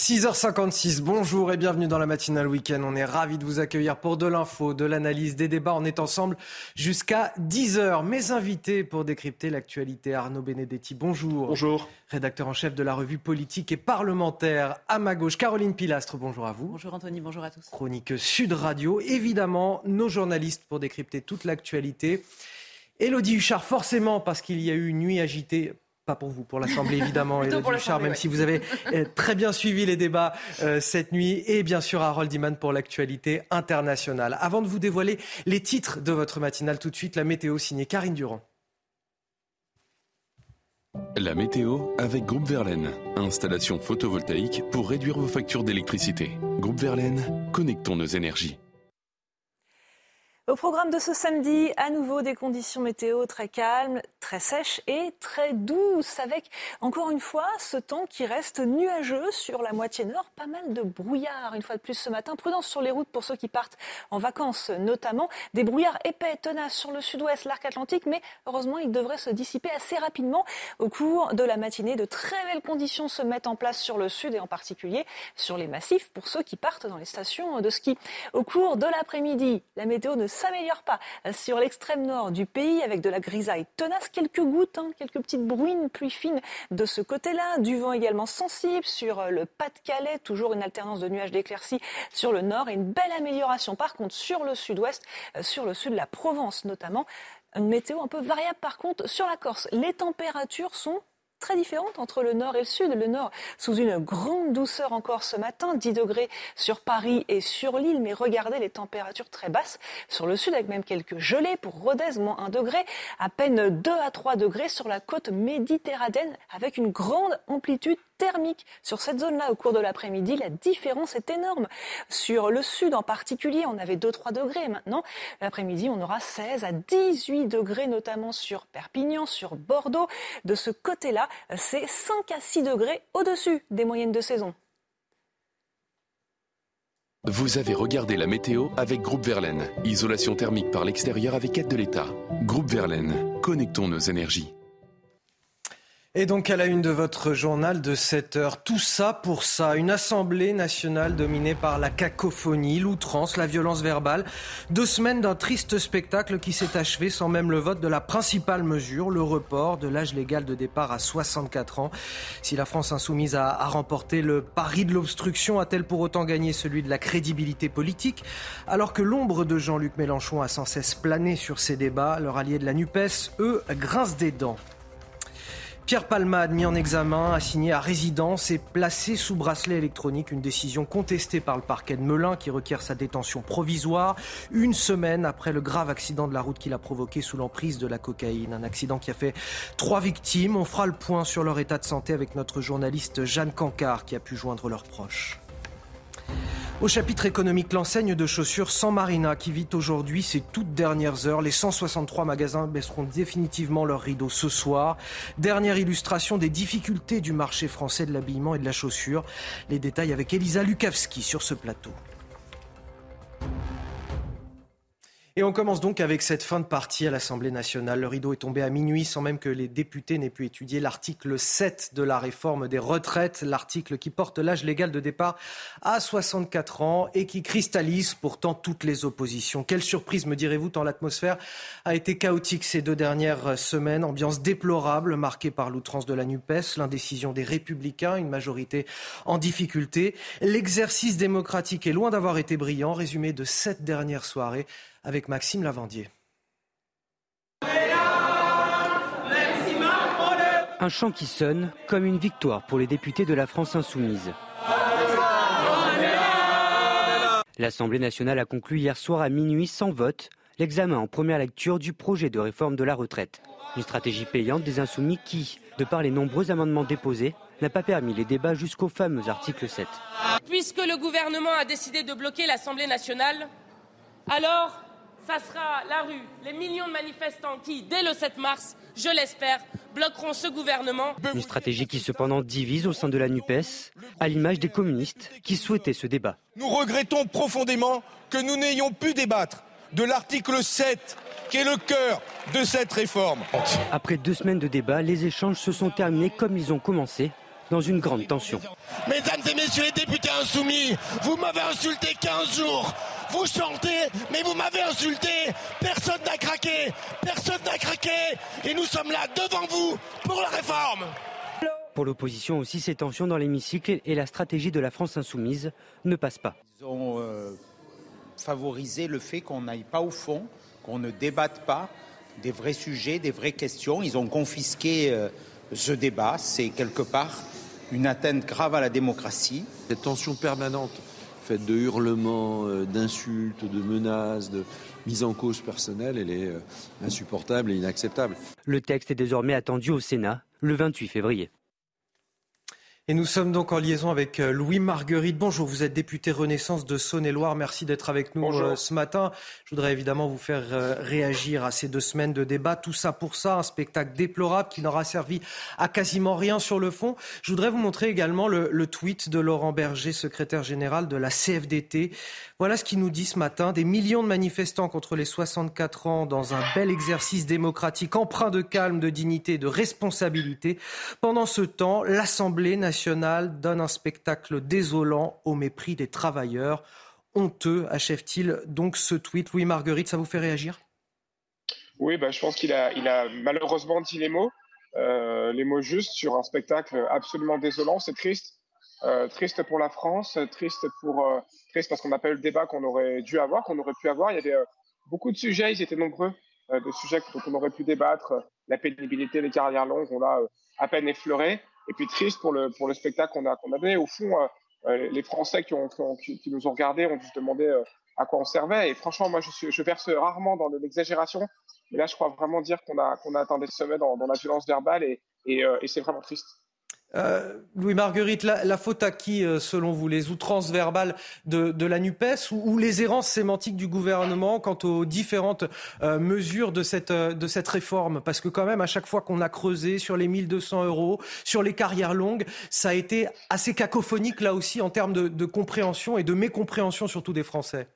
6h56, bonjour et bienvenue dans la matinale week-end. On est ravis de vous accueillir pour de l'info, de l'analyse, des débats. On est ensemble jusqu'à 10h. Mes invités pour décrypter l'actualité, Arnaud Benedetti, bonjour. Bonjour. Rédacteur en chef de la revue politique et parlementaire à ma gauche, Caroline Pilastre, bonjour à vous. Bonjour Anthony, bonjour à tous. Chronique Sud Radio, évidemment, nos journalistes pour décrypter toute l'actualité. Élodie Huchard, forcément, parce qu'il y a eu une nuit agitée pas pour vous, pour l'Assemblée évidemment, pour Huchard, l'Assemblée, même ouais. si vous avez euh, très bien suivi les débats euh, cette nuit, et bien sûr Harold Iman pour l'actualité internationale. Avant de vous dévoiler les titres de votre matinale, tout de suite la météo signée Karine Durand. La météo avec Groupe Verlaine. Installation photovoltaïque pour réduire vos factures d'électricité. Groupe Verlaine, connectons nos énergies. Au programme de ce samedi, à nouveau des conditions météo très calmes, très sèches et très douces, avec encore une fois ce temps qui reste nuageux sur la moitié nord, pas mal de brouillard une fois de plus ce matin. Prudence sur les routes pour ceux qui partent en vacances notamment. Des brouillards épais, tenaces sur le sud-ouest, l'arc atlantique, mais heureusement ils devraient se dissiper assez rapidement au cours de la matinée. De très belles conditions se mettent en place sur le sud et en particulier sur les massifs pour ceux qui partent dans les stations de ski. Au cours de l'après-midi, la météo ne s'améliore pas sur l'extrême nord du pays avec de la grisaille tenace, quelques gouttes, hein, quelques petites bruines, pluie fine de ce côté-là, du vent également sensible sur le Pas-de-Calais, toujours une alternance de nuages d'éclaircies sur le nord et une belle amélioration par contre sur le sud-ouest, euh, sur le sud de la Provence notamment. Une météo un peu variable par contre sur la Corse. Les températures sont très différentes entre le nord et le sud. Le nord sous une grande douceur encore ce matin, 10 degrés sur Paris et sur l'île, mais regardez les températures très basses sur le sud avec même quelques gelées pour Rodez, moins 1 degré, à peine 2 à 3 degrés sur la côte méditerranéenne avec une grande amplitude thermique. Sur cette zone-là, au cours de l'après-midi, la différence est énorme. Sur le sud en particulier, on avait 2-3 degrés. Maintenant, l'après-midi, on aura 16 à 18 degrés, notamment sur Perpignan, sur Bordeaux. De ce côté-là, c'est 5 à 6 degrés au-dessus des moyennes de saison. Vous avez regardé la météo avec Groupe Verlaine. Isolation thermique par l'extérieur avec aide de l'État. Groupe Verlaine, connectons nos énergies. Et donc à la une de votre journal de 7 heures, tout ça pour ça, une assemblée nationale dominée par la cacophonie, l'outrance, la violence verbale. Deux semaines d'un triste spectacle qui s'est achevé sans même le vote de la principale mesure, le report de l'âge légal de départ à 64 ans. Si la France insoumise a, a remporté le pari de l'obstruction, a-t-elle pour autant gagné celui de la crédibilité politique? Alors que l'ombre de Jean-Luc Mélenchon a sans cesse plané sur ces débats, leur allié de la NUPES, eux, grincent des dents. Pierre Palmade, mis en examen, assigné à résidence et placé sous bracelet électronique, une décision contestée par le parquet de Melun qui requiert sa détention provisoire, une semaine après le grave accident de la route qu'il a provoqué sous l'emprise de la cocaïne. Un accident qui a fait trois victimes. On fera le point sur leur état de santé avec notre journaliste Jeanne Cancard qui a pu joindre leurs proches. Au chapitre économique, l'enseigne de chaussures San Marina qui vit aujourd'hui ses toutes dernières heures. Les 163 magasins baisseront définitivement leurs rideaux ce soir. Dernière illustration des difficultés du marché français de l'habillement et de la chaussure. Les détails avec Elisa Lukavski sur ce plateau. Et on commence donc avec cette fin de partie à l'Assemblée nationale. Le rideau est tombé à minuit sans même que les députés n'aient pu étudier l'article 7 de la réforme des retraites, l'article qui porte l'âge légal de départ à 64 ans et qui cristallise pourtant toutes les oppositions. Quelle surprise, me direz-vous, tant l'atmosphère a été chaotique ces deux dernières semaines. Ambiance déplorable marquée par l'outrance de la NUPES, l'indécision des Républicains, une majorité en difficulté. L'exercice démocratique est loin d'avoir été brillant. Résumé de cette dernière soirée avec Maxime Lavandier. Un chant qui sonne comme une victoire pour les députés de la France insoumise. L'Assemblée nationale a conclu hier soir à minuit sans vote l'examen en première lecture du projet de réforme de la retraite. Une stratégie payante des insoumis qui, de par les nombreux amendements déposés, n'a pas permis les débats jusqu'au fameux article 7. Puisque le gouvernement a décidé de bloquer l'Assemblée nationale, alors ça sera la rue, les millions de manifestants qui, dès le 7 mars, je l'espère, bloqueront ce gouvernement. Une stratégie qui cependant divise au sein de la NUPES, à l'image des communistes qui souhaitaient ce débat. Nous regrettons profondément que nous n'ayons pu débattre de l'article 7 qui est le cœur de cette réforme. Après deux semaines de débat, les échanges se sont terminés comme ils ont commencé, dans une grande tension. Mesdames et messieurs les députés insoumis, vous m'avez insulté 15 jours. Vous chantez, mais vous m'avez insulté. Personne n'a craqué. Personne n'a craqué. Et nous sommes là devant vous pour la réforme. Pour l'opposition aussi, ces tensions dans l'hémicycle et la stratégie de la France insoumise ne passent pas. Ils ont euh, favorisé le fait qu'on n'aille pas au fond, qu'on ne débatte pas des vrais sujets, des vraies questions. Ils ont confisqué euh, ce débat. C'est quelque part une atteinte grave à la démocratie. Cette tension permanente, de hurlements, euh, d'insultes, de menaces, de mise en cause personnelle, elle est euh, insupportable et inacceptable. Le texte est désormais attendu au Sénat le 28 février. Et nous sommes donc en liaison avec euh, Louis Marguerite. Bonjour, vous êtes député Renaissance de Saône-et-Loire. Merci d'être avec nous Bonjour. euh, ce matin. Je voudrais évidemment vous faire euh, réagir à ces deux semaines de débat. Tout ça pour ça, un spectacle déplorable qui n'aura servi à quasiment rien sur le fond. Je voudrais vous montrer également le, le tweet de Laurent Berger, secrétaire général de la CFDT. Voilà ce qu'il nous dit ce matin. Des millions de manifestants contre les 64 ans dans un bel exercice démocratique empreint de calme, de dignité, de responsabilité. Pendant ce temps, l'Assemblée nationale donne un spectacle désolant au mépris des travailleurs. Honteux, achève-t-il donc ce tweet. Louis Marguerite, ça vous fait réagir? Oui, bah, je pense qu'il a, il a malheureusement dit les mots, euh, les mots justes sur un spectacle absolument désolant. C'est triste, euh, triste pour la France, triste pour, euh, triste parce qu'on n'a pas eu le débat qu'on aurait dû avoir, qu'on aurait pu avoir. Il y avait euh, beaucoup de sujets, ils étaient nombreux, euh, de sujets dont on aurait pu débattre. La pénibilité, les carrières longues, on l'a euh, à peine effleuré. Et puis triste pour le spectacle qu'on a donné. Au fond, euh, euh, les Français qui nous ont regardés ont dû se demander euh, à quoi on servait. Et franchement, moi, je, verse rarement dans l'exagération. Mais là, je crois vraiment dire qu'on a, a atteint des sommets dans, la violence verbale euh, et c'est vraiment triste. Euh, Louis Marguerite, la, faute à qui, euh, selon vous Les outrances verbales de, la NUPES ou, les errances sémantiques du gouvernement quant aux différentes euh, mesures de cette, réforme? Parce que quand même, à chaque fois qu'on a creusé sur les 1200 euros, sur les carrières longues, ça a été assez cacophonique là aussi en termes de, compréhension et de mécompréhension surtout des Français.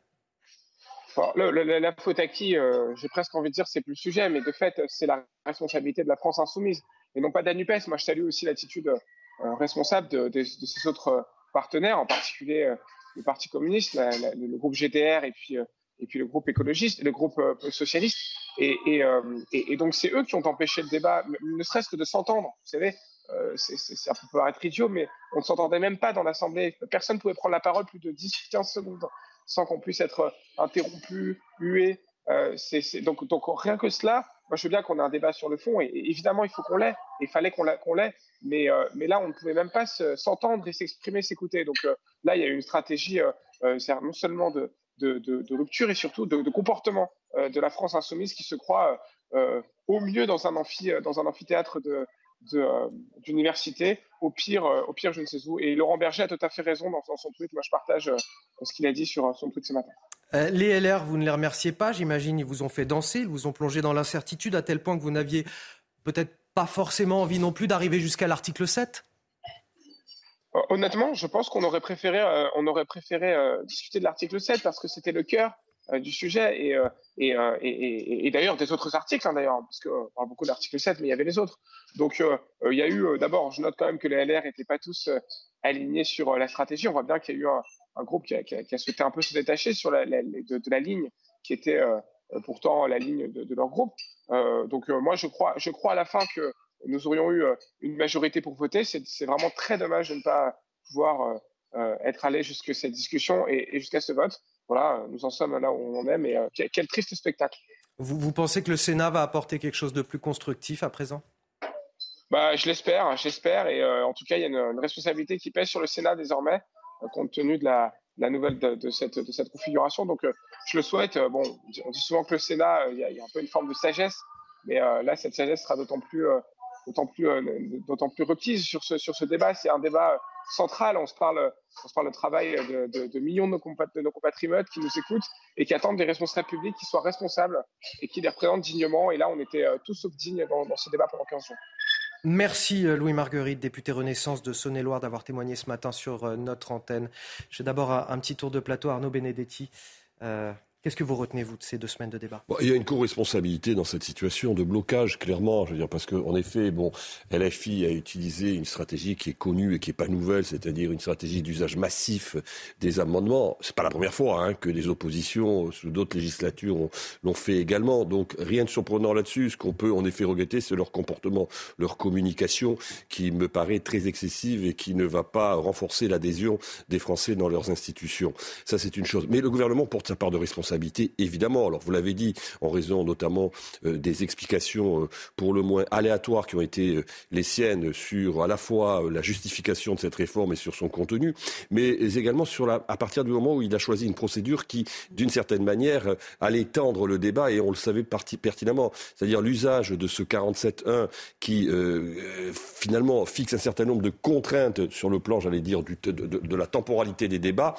La faute à qui J'ai presque envie de dire c'est plus le sujet, mais de fait, c'est la responsabilité de la France insoumise et non pas de. Moi, je salue aussi l'attitude euh, responsable de, de, de ses autres euh, partenaires, en particulier euh, le Parti communiste, la- la- le groupe GDR et puis, et puis le groupe écologiste, le groupe socialiste. Et, et, et, et donc, c'est eux qui ont empêché le débat, ne serait-ce que de s'entendre. Vous savez, euh, c'est, c'est, ça peut paraître idiot, mais on ne s'entendait même pas dans l'Assemblée. Personne ne pouvait prendre la parole plus de 10-15 secondes sans qu'on puisse être interrompu, hué. Euh, c'est, donc, donc rien que cela, moi je veux bien qu'on ait un débat sur le fond, et, évidemment il faut qu'on l'ait, il fallait qu'on, l'a- qu'on l'ait, mais, euh, mais là on ne pouvait même pas se- s'entendre et s'exprimer, s'écouter. Donc euh, là il y a une stratégie, euh, euh, non seulement de, rupture et surtout de, comportement de la France insoumise qui se croit au mieux dans un, amphithéâtre d'université, au pire, au pire je ne sais où. Et Laurent Berger a tout à fait raison dans, dans son tweet. Moi je partage ce qu'il a dit sur son tweet ce matin. Euh, les LR, vous ne les remerciez pas, j'imagine, ils vous ont fait danser, ils vous ont plongé dans l'incertitude à tel point que vous n'aviez peut-être pas forcément envie non plus d'arriver jusqu'à l'article 7 Euh, Honnêtement, je pense qu'on aurait préféré, euh, discuter de l'article 7 parce que c'était le cœur du sujet et, d'ailleurs des autres articles, hein, d'ailleurs, parce qu'on parle beaucoup de l'article 7, mais il y avait les autres. Donc il y a eu, d'abord, je note quand même que les LR n'étaient pas tous alignés sur la stratégie. On voit bien qu'il y a eu un, un groupe qui a, qui, a, qui a souhaité un peu se détacher sur la, la- de, de la ligne qui était euh, euh, pourtant la ligne de, de leur groupe. Euh, donc euh, moi, je crois, je crois à la fin que nous aurions eu une majorité pour voter. C'est vraiment très dommage de ne pas pouvoir être allé jusqu'à cette discussion et, et jusqu'à ce vote. Voilà, nous en sommes là où on en est, mais quel, triste spectacle. vous, vous pensez que le Sénat va apporter quelque chose de plus constructif à présent? Bah, je l'espère, j'espère, et euh, en tout cas, il y a une, une responsabilité qui pèse sur le Sénat désormais, compte tenu de la, nouvelle de, cette, configuration. Donc, euh, je le souhaite. Euh, bon, on dit- souvent que le Sénat, euh, il y, a, un peu une forme de sagesse. Mais là, cette sagesse sera d'autant plus, d'autant plus, d'autant plus requise sur ce, sur ce débat. C'est un débat central. On se parle, on se parle de travail de, millions de nos, de nos, compatriotes qui nous écoutent et qui attendent des responsables publics qui soient responsables et qui les représentent dignement. Et là, on était tous sauf dignes dans, dans ce débat pendant 15 jours. Merci euh, Louis Marguerite, député Renaissance de Saône-et-Loire, d'avoir témoigné ce matin sur euh, notre antenne. Je fais d'abord un, petit tour de plateau. Arnaud Benedetti, euh, Qu'est-ce que vous retenez, vous, de ces deux semaines de débat? Il y a une co-responsabilité dans cette situation de blocage, clairement. Je veux dire, parce qu'en effet, bon, LFI a utilisé une stratégie qui est connue et qui n'est pas nouvelle, c'est-à-dire une stratégie d'usage massif des amendements. C'est pas la première fois hein, que des oppositions sous d'autres législatures l'ont fait également. Donc, rien de surprenant là-dessus. Ce qu'on peut en effet regretter, c'est leur comportement, leur communication, qui me paraît très excessive et qui ne va pas renforcer l'adhésion des Français dans leurs institutions. Ça, c'est une chose. Mais le gouvernement porte sa part de responsabilité évidemment. Alors, vous l'avez dit, en raison notamment euh, des explications euh, pour le moins aléatoires qui ont été euh, les siennes sur à la fois la justification de cette réforme et sur son contenu, mais également sur la, à partir du moment où il a choisi une procédure qui, d'une certaine manière, allait tendre le débat et on le savait pertinemment. C'est-à-dire l'usage de ce 47.1 qui, finalement, fixe un certain nombre de contraintes sur le plan, j'allais dire, de la temporalité des débats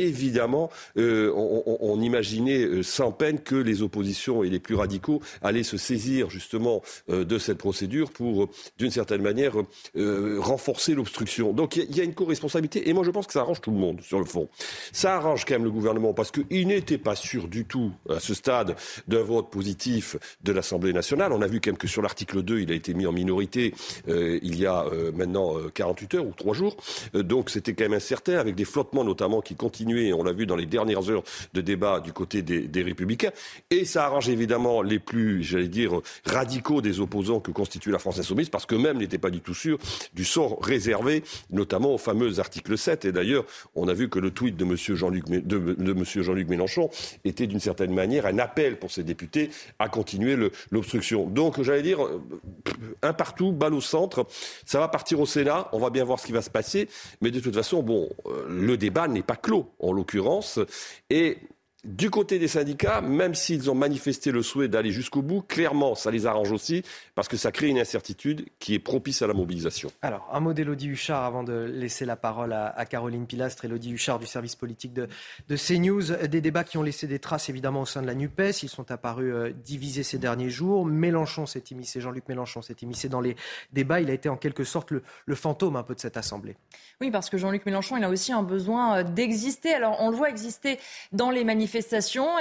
évidemment, euh, on, imaginait euh, sans peine que les oppositions et les plus radicaux allaient se saisir justement euh, de cette procédure pour, d'une certaine manière, renforcer l'obstruction. Donc il y, a une co-responsabilité et moi je pense que ça arrange tout le monde sur le fond. Ça arrange quand même le gouvernement parce qu'il n'était pas sûr du tout à ce stade d'un vote positif de l'Assemblée nationale. On a vu quand même que sur l'article 2, il a été mis en minorité il y a maintenant 48 heures ou 3 jours. donc c'était quand même incertain avec des flottements notamment qui continuent on l'a vu dans les dernières heures de débat du côté des, Républicains. Et ça arrange évidemment les plus, j'allais dire, radicaux des opposants que constitue la France insoumise, parce qu'eux-mêmes n'étaient pas du tout sûrs du sort réservé, notamment au fameux article 7. Et d'ailleurs, on a vu que le tweet de M. Jean-Luc de, Jean Mélenchon était d'une certaine manière un appel pour ces députés à continuer l'obstruction. Donc, j'allais dire, un partout, balle au centre. Ça va partir au Sénat. On va bien voir ce qui va se passer. Mais de toute façon, bon, euh, le débat n'est pas clos en l'occurrence. Et du côté des syndicats, même s'ils ont manifesté le souhait d'aller jusqu'au bout, clairement, ça les arrange aussi, parce que ça crée une incertitude qui est propice à la mobilisation. Alors, un mot d'Élodie Huchard avant de laisser la parole à, Caroline Pilastre. Élodie Huchard du service politique de, de, CNews. Des débats qui ont laissé des traces, évidemment, au sein de la NUPES. Ils sont apparus euh, divisés ces derniers jours. Mélenchon s'est immiscé, Jean-Luc Mélenchon s'est immiscé dans les débats. Il a été en quelque sorte le, le fantôme un peu de cette Assemblée. Oui, parce que Jean-Luc Mélenchon, il a aussi un besoin euh, d'exister. Alors, on le voit exister dans les manifestations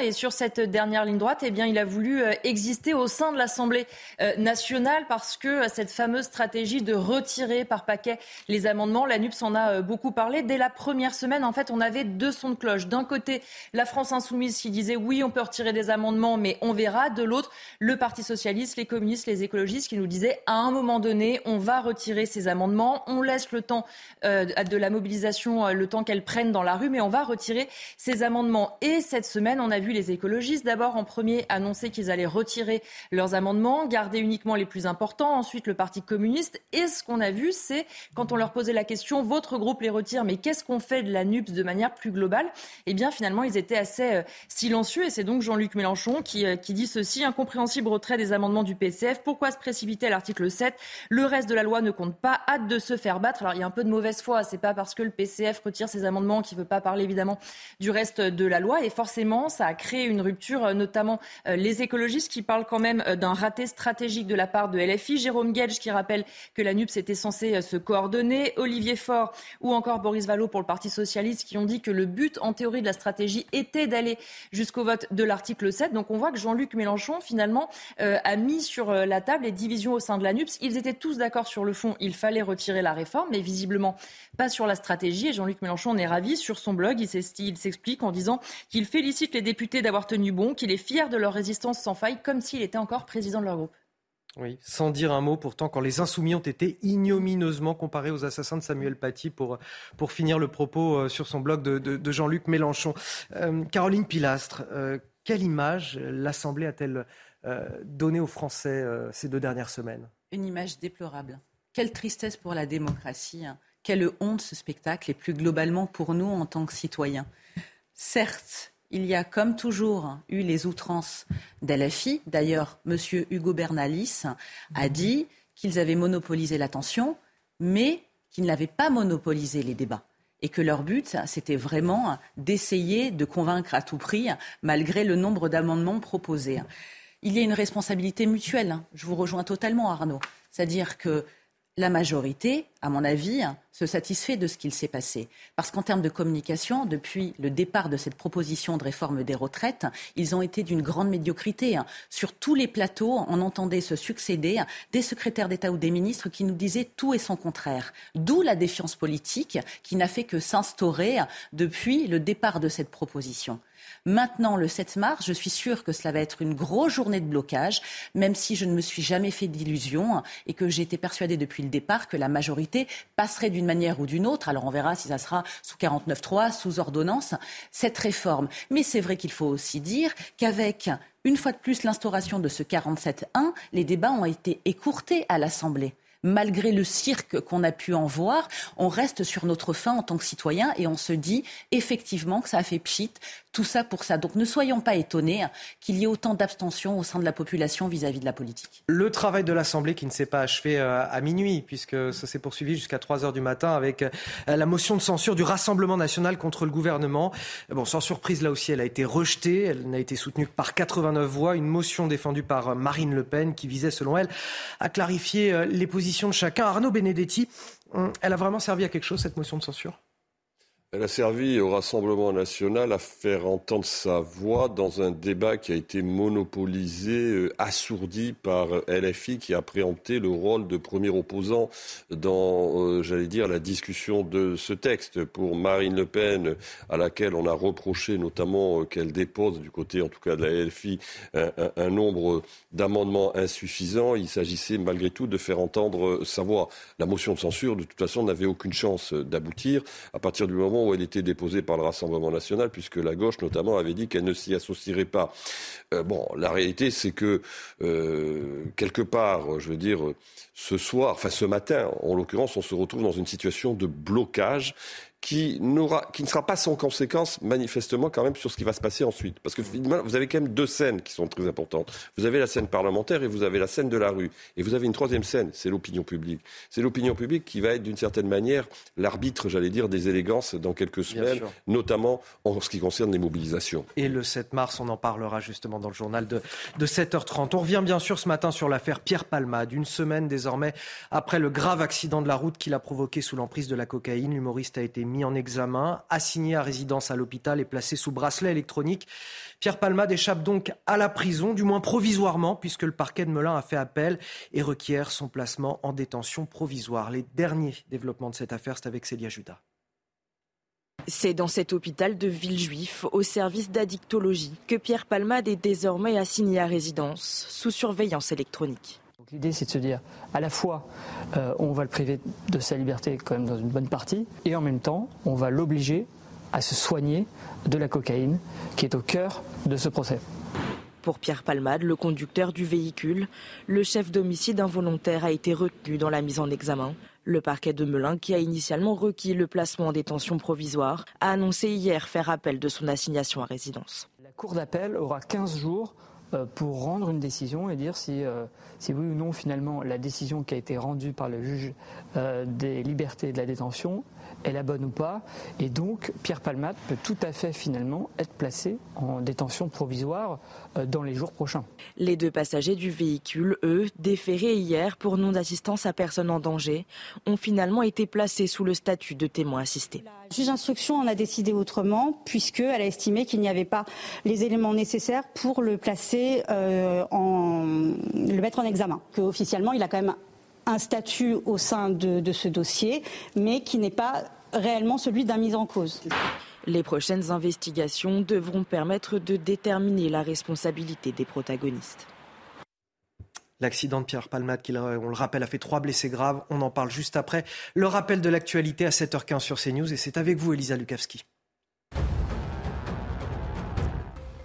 Et sur cette dernière ligne droite, eh bien, il a voulu euh, exister au sein de l'Assemblée euh, nationale parce que euh, cette fameuse stratégie de retirer par paquet les amendements, la NUPS en a beaucoup parlé. Dès la première semaine, en fait, on avait deux sons de cloche. D'un côté, la France insoumise qui disait oui, on peut retirer des amendements, mais on verra. De l'autre, le Parti socialiste, les communistes, les écologistes qui nous disaient à un moment donné, on va retirer ces amendements, on laisse le temps de la mobilisation, le temps qu'elle prenne dans la rue, mais on va retirer ces amendements. Et cette semaine, on a vu les écologistes d'abord en premier annoncer qu'ils allaient retirer leurs amendements, garder uniquement les plus importants. Ensuite, le Parti communiste. Et ce qu'on a vu, c'est quand on leur posait la question, votre groupe les retire, mais qu'est-ce qu'on fait de la NUPS de manière plus globale? Eh bien, finalement, ils étaient assez euh, silencieux. Et c'est donc Jean-Luc Mélenchon qui, euh, qui dit ceci incompréhensible retrait des amendements du PCF. Pourquoi se précipiter à l'article 7 Le reste de la loi ne compte pas. Hâte de se faire battre. Alors, il y a un peu de mauvaise foi. C'est pas parce que le PCF retire ses amendements qu'il veut pas parler évidemment du reste de la loi. Et forcément, ça a créé une rupture, euh, notamment euh, les écologistes qui parlent quand même euh, d'un raté stratégique de la part de LFI. Jérôme Gage qui rappelle que la NUPS était censée se coordonner. Olivier Faure ou encore Boris Vallaud pour le Parti socialiste qui ont dit que le but en théorie de la stratégie était d'aller jusqu'au vote de l'article 7. Donc on voit que Jean-Luc Mélenchon finalement a mis sur la table les divisions au sein de la NUPS. Ils étaient tous d'accord sur le fond, il fallait retirer la réforme, mais visiblement pas sur la stratégie. Et Jean-Luc Mélenchon en est ravi. Sur son blog, il s'explique en disant qu'il félicite les députés d'avoir tenu bon, qu'il est fier de leur résistance sans faille, comme s'il était encore président de leur groupe. Oui, sans dire un mot pourtant quand les insoumis ont été ignominieusement comparés aux assassins de Samuel Paty pour, pour finir le propos euh, sur son blog de, Jean-Luc Mélenchon. Euh, Caroline Pilastre, euh, quelle image l'Assemblée a-t-elle donnée aux Français ces deux dernières semaines? Une image déplorable. Quelle tristesse pour la démocratie. Hein. Quelle honte ce spectacle et plus globalement pour nous en tant que citoyens. Certes, il y a comme toujours eu les outrances d'LFI. D'ailleurs, M. Hugo Bernalis a dit qu'ils avaient monopolisé l'attention, mais qu'ils n'avaient pas monopolisé les débats. Et que leur but, c'était vraiment d'essayer de convaincre à tout prix, malgré le nombre d'amendements proposés. Il y a une responsabilité mutuelle. Je vous rejoins totalement, Arnaud. C'est-à-dire que la majorité, à mon avis, se satisfait de ce qu'il s'est passé. Parce qu'en termes de communication, depuis le départ de cette proposition de réforme des retraites, ils ont été d'une grande médiocrité. Sur tous les plateaux, on entendait se succéder des secrétaires d'État ou des ministres qui nous disaient tout et son contraire. D'où la défiance politique qui n'a fait que s'instaurer depuis le départ de cette proposition. Maintenant, le 7 mars, je suis sûre que cela va être une grosse journée de blocage, même si je ne me suis jamais fait d'illusions et que j'ai été persuadée depuis le départ que la majorité passerait d'une manière ou d'une autre. Alors on verra si ça sera sous 49.3, sous ordonnance, cette réforme. Mais c'est vrai qu'il faut aussi dire qu'avec une fois de plus l'instauration de ce 47.1, les débats ont été écourtés à l'Assemblée malgré le cirque qu'on a pu en voir, on reste sur notre fin en tant que citoyen et on se dit effectivement que ça a fait pchit, tout ça pour ça. Donc ne soyons pas étonnés qu'il y ait autant d'abstention au sein de la population vis-à-vis de la politique. Le travail de l'Assemblée qui ne s'est pas achevé euh, à minuit, puisque ça s'est poursuivi jusqu'à 3 heures du matin avec euh, la motion de censure du Rassemblement national contre le gouvernement. Bon, sans surprise, là aussi, elle a été rejetée. Elle n'a été soutenue par 89 voix. Une motion défendue par euh, Marine Le Pen qui visait, selon elle, à clarifier les positions de chacun. Arnaud Benedetti, elle a vraiment servi à quelque chose, cette motion de censure? Elle a servi au Rassemblement national à faire entendre sa voix dans un débat qui a été monopolisé, euh, assourdi par LFI, qui a préempté le rôle de premier opposant dans, euh, j'allais dire, la discussion de ce texte. Pour Marine Le Pen, à laquelle on a reproché notamment euh, qu'elle dépose, du côté en tout cas de la LFI, un, nombre d'amendements insuffisants, il s'agissait malgré tout de faire entendre sa voix. La motion de censure, de toute façon, n'avait aucune chance d'aboutir à partir du moment où elle était déposée par le Rassemblement national, puisque la gauche notamment avait dit qu'elle ne s'y associerait pas. Euh, bon, la réalité, c'est que euh, quelque part, je veux dire, ce soir, enfin ce matin, en l'occurrence, on se retrouve dans une situation de blocage qui, qui ne sera pas sans conséquence, manifestement, quand même, sur ce qui va se passer ensuite. Parce que finalement, vous avez quand même deux scènes qui sont très importantes. Vous avez la scène parlementaire et vous avez la scène de la rue. Et vous avez une troisième scène, c'est l'opinion publique. C'est l'opinion publique qui va être, d'une certaine manière, l'arbitre, j'allais dire, des élégances dans quelques semaines, notamment en ce qui concerne les mobilisations. Et le 7 mars, on en parlera justement dans le journal de, de 7h30. On revient bien sûr ce matin sur l'affaire Pierre Palmade. Une semaine désormais après le grave accident de la route qu'il a provoqué sous l'emprise de la cocaïne, l'humoriste a été mis en examen, assigné à résidence à l'hôpital et placé sous bracelet électronique. Pierre Palmade échappe donc à la prison, du moins provisoirement, puisque le parquet de Melun a fait appel et requiert son placement en détention provisoire. Les derniers développements de cette affaire, c'est avec Célia Judas. C'est dans cet hôpital de Villejuif, au service d'addictologie, que Pierre Palmade est désormais assigné à résidence, sous surveillance électronique. L'idée, c'est de se dire, à la fois, euh, on va le priver de sa liberté quand même dans une bonne partie, et en même temps, on va l'obliger à se soigner de la cocaïne, qui est au cœur de ce procès. Pour Pierre Palmade, le conducteur du véhicule, le chef d'homicide involontaire a été retenu dans la mise en examen. Le parquet de Melun, qui a initialement requis le placement en détention provisoire, a annoncé hier faire appel de son assignation à résidence. La Cour d'appel aura 15 jours pour rendre une décision et dire si, euh, si oui ou non finalement la décision qui a été rendue par le juge euh, des libertés et de la détention est la bonne ou pas. Et donc, Pierre Palmade peut tout à fait finalement être placé en détention provisoire euh, dans les jours prochains. Les deux passagers du véhicule, eux, déférés hier pour non-assistance à personne en danger, ont finalement été placés sous le statut de témoin assisté. La juge d'instruction en a décidé autrement puisqu'elle a estimé qu'il n'y avait pas les éléments nécessaires pour le placer euh, en le mettre en examen. Que officiellement, il a quand même un statut au sein de, ce dossier, mais qui n'est pas réellement celui d'un mise en cause. Les prochaines investigations devront permettre de déterminer la responsabilité des protagonistes. L'accident de Pierre Palmade, qui, on le rappelle, a fait trois blessés graves. On en parle juste après. Le rappel de l'actualité à 7h15 sur CNews. Et c'est avec vous, Elisa Lukavski.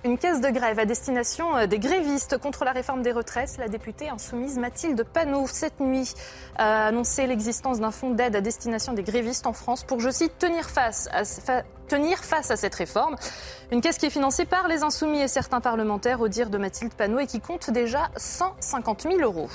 Une caisse de grève à destination euh, des grévistes contre la réforme des retraites. La députée insoumise Mathilde Panot, cette nuit, a annoncé l'existence d'un fonds d'aide à destination des grévistes en France pour, je cite, tenir face à, tenir face à cette réforme. Une caisse qui est financée par les insoumis et certains parlementaires, au dire de Mathilde Panot, et qui compte déjà 150 000 euros.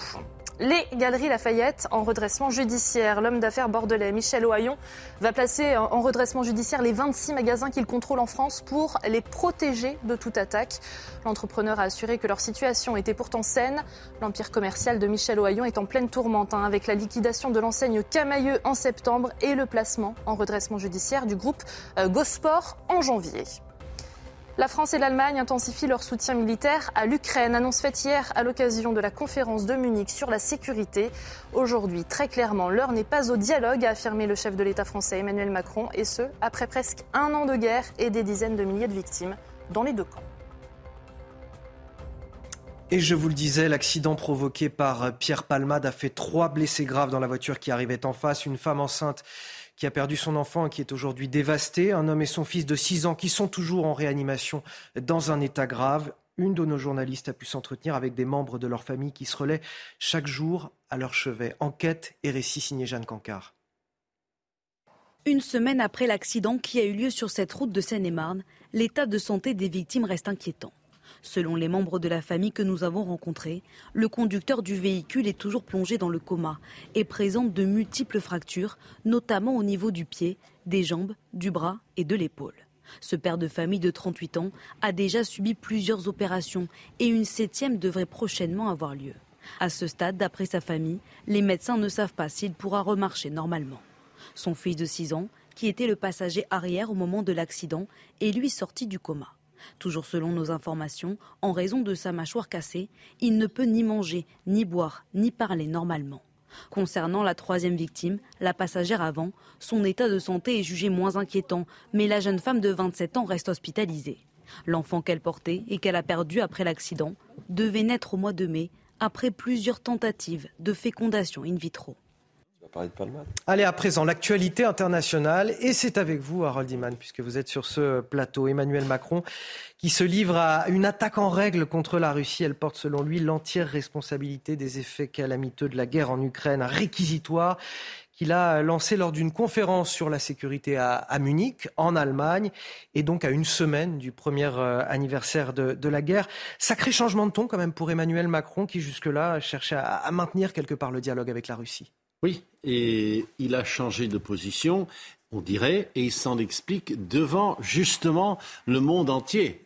Les Galeries Lafayette en redressement judiciaire. L'homme d'affaires bordelais Michel Ohaillon va placer en redressement judiciaire les 26 magasins qu'il contrôle en France pour les protéger de toute attaque. L'entrepreneur a assuré que leur situation était pourtant saine. L'empire commercial de Michel Ohaillon est en pleine tourmente hein, avec la liquidation de l'enseigne Camailleux en septembre et le placement en redressement judiciaire du groupe euh, Gosport en janvier. La France et l'Allemagne intensifient leur soutien militaire à l'Ukraine, annonce faite hier à l'occasion de la conférence de Munich sur la sécurité. Aujourd'hui, très clairement, l'heure n'est pas au dialogue, a affirmé le chef de l'État français Emmanuel Macron, et ce, après presque un an de guerre et des dizaines de milliers de victimes dans les deux camps. Et je vous le disais, l'accident provoqué par Pierre Palmade a fait trois blessés graves dans la voiture qui arrivait en face. Une femme enceinte qui a perdu son enfant et qui est aujourd'hui dévasté, un homme et son fils de 6 ans qui sont toujours en réanimation dans un état grave. Une de nos journalistes a pu s'entretenir avec des membres de leur famille qui se relaient chaque jour à leur chevet. Enquête et récit signé Jeanne Cancard. Une semaine après l'accident qui a eu lieu sur cette route de Seine-et-Marne, l'état de santé des victimes reste inquiétant. Selon les membres de la famille que nous avons rencontrés, le conducteur du véhicule est toujours plongé dans le coma et présente de multiples fractures, notamment au niveau du pied, des jambes, du bras et de l'épaule. Ce père de famille de 38 ans a déjà subi plusieurs opérations et une septième devrait prochainement avoir lieu. À ce stade, d'après sa famille, les médecins ne savent pas s'il pourra remarcher normalement. Son fils de 6 ans, qui était le passager arrière au moment de l'accident, est lui sorti du coma. Toujours selon nos informations, en raison de sa mâchoire cassée, il ne peut ni manger, ni boire, ni parler normalement. Concernant la troisième victime, la passagère avant, son état de santé est jugé moins inquiétant, mais la jeune femme de 27 ans reste hospitalisée. L'enfant qu'elle portait et qu'elle a perdu après l'accident devait naître au mois de mai, après plusieurs tentatives de fécondation in vitro. Allez, à présent, l'actualité internationale. Et c'est avec vous, Harold Iman, puisque vous êtes sur ce plateau. Emmanuel Macron, qui se livre à une attaque en règle contre la Russie. Elle porte, selon lui, l'entière responsabilité des effets calamiteux de la guerre en Ukraine, un réquisitoire qu'il a lancé lors d'une conférence sur la sécurité à, Munich, en Allemagne, et donc à une semaine du premier euh, anniversaire de, la guerre. Sacré changement de ton quand même pour Emmanuel Macron, qui jusque-là cherchait à maintenir quelque part le dialogue avec la Russie. Oui, et il a changé de position, on dirait, et il s'en explique devant justement le monde entier.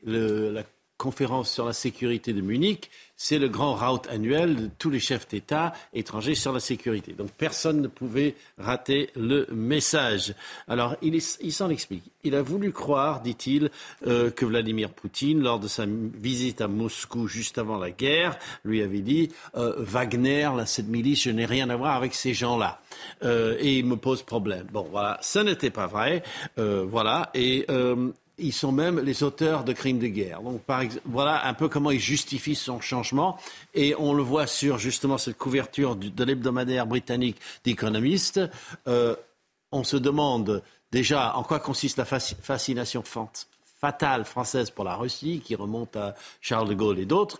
Conférence sur la sécurité de Munich, c'est le grand route annuel de tous les chefs d'État étrangers sur la sécurité. Donc personne ne pouvait rater le message. Alors il, s'en explique. Il a voulu croire, dit-il, euh, que Vladimir Poutine, lors de sa visite à Moscou juste avant la guerre, lui avait dit euh, Wagner, cette milice, je n'ai rien à voir avec ces gens-là. Euh, et il me pose problème. Bon, voilà, ça n'était pas vrai. voilà. Et ils sont même les auteurs de crimes de guerre. Donc, voilà un peu comment ils justifient son changement. Et on le voit sur justement cette couverture de l'hebdomadaire britannique d'Economist. Euh, on se demande déjà en quoi consiste la fascination fatale française pour la Russie, qui remonte à Charles de Gaulle et d'autres.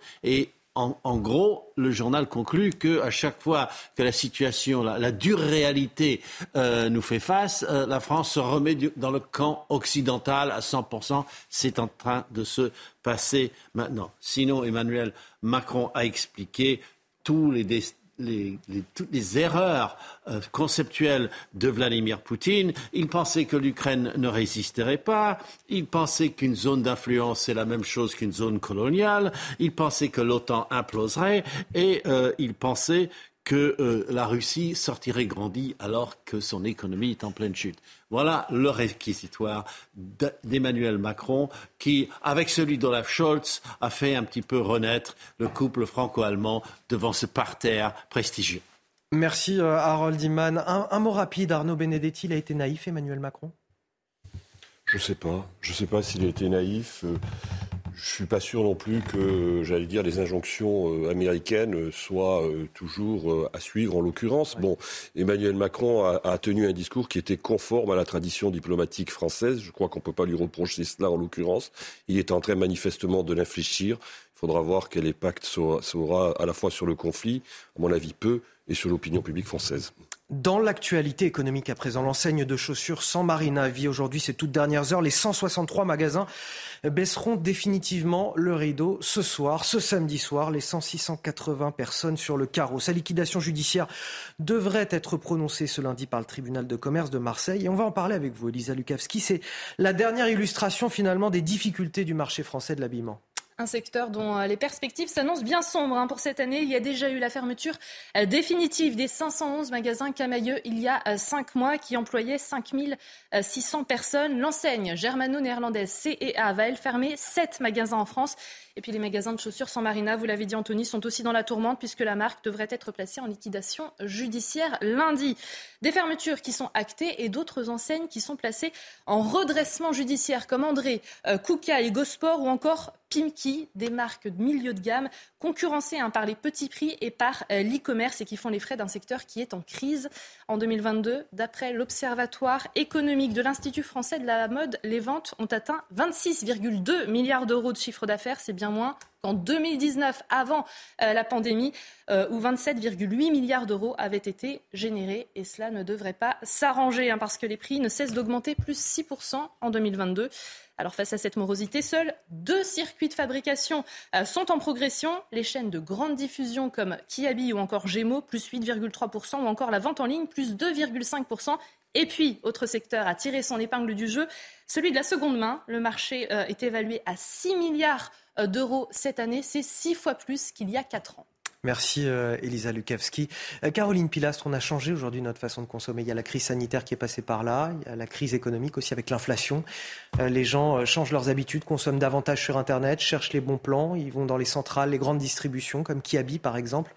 En, gros, le journal conclut que à chaque fois que la situation, la, dure réalité euh, nous fait face, euh, la France se remet dans le camp occidental à 100%. C'est en train de se passer maintenant. Sinon, Emmanuel Macron a expliqué tous les, toutes les erreurs euh, conceptuelles de Vladimir Poutine. Il pensait que l'Ukraine ne résisterait pas. Il pensait qu'une zone d'influence, c'est la même chose qu'une zone coloniale. Il pensait que l'OTAN imploserait. Et euh, il pensait que euh, la Russie sortirait grandie alors que son économie est en pleine chute. Voilà le réquisitoire d'Emmanuel Macron qui, avec celui d'Olaf Scholz, a fait un petit peu renaître le couple franco-allemand devant ce parterre prestigieux. Merci euh, Harold Iman. Un, mot rapide, Arnaud Benedetti, il a été naïf Emmanuel Macron? Je ne sais pas. Je ne sais pas s'il a été naïf. Euh, je suis pas sûr non plus que, j'allais dire, les injonctions euh, américaines soient euh, toujours euh, à suivre. En l'occurrence, bon, Emmanuel Macron a, tenu un discours qui était conforme à la tradition diplomatique française. Je crois qu'on peut pas lui reprocher cela en l'occurrence. Il est en train manifestement de l'infléchir. Il faudra voir quel impact ça aura à la fois sur le conflit, à mon avis peu, et sur l'opinion publique française. Dans l'actualité économique à présent, l'enseigne de chaussures San Marina vit aujourd'hui ces toutes dernières heures. Les 163 magasins baisseront définitivement le rideau ce soir, ce samedi soir, les 680 personnes sur le carreau. Sa liquidation judiciaire devrait être prononcée ce lundi par le tribunal de commerce de Marseille. Et on va en parler avec vous, Elisa Lukavski. C'est la dernière illustration finalement des difficultés du marché français de l'habillement. Un secteur dont euh, les perspectives s'annoncent bien sombres hein, pour cette année. Il y a déjà eu la fermeture euh, définitive des 511 magasins Camailleux il y a euh, cinq mois qui employaient 5600 personnes. L'enseigne germano-néerlandaise CEA va elle fermer sept magasins en France. Et puis les magasins de chaussures sans marina, vous l'avez dit Anthony, sont aussi dans la tourmente puisque la marque devrait être placée en liquidation judiciaire lundi. Des fermetures qui sont actées et d'autres enseignes qui sont placées en redressement judiciaire comme André, Kouka et Gosport ou encore Pimki, des marques de milieu de gamme concurrencées hein, par les petits prix et par euh, l'e-commerce et qui font les frais d'un secteur qui est en crise. En 2022, d'après l'Observatoire économique de l'Institut français de la mode, les ventes ont atteint 26,2 milliards d'euros de chiffre d'affaires. C'est bien moins qu'en 2019, avant euh, la pandémie, euh, où 27,8 milliards d'euros avaient été générés. Et cela ne devrait pas s'arranger, hein, parce que les prix ne cessent d'augmenter, plus 6% en 2022. Alors face à cette morosité, seuls deux circuits de fabrication euh, sont en progression. Les chaînes de grande diffusion comme Kiabi ou encore Gémeaux, plus 8,3%, ou encore la vente en ligne, plus 2,5%. Et puis, autre secteur a tiré son épingle du jeu, celui de la seconde main. Le marché est évalué à 6 milliards d'euros cette année. C'est six fois plus qu'il y a quatre ans. Merci euh, Elisa Lukavski. Euh, Caroline Pilastre, on a changé aujourd'hui notre façon de consommer. Il y a la crise sanitaire qui est passée par là, il y a la crise économique aussi avec l'inflation. Euh, les gens changent leurs habitudes, consomment davantage sur Internet, cherchent les bons plans, ils vont dans les centrales, les grandes distributions comme Kiabi par exemple.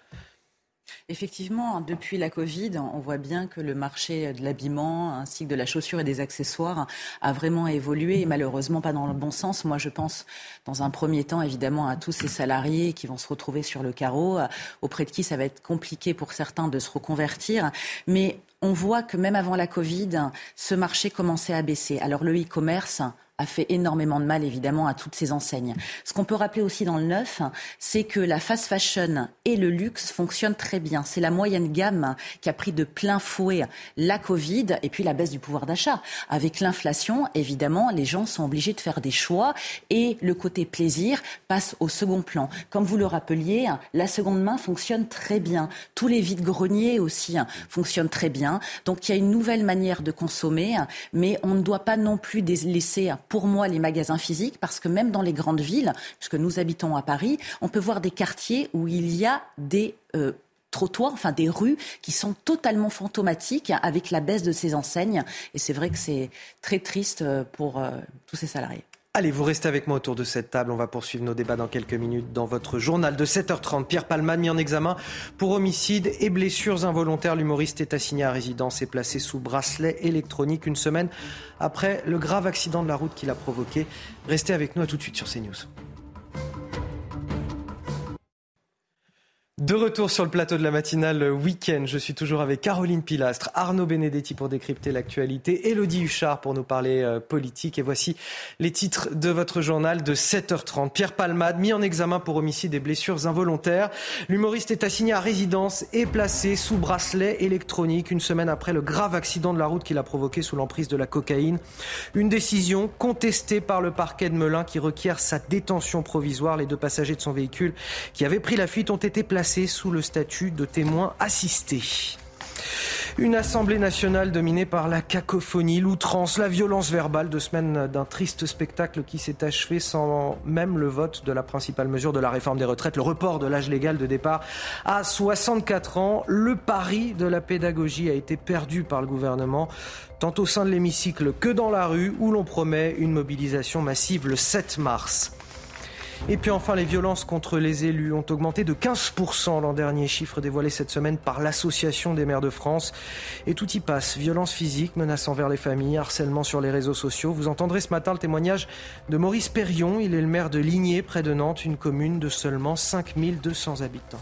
Effectivement, depuis la Covid, on voit bien que le marché de l'habillement ainsi que de la chaussure et des accessoires a vraiment évolué et malheureusement pas dans le bon sens. Moi, je pense dans un premier temps évidemment à tous ces salariés qui vont se retrouver sur le carreau, auprès de qui ça va être compliqué pour certains de se reconvertir. Mais on voit que même avant la Covid, ce marché commençait à baisser. Alors le e-commerce, a fait énormément de mal, évidemment, à toutes ces enseignes. Ce qu'on peut rappeler aussi dans le neuf, c'est que la fast fashion et le luxe fonctionnent très bien. C'est la moyenne gamme qui a pris de plein fouet la Covid et puis la baisse du pouvoir d'achat. Avec l'inflation, évidemment, les gens sont obligés de faire des choix et le côté plaisir passe au second plan. Comme vous le rappeliez, la seconde main fonctionne très bien. Tous les vides-greniers aussi fonctionnent très bien. Donc il y a une nouvelle manière de consommer, mais on ne doit pas non plus laisser pour moi les magasins physiques parce que même dans les grandes villes, puisque nous habitons à Paris, on peut voir des quartiers où il y a des euh, trottoirs, enfin des rues qui sont totalement fantomatiques avec la baisse de ces enseignes. Et c'est vrai que c'est très triste euh, pour euh, tous ces salariés. Allez, vous restez avec moi autour de cette table. On va poursuivre nos débats dans quelques minutes dans votre journal de 7h30. Pierre Palman mis en examen pour homicide et blessures involontaires. L'humoriste est assigné à résidence et placé sous bracelet électronique une semaine après le grave accident de la route qu'il a provoqué. Restez avec nous à tout de suite sur CNews. De retour sur le plateau de la matinale week-end, je suis toujours avec Caroline Pilastre, Arnaud Benedetti pour décrypter l'actualité, Elodie Huchard pour nous parler euh, politique. Et voici les titres de votre journal de 7h30. Pierre Palmade, mis en examen pour homicide et blessures involontaires. L'humoriste est assigné à résidence et placé sous bracelet électronique une semaine après le grave accident de la route qu'il a provoqué sous l'emprise de la cocaïne. Une décision contestée par le parquet de Melun qui requiert sa détention provisoire. Les deux passagers de son véhicule qui avaient pris la fuite ont été placés sous le statut de témoin assisté. Une assemblée nationale dominée par la cacophonie, l'outrance, la violence verbale, deux semaines d'un triste spectacle qui s'est achevé sans même le vote de la principale mesure de la réforme des retraites, le report de l'âge légal de départ à 64 ans. Le pari de la pédagogie a été perdu par le gouvernement, tant au sein de l'hémicycle que dans la rue, où l'on promet une mobilisation massive le 7 mars. Et puis enfin, les violences contre les élus ont augmenté de 15% l'an dernier, chiffre dévoilé cette semaine par l'Association des maires de France. Et tout y passe, violence physique, menaces envers les familles, harcèlement sur les réseaux sociaux. Vous entendrez ce matin le témoignage de Maurice Perrion, il est le maire de Ligné, près de Nantes, une commune de seulement 5200 habitants.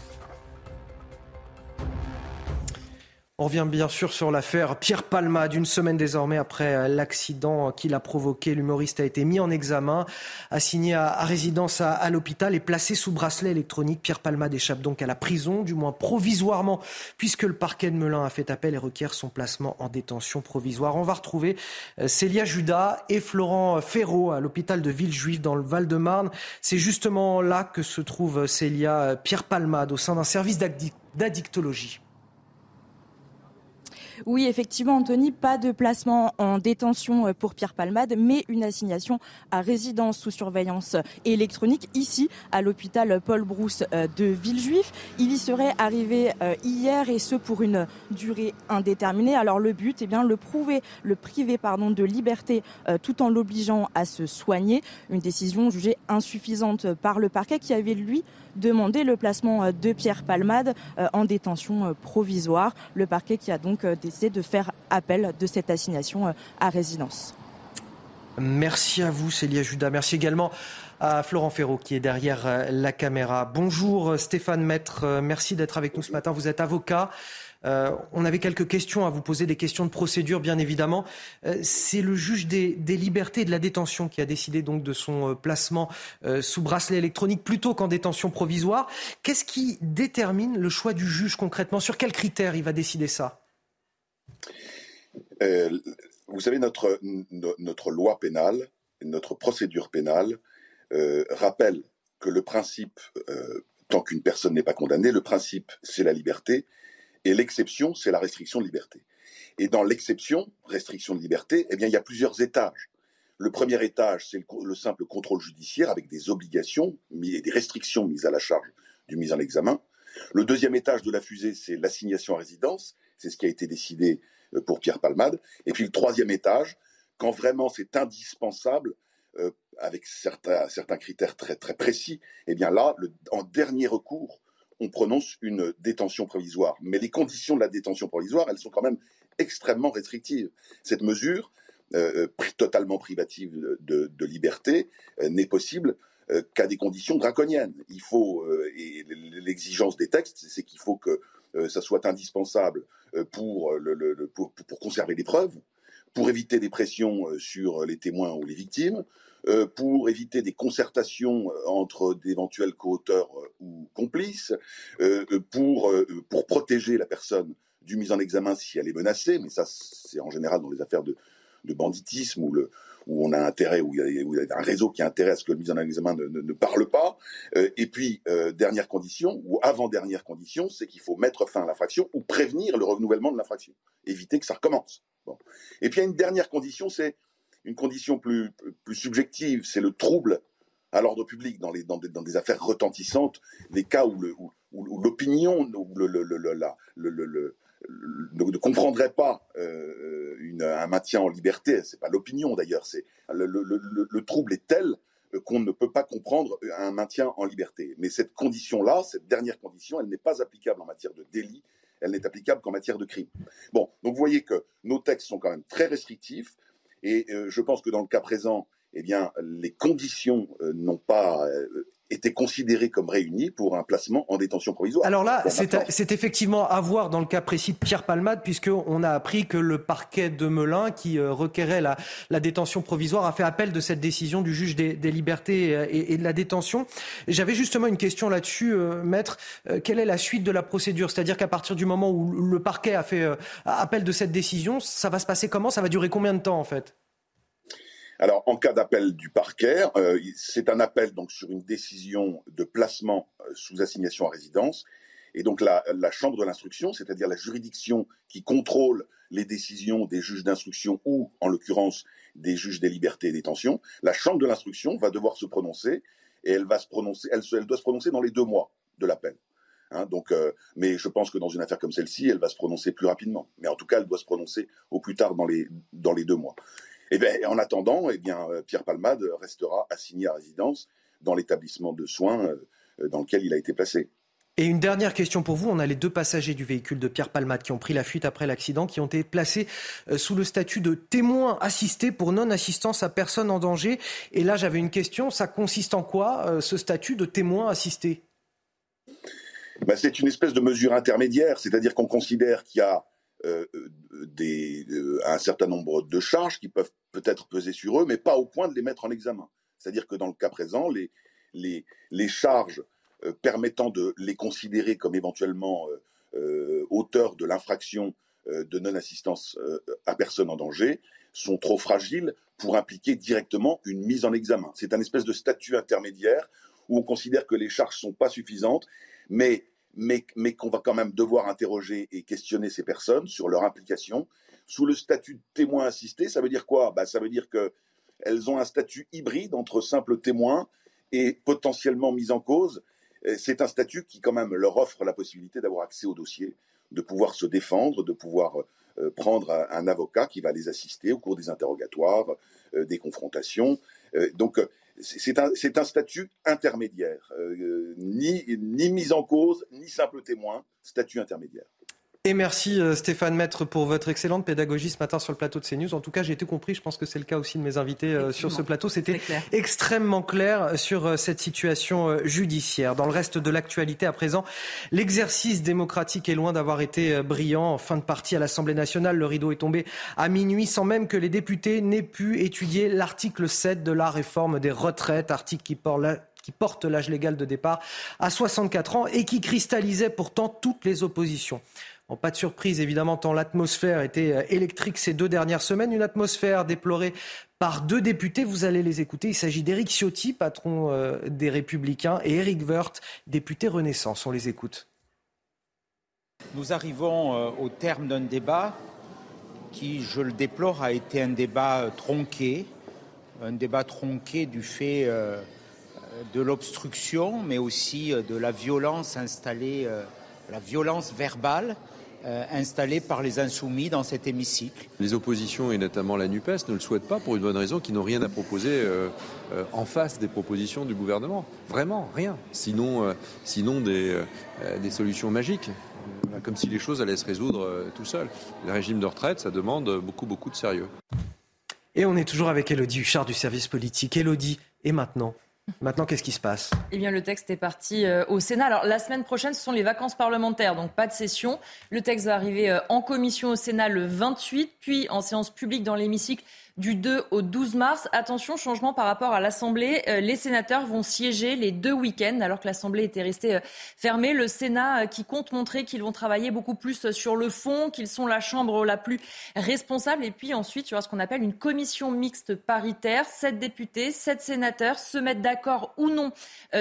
On revient bien sûr sur l'affaire Pierre Palma. D'une semaine désormais après l'accident qu'il a provoqué, l'humoriste a été mis en examen, assigné à, résidence à, l'hôpital et placé sous bracelet électronique. Pierre Palma échappe donc à la prison, du moins provisoirement, puisque le parquet de Melun a fait appel et requiert son placement en détention provisoire. On va retrouver euh, Célia Judas et Florent Ferraud à l'hôpital de Villejuif dans le Val-de-Marne. C'est justement là que se trouve Célia Pierre Palmade au sein d'un service d'addictologie. Oui, effectivement, Anthony, pas de placement en détention euh, pour Pierre Palmade, mais une assignation à résidence sous surveillance électronique ici à l'hôpital Paul Brousse euh, de Villejuif. Il y serait arrivé euh, hier et ce pour une durée indéterminée. Alors le but, eh bien, le prouver, le priver pardon, de liberté tout en l'obligeant à se soigner. Une décision jugée insuffisante par le parquet qui avait lui demandé le placement de Pierre Palmade en détention provisoire. Le parquet qui a donc décidé de faire appel de cette assignation euh, à résidence. Merci à vous, Célia Judas. Merci également à Florent Ferraud qui est derrière euh, la caméra. Bonjour euh, Stéphane Maître, merci d'être avec nous ce matin. Vous êtes avocat. Euh, on avait quelques questions à vous poser, des questions de procédure, bien évidemment. Euh, c'est le juge des, libertés et de la détention qui a décidé donc de son euh, placement sous bracelet électronique plutôt qu'en détention provisoire. Qu'est-ce qui détermine le choix du juge concrètement? Sur quels critères il va décider ça? Vous savez, notre, notre loi pénale, notre procédure pénale rappelle que le principe, tant qu'une personne n'est pas condamnée, le principe, c'est la liberté et l'exception, c'est la restriction de liberté. Et dans l'exception, restriction de liberté, eh bien, il y a plusieurs étages. Le premier étage, c'est le, simple contrôle judiciaire avec des obligations et des restrictions mises à la charge du mise en examen. Le deuxième étage de la fusée, c'est l'assignation à résidence. C'est ce qui a été décidé euh, pour Pierre Palmade. Et puis le troisième étage, quand vraiment c'est indispensable, euh, avec certains, certains critères très, très précis, eh bien là, en dernier recours, on prononce une détention provisoire. Mais les conditions de la détention provisoire, elles sont quand même extrêmement restrictives. Cette mesure, euh, euh, totalement privative de, liberté, euh, n'est possible qu'à des conditions draconiennes. Il faut, et l'exigence des textes, c'est qu'il faut que ça soit indispensable pour, pour conserver les preuves, pour éviter des pressions sur les témoins ou les victimes, euh, pour éviter des concertations euh, entre d'éventuels co-auteurs euh, ou complices, pour, pour protéger la personne du mise en examen si elle est menacée, mais ça c'est en général dans les affaires de, de banditisme où, le, où on a intérêt, où il, y a, un réseau qui a intérêt à ce que le mise en examen ne, ne, parle pas. et puis, dernière condition, ou avant-dernière condition, c'est qu'il faut mettre fin à l'infraction ou prévenir le renouvellement de l'infraction, éviter que ça recommence. Bon. Et puis, il y a une dernière condition, c'est une condition plus, subjective, c'est le trouble à l'ordre public dans, des, affaires retentissantes, des cas où l'opinion ne comprendrait pas euh, un maintien en liberté. C'est pas l'opinion d'ailleurs, c'est le, trouble est tel qu'on ne peut pas comprendre un maintien en liberté. Mais cette condition-là, cette dernière condition, elle n'est pas applicable en matière de délit, elle n'est applicable qu'en matière de crime. Bon, donc vous voyez que nos textes sont quand même très restrictifs. Et euh, je pense que dans le cas présent, eh bien, les conditions euh, n'ont pas euh, été considérées comme réunies pour un placement en détention provisoire. Alors là, c'est effectivement à voir dans le cas précis de Pierre Palmade, puisqu'on a appris que le parquet de Melun, qui requérait la, la, détention provisoire, a fait appel de cette décision du juge des, des libertés et, et, de la détention. J'avais justement une question là-dessus, maître. quelle est la suite de la procédure? C'est-à-dire qu'à partir du moment où le parquet a fait appel de cette décision, ça va se passer comment? Ça va durer combien de temps en fait? Alors, en cas d'appel du parquet, euh, c'est un appel donc sur une décision de placement euh, sous assignation à résidence. Et donc la, chambre de l'instruction, c'est-à-dire la juridiction qui contrôle les décisions des juges d'instruction ou, en l'occurrence, des juges des libertés et détention, la chambre de l'instruction va devoir se prononcer et elle va se prononcer, elle, doit se prononcer dans les deux mois de l'appel. Hein, donc, euh, mais je pense que dans une affaire comme celle-ci, elle va se prononcer plus rapidement. Mais en tout cas, elle doit se prononcer au plus tard dans les deux mois. Et eh bien, en attendant, eh bien, euh, Pierre Palmade restera assigné à résidence dans l'établissement de soins dans lequel il a été placé. Et une dernière question pour vous. On a les deux passagers du véhicule de Pierre Palmade qui ont pris la fuite après l'accident, qui ont été placés euh, sous le statut de témoins assistés pour non-assistance à personne en danger. Et là, j'avais une question. Ça consiste en quoi, euh, ce statut de témoin assisté? Ben, C'est une espèce de mesure intermédiaire. C'est-à-dire qu'on considère qu'il y a euh, des, un certain nombre de charges qui peuvent peut-être peser sur eux, mais pas au point de les mettre en examen. C'est-à-dire que dans le cas présent, les, charges euh, permettant de les considérer comme éventuellement euh, euh, auteurs de l'infraction de non-assistance à personne en danger sont trop fragiles pour impliquer directement une mise en examen. C'est un espèce de statut intermédiaire où on considère que les charges sont pas suffisantes, mais, mais, qu'on va quand même devoir interroger et questionner ces personnes sur leur implication. Sous le statut de témoin assisté, ça veut dire quoi? Bah, Ça veut dire qu'elles ont un statut hybride entre simple témoin et potentiellement mise en cause, c'est un statut qui quand même leur offre la possibilité d'avoir accès au dossier, de pouvoir se défendre, de pouvoir euh, prendre un, avocat qui va les assister au cours des interrogatoires, euh, des confrontations. Euh, donc c'est un, un, statut intermédiaire, ni, ni mise en cause, ni simple témoin, statut intermédiaire. Et merci euh, Stéphane Maître pour votre excellente pédagogie ce matin sur le plateau de CNews. En tout cas, j'ai été compris, je pense que c'est le cas aussi de mes invités euh, sur ce plateau. C'était extrêmement clair sur euh, cette situation judiciaire. Dans le reste de l'actualité à présent, l'exercice démocratique est loin d'avoir été brillant. En fin de partie à l'Assemblée nationale, le rideau est tombé à minuit sans même que les députés n'aient pu étudier l'article 7 de la réforme des retraites, article qui porte l'âge légal de départ à 64 ans et qui cristallisait pourtant toutes les oppositions pas de surprise, évidemment, tant l'atmosphère était euh, électrique ces deux dernières semaines. Une atmosphère déplorée par deux députés. Vous allez les écouter. Il s'agit d'Éric Ciotti, patron euh, des Républicains, et Éric Woerth, député Renaissance. On les écoute. Nous arrivons euh, au terme d'un débat qui, je le déplore, a été un débat tronqué, un débat tronqué du fait de l'obstruction, mais aussi de la violence installée, la violence verbale euh, installés par les insoumis dans cet hémicycle. Les oppositions, et notamment la NUPES, ne le souhaitent pas pour une bonne raison, qu'ils n'ont rien à proposer euh, euh, en face des propositions du gouvernement. Vraiment, rien. Sinon, sinon des, des solutions magiques comme si les choses allaient se résoudre tout seul. Le régime de retraite, ça demande beaucoup, beaucoup de sérieux. Et on est toujours avec Elodie Huchard du service politique. Elodie, et maintenant Maintenant, qu'est-ce qui se passe? Eh bien, le texte est parti euh, au Sénat. Alors, la semaine prochaine, ce sont les vacances parlementaires, donc pas de session. Le texte va arriver euh, en commission au Sénat le 28, puis en séance publique dans l'hémicycle du 2 au 12 mars. Attention, changement par rapport à l'Assemblée. Euh, les sénateurs vont siéger les deux week-ends alors que l'Assemblée était restée euh, fermée. Le Sénat euh, qui compte montrer qu'ils vont travailler beaucoup plus sur le fond, qu'ils sont la Chambre la plus responsable. Et puis ensuite, il y ce qu'on appelle une commission mixte paritaire. Sept députés, sept sénateurs se mettent d'accord ou non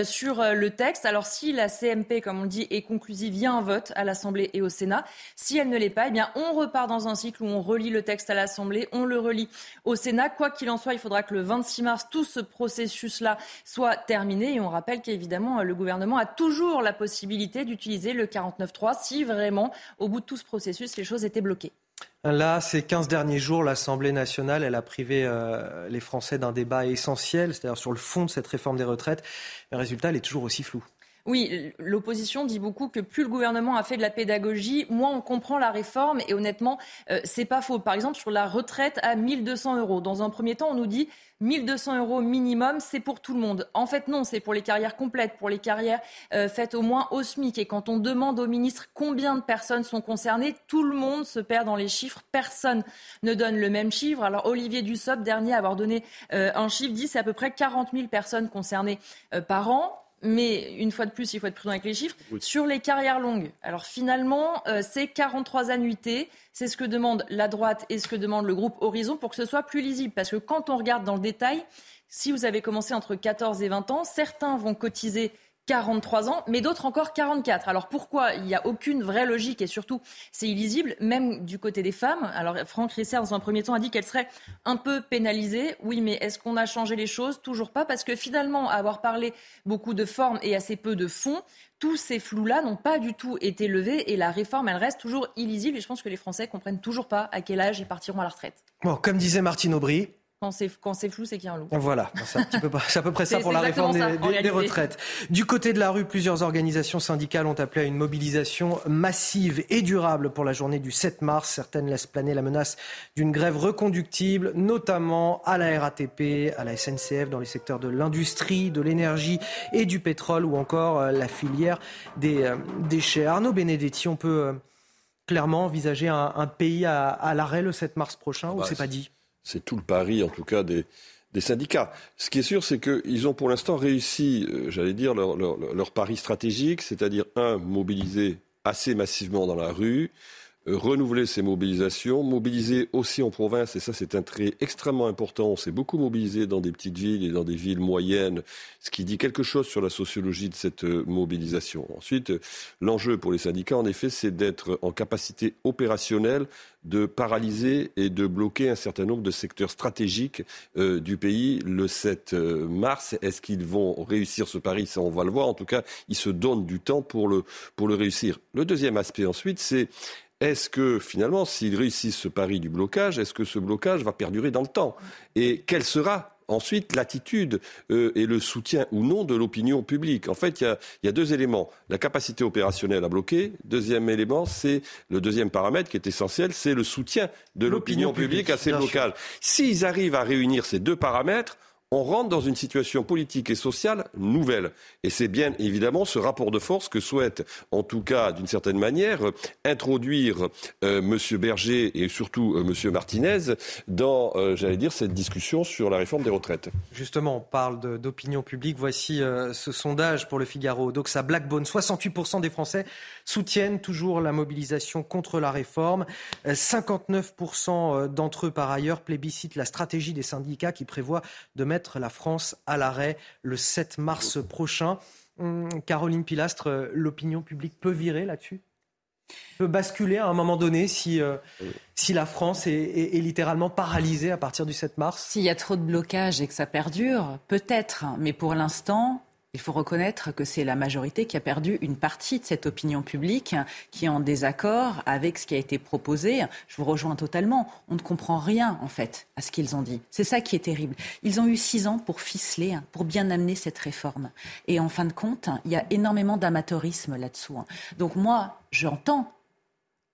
sur le texte. Alors si la CMP, comme on dit, est conclusive, il y a un vote à l'Assemblée et au Sénat. Si elle ne l'est pas, eh bien on repart dans un cycle où on relie le texte à l'Assemblée, on le relie au Sénat. Quoi qu'il en soit, il faudra que le 26 mars, tout ce processus-là soit terminé. Et on rappelle qu'évidemment, le gouvernement a toujours la possibilité d'utiliser le 49.3 si vraiment, au bout de tout ce processus, les choses étaient bloquées. Là, ces 15 derniers jours, l'Assemblée nationale, elle a privé euh, les Français d'un débat essentiel, c'est-à-dire sur le fond de cette réforme des retraites. Le résultat, il est toujours aussi flou. Oui, l'opposition dit beaucoup que plus le gouvernement a fait de la pédagogie, moins on comprend la réforme. Et honnêtement, euh, c'est pas faux. Par exemple, sur la retraite à 1200 euros. Dans un premier temps, on nous dit 1200 euros minimum, c'est pour tout le monde. En fait, non, c'est pour les carrières complètes, pour les carrières euh, faites au moins au SMIC. Et quand on demande au ministre combien de personnes sont concernées, tout le monde se perd dans les chiffres. Personne ne donne le même chiffre. Alors, Olivier Dussopt, dernier à avoir donné euh, un chiffre, dit c'est à peu près 40 000 personnes concernées par an mais une fois de plus, il faut être prudent avec les chiffres. Sur les carrières longues, alors finalement, euh, c'est 43 annuités. C'est ce que demande la droite et ce que demande le groupe Horizon pour que ce soit plus lisible. Parce que quand on regarde dans le détail, si vous avez commencé entre 14 et 20 ans, certains vont cotiser 43 ans, mais d'autres encore 44. Alors pourquoi Il n'y a aucune vraie logique et surtout c'est illisible, même du côté des femmes? Alors Franck Risser, dans un premier temps, a dit qu'elle serait un peu pénalisée. Oui, mais est-ce qu'on a changé les choses? Toujours pas, parce que finalement, avoir parlé beaucoup de forme et assez peu de fond, tous ces flous-là n'ont pas du tout été levés et la réforme, elle reste toujours illisible. Et je pense que les Français comprennent toujours pas à quel âge ils partiront à la retraite. Bon, comme disait Martine Aubry, Quand c'est flou, c'est qu'il y a un loup. Voilà, c'est à peu près ça pour la réforme des, retraites. Du côté de la rue, plusieurs organisations syndicales ont appelé à une mobilisation massive et durable pour la journée du 7 mars. Certaines laissent planer la menace d'une grève reconductible, notamment à la RATP, à la SNCF, dans les secteurs de l'industrie, de l'énergie et du pétrole, ou encore euh, la filière des euh, déchets. Arnaud Benedetti, on peut euh, clairement envisager un, pays à, l'arrêt le 7 mars prochain, ou bah, c'est pas dit? C'est tout le pari, en tout cas, des, syndicats. Ce qui est sûr, c'est qu'ils ont pour l'instant réussi, euh, j'allais dire, leur, pari stratégique, c'est-à-dire, un, mobiliser assez massivement dans la rue, renouveler ces mobilisations, mobiliser aussi en province, et ça c'est un trait extrêmement important, on s'est beaucoup mobilisé dans des petites villes et dans des villes moyennes, ce qui dit quelque chose sur la sociologie de cette euh, mobilisation. Ensuite, l'enjeu pour les syndicats, en effet, c'est d'être en capacité opérationnelle de paralyser et de bloquer un certain nombre de secteurs stratégiques euh, du pays le 7 mars. Est-ce qu'ils vont réussir ce pari? Ça, on va le voir. En tout cas, ils se donnent du temps pour le, pour le réussir. Le deuxième aspect ensuite, c'est est-ce que finalement, s'ils réussissent ce pari du blocage, est-ce que ce blocage va perdurer dans le temps? Et quelle sera Ensuite, l'attitude euh, et le soutien ou non de l'opinion publique? En fait, il y, a, deux éléments. La capacité opérationnelle à bloquer. Deuxième élément, c'est le deuxième paramètre qui est essentiel, c'est le soutien de l'opinion publique, à ces blocages. S'ils arrivent à réunir ces deux paramètres, on rentre dans une situation politique et sociale nouvelle. Et c'est bien évidemment ce rapport de force que souhaite, en tout cas d'une certaine manière, introduire euh, M. Berger et surtout euh, M. Martinez dans, euh, j'allais dire, cette discussion sur la réforme des retraites. Justement, on parle d'opinion publique. Voici ce sondage pour le Figaro. Doxa Blackbone, 68% des Français soutiennent toujours la mobilisation contre la réforme. 59% d'entre eux, par ailleurs, plébiscitent la stratégie des syndicats qui prévoit de mettre la France à l'arrêt le 7 mars prochain. Hum, Caroline Pilastre, euh, l'opinion publique peut virer là-dessus? Peut basculer à un moment donné si, euh, si la France est, littéralement paralysée à partir du 7 mars? S'il y a trop de blocages et que ça perdure, peut-être. Mais pour l'instant, il faut reconnaître que c'est la majorité qui a perdu une partie de cette opinion publique qui est en désaccord avec ce qui a été proposé. Je vous rejoins totalement. On ne comprend rien, en fait, à ce qu'ils ont dit. C'est ça qui est terrible. Ils ont eu six ans pour ficeler, pour bien amener cette réforme. Et en fin de compte, il y a énormément d'amateurisme là-dessous. Donc moi, j'entends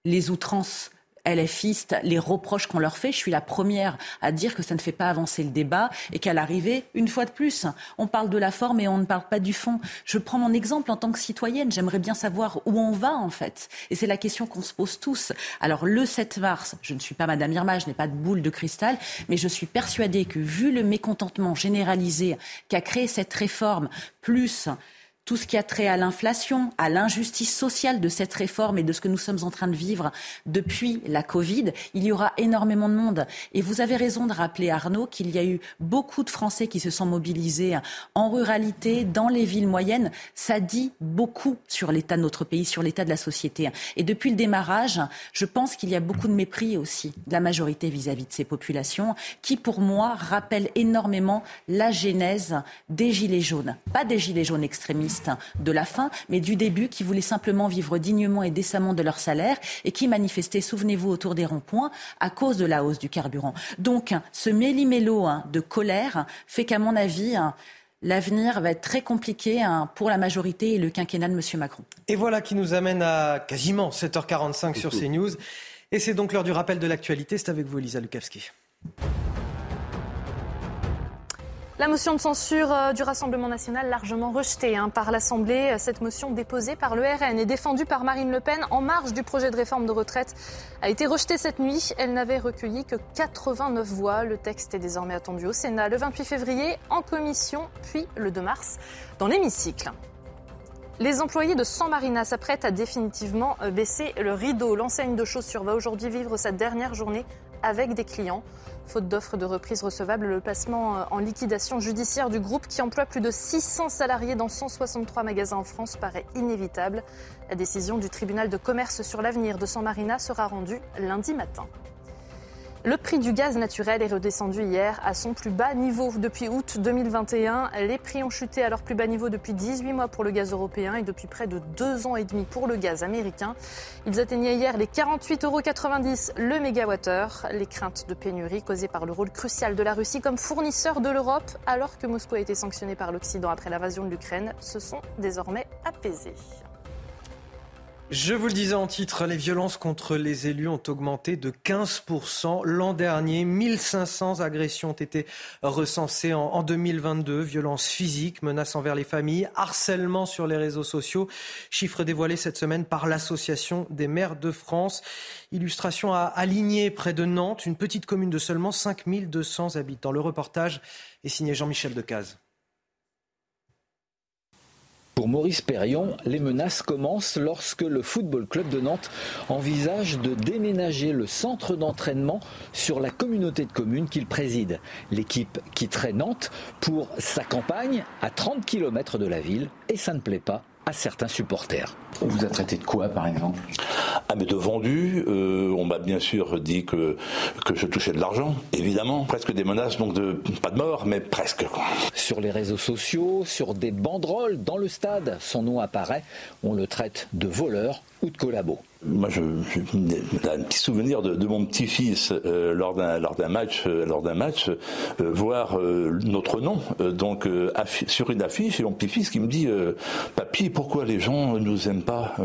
les outrances LFistes, les reproches qu'on leur fait, je suis la première à dire que ça ne fait pas avancer le débat et qu'à l'arrivée, une fois de plus, on parle de la forme et on ne parle pas du fond. Je prends mon exemple en tant que citoyenne. J'aimerais bien savoir où on va, en fait. Et c'est la question qu'on se pose tous. Alors, le 7 mars, je ne suis pas Madame Irma, je n'ai pas de boule de cristal, mais je suis persuadée que vu le mécontentement généralisé qu'a créé cette réforme, plus tout ce qui a trait à l'inflation, à l'injustice sociale de cette réforme et de ce que nous sommes en train de vivre depuis la Covid, il y aura énormément de monde. Et vous avez raison de rappeler, Arnaud, qu'il y a eu beaucoup de Français qui se sont mobilisés en ruralité, dans les villes moyennes. Ça dit beaucoup sur l'état de notre pays, sur l'état de la société. Et depuis le démarrage, je pense qu'il y a beaucoup de mépris aussi de la majorité vis-à-vis de ces populations qui, pour moi, rappellent énormément la genèse des Gilets jaunes. Pas des Gilets jaunes extrémistes de la fin, mais du début, qui voulaient simplement vivre dignement et décemment de leur salaire et qui manifestaient, souvenez-vous, autour des ronds-points à cause de la hausse du carburant. Donc, ce méli-mélo hein, de colère fait qu'à mon avis, hein, l'avenir va être très compliqué hein, pour la majorité et le quinquennat de M. Macron. Et voilà qui nous amène à quasiment 7h45 sur CNews. Et c'est donc l'heure du rappel de l'actualité. C'est avec vous, Elisa Lukavski. La motion de censure euh, du Rassemblement national largement rejetée hein, par l'Assemblée. Cette motion déposée par le RN et défendue par Marine Le Pen en marge du projet de réforme de retraite a été rejetée cette nuit. Elle n'avait recueilli que 89 voix. Le texte est désormais attendu au Sénat le 28 février en commission, puis le 2 mars dans l'hémicycle. Les employés de San Marina s'apprêtent à définitivement euh, baisser le rideau. L'enseigne de chaussures va aujourd'hui vivre sa dernière journée avec des clients. Faute d'offres de reprise recevables, le placement euh, en liquidation judiciaire du groupe qui emploie plus de 600 salariés dans 163 magasins en France paraît inévitable. La décision du tribunal de commerce sur l'avenir de San Marina sera rendue lundi matin. Le prix du gaz naturel est redescendu hier à son plus bas niveau depuis août 2021. Les prix ont chuté à leur plus bas niveau depuis 18 mois pour le gaz européen et depuis près de deux ans et demi pour le gaz américain. Ils atteignaient hier les 48,90 euros le mégawattheure. Les craintes de pénurie causées par le rôle crucial de la Russie comme fournisseur de l'Europe, alors que Moscou a été sanctionné par l'Occident après l'invasion de l'Ukraine, se sont désormais apaisées. Je vous le disais en titre, les violences contre les élus ont augmenté de 15% l'an dernier. 1500 agressions ont été recensées en 2022. Violences physiques, menaces envers les familles, harcèlement sur les réseaux sociaux. Chiffre dévoilé cette semaine par l'Association des maires de France. Illustration à Aligné, près de Nantes, une petite commune de seulement 5200 habitants. Le reportage est signé Jean-Michel Decaze. Pour Maurice Perrion, les menaces commencent lorsque le Football Club de Nantes envisage de déménager le centre d'entraînement sur la communauté de communes qu'il préside. L'équipe quitterait Nantes pour sa campagne à 30 km de la ville et ça ne plaît pas à certains supporters. On vous a traité de quoi par exemple? Ah mais de vendu, euh, on m'a bien sûr dit que, que je touchais de l'argent, évidemment, presque des menaces, donc de, pas de mort, mais presque. Sur les réseaux sociaux, sur des banderoles dans le stade, son nom apparaît, on le traite de voleur ou de collabo. Moi, je, j'ai un petit souvenir de, mon petit-fils euh, lors d'un lors d'un match, euh, lors d'un match, euh, voir notre nom donc sur une affiche et mon petit-fils qui me dit "Papy, pourquoi les gens nous aiment pas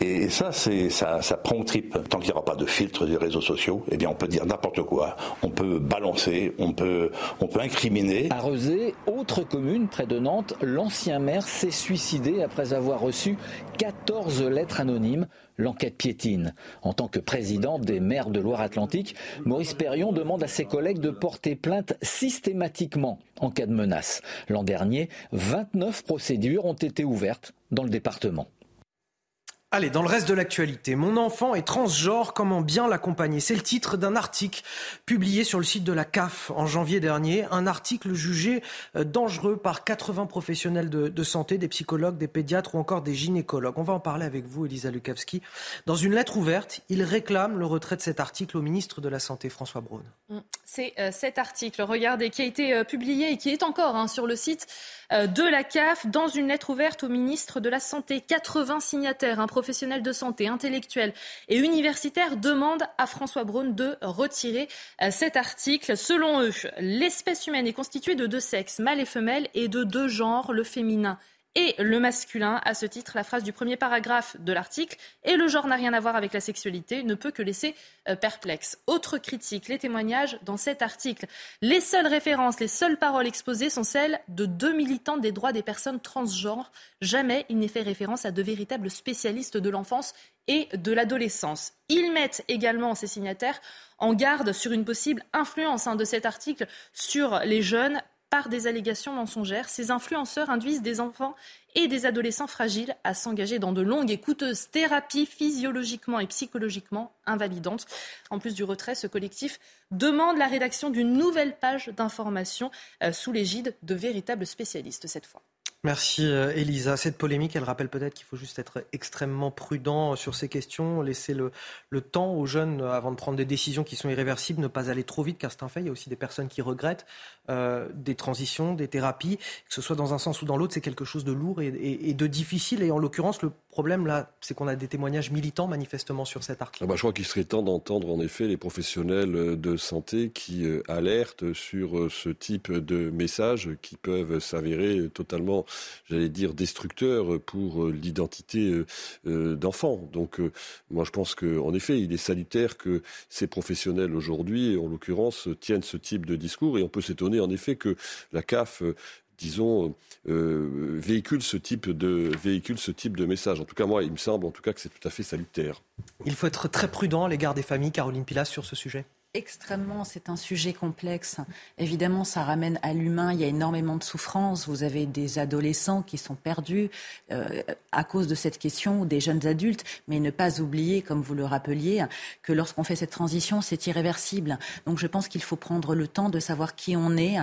et, ça, c'est ça, ça prend au trip. Tant qu'il n'y aura pas de filtre des réseaux sociaux, eh bien, on peut dire n'importe quoi. On peut balancer, on peut on peut incriminer. À Rezé, autre commune près de Nantes, l'ancien maire s'est suicidé après avoir reçu 14 lettres anonymes l'enquête piétine. En tant que président des maires de Loire-Atlantique, Maurice Perrion demande à ses collègues de porter plainte systématiquement en cas de menace. L'an dernier, 29 procédures ont été ouvertes dans le département. Allez, dans le reste de l'actualité, mon enfant est transgenre, comment bien l'accompagner? C'est le titre d'un article publié sur le site de la CAF en janvier dernier, un article jugé euh, dangereux par 80 professionnels de, santé, des psychologues, des pédiatres ou encore des gynécologues. On va en parler avec vous, Elisa Lukavski. Dans une lettre ouverte, il réclame le retrait de cet article au ministre de la Santé, François Braun. C'est euh, cet article, regardez, qui a été euh, publié et qui est encore hein, sur le site de la CAF dans une lettre ouverte au ministre de la Santé. 80 signataires, un professionnels de santé, intellectuels et universitaires demandent à François Braun de retirer euh, cet article. Selon eux, l'espèce humaine est constituée de deux sexes, mâle et femelle, et de deux genres, le féminin et le masculin. À ce titre, la phrase du premier paragraphe de l'article et le genre n'a rien à voir avec la sexualité ne peut que laisser euh, perplexe. Autre critique, les témoignages dans cet article. Les seules références, les seules paroles exposées sont celles de deux militants des droits des personnes transgenres. Jamais il n'est fait référence à de véritables spécialistes de l'enfance et de l'adolescence. Ils mettent également, ces signataires, en garde sur une possible influence hein, de cet article sur les jeunes par des allégations mensongères. Ces influenceurs induisent des enfants et des adolescents fragiles à s'engager dans de longues et coûteuses thérapies physiologiquement et psychologiquement invalidantes. En plus du retrait, ce collectif demande la rédaction d'une nouvelle page d'information euh, sous l'égide de véritables spécialistes cette fois. Merci euh, Elisa. Cette polémique, elle rappelle peut-être qu'il faut juste être extrêmement prudent sur ces questions, laisser le, temps aux jeunes euh, avant de prendre des décisions qui sont irréversibles, ne pas aller trop vite, car c'est un fait. Il y a aussi des personnes qui regrettent euh, des transitions, des thérapies, que ce soit dans un sens ou dans l'autre, c'est quelque chose de lourd et, de difficile. Et en l'occurrence, le problème là, c'est qu'on a des témoignages militants manifestement sur cet article. Ah bah, je crois qu'il serait temps d'entendre en effet les professionnels de santé qui alertent sur ce type de messages qui peuvent s'avérer totalement j'allais dire, destructeur pour euh, l'identité euh, euh, d'enfants. Donc, moi, je pense qu'en effet, il est salutaire que ces professionnels aujourd'hui, en l'occurrence, tiennent ce type de discours. Et on peut s'étonner, en effet, que la CAF disons, véhicule ce type de véhicule ce type de message. En tout cas, moi, il me semble, en tout cas, que c'est tout à fait salutaire. Il faut être très prudent à l'égard des familles, Caroline Pilas, sur ce sujet. Extrêmement, c'est un sujet complexe. Évidemment, ça ramène à l'humain. Il y a énormément de souffrance. Vous avez des adolescents qui sont perdus euh, à cause de cette question, ou des jeunes adultes. Mais ne pas oublier, comme vous le rappeliez, que lorsqu'on fait cette transition, c'est irréversible. Donc, je pense qu'il faut prendre le temps de savoir qui on est,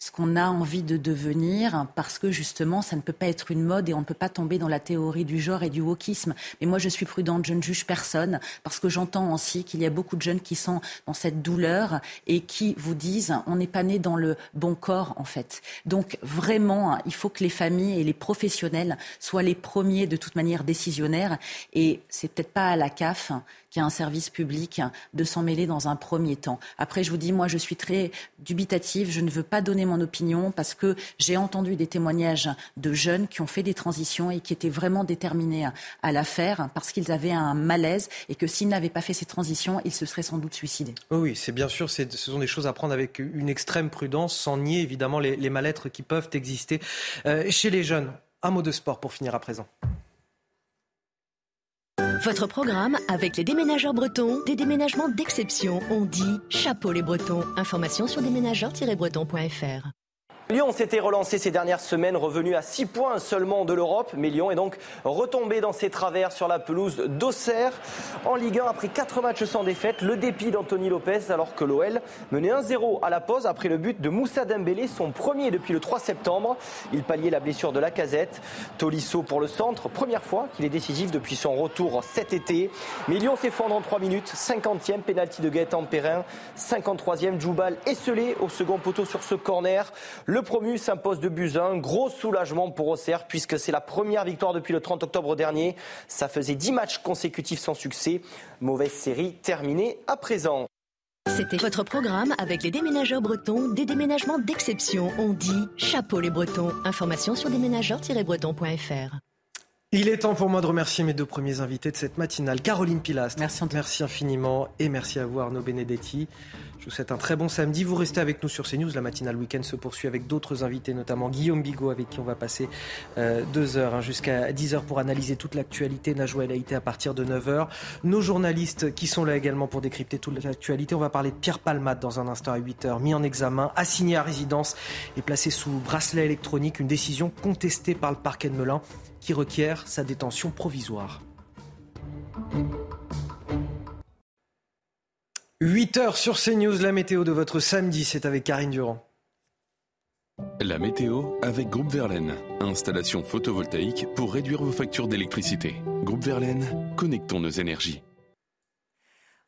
ce qu'on a envie de devenir, parce que justement, ça ne peut pas être une mode et on ne peut pas tomber dans la théorie du genre et du wokisme. Mais moi, je suis prudente, je ne juge personne, parce que j'entends aussi qu'il y a beaucoup de jeunes qui sont dans cette douleur et qui vous disent, on n'est pas né dans le bon corps, en fait. Donc, vraiment, il faut que les familles et les professionnels soient les premiers, de toute manière, décisionnaires. Et c'est peut-être pas à la CAF qui a un service public, de s'en mêler dans un premier temps. Après, je vous dis, moi, je suis très dubitative. Je ne veux pas donner mon opinion parce que j'ai entendu des témoignages de jeunes qui ont fait des transitions et qui étaient vraiment déterminés à la faire parce qu'ils avaient un malaise et que s'ils n'avaient pas fait ces transitions, ils se seraient sans doute suicidés. oui, c'est bien sûr, ce sont des choses à prendre avec une extrême prudence, sans nier évidemment les, les mal-être qui peuvent exister euh, chez les jeunes. Un mot de sport pour finir à présent. Votre programme avec les déménageurs bretons, des déménagements d'exception. On dit chapeau les bretons. Information sur déménageurs-bretons.fr. Lyon s'était relancé ces dernières semaines, revenu à 6 points seulement de l'Europe, mais Lyon est donc retombé dans ses travers sur la pelouse d'Auxerre. En Ligue 1, après 4 matchs sans défaite, le dépit d'Anthony Lopez, alors que l'OL menait 1-0 à la pause après le but de Moussa Dembélé, son premier depuis le 3 septembre. Il palliait la blessure de la casette. Tolisso pour le centre, première fois qu'il est décisif depuis son retour cet été. Mais Lyon s'effondre en 3 minutes, 50e pénalty de Gaëtan Perrin, 53e Djoubal esselé au second poteau sur ce corner. Promu s'impose de Buzyn. Gros soulagement pour Auxerre puisque c'est la première victoire depuis le 30 octobre dernier. Ça faisait 10 matchs consécutifs sans succès. Mauvaise série terminée à présent. C'était votre programme avec les déménageurs bretons, des déménagements d'exception. On dit chapeau les bretons. Information sur déménageurs-bretons.fr. Il est temps pour moi de remercier mes deux premiers invités de cette matinale. Caroline Pilastre. Merci, merci infiniment et merci à vous Arnaud Benedetti. Je vous souhaite un très bon samedi. Vous restez avec nous sur CNews. La matinale week-end se poursuit avec d'autres invités, notamment Guillaume Bigot, avec qui on va passer euh, deux heures hein, jusqu'à 10 heures pour analyser toute l'actualité. Najwa El Haïté à partir de 9 heures. Nos journalistes qui sont là également pour décrypter toute l'actualité. On va parler de Pierre Palmade dans un instant à 8 heures, mis en examen, assigné à résidence et placé sous bracelet électronique. Une décision contestée par le parquet de Melun qui requiert sa détention provisoire. 8 heures sur CNews, la météo de votre samedi, c'est avec Karine Durand. La météo avec Groupe Verlaine. Installation photovoltaïque pour réduire vos factures d'électricité. Groupe Verlaine, connectons nos énergies.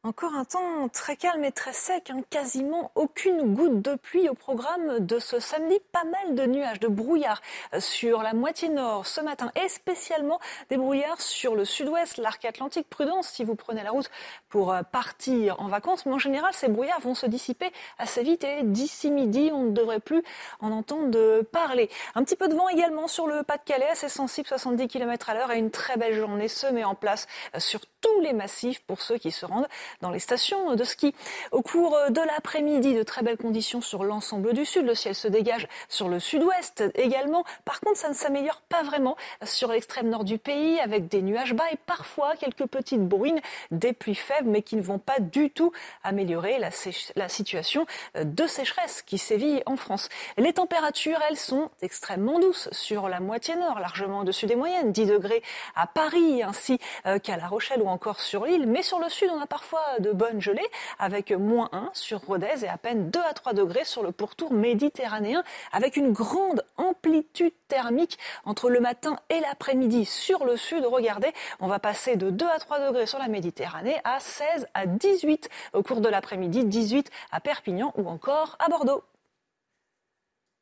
Encore un temps très calme et très sec, hein. quasiment aucune goutte de pluie au programme de ce samedi. Pas mal de nuages, de brouillard euh, sur la moitié nord ce matin et spécialement des brouillards sur le sud-ouest, l'arc atlantique. Prudence si vous prenez la route pour euh, partir en vacances, mais en général ces brouillards vont se dissiper assez vite et d'ici midi on ne devrait plus en entendre parler. Un petit peu de vent également sur le Pas-de-Calais, assez sensible, 70 km à l'heure et une très belle journée se met en place euh, sur tous les massifs pour ceux qui se rendent dans les stations de ski. Au cours de l'après-midi, de très belles conditions sur l'ensemble du sud. Le ciel se dégage sur le sud-ouest également. Par contre, ça ne s'améliore pas vraiment sur l'extrême nord du pays avec des nuages bas et parfois quelques petites bruines, des pluies faibles mais qui ne vont pas du tout améliorer la, situation de sécheresse qui sévit en France. Les températures, elles, sont extrêmement douces sur la moitié nord, largement au-dessus des moyennes, 10 degrés à Paris ainsi euh, qu'à La Rochelle ou encore sur l'île. Mais sur le sud, on a parfois de bonnes gelées avec moins 1 sur Rodez et à peine 2 à 3 degrés sur le pourtour méditerranéen avec une grande amplitude thermique entre le matin et l'après-midi sur le sud. Regardez, on va passer de 2 à 3 degrés sur la Méditerranée à 16 à 18 au cours de l'après-midi, 18 à Perpignan ou encore à Bordeaux.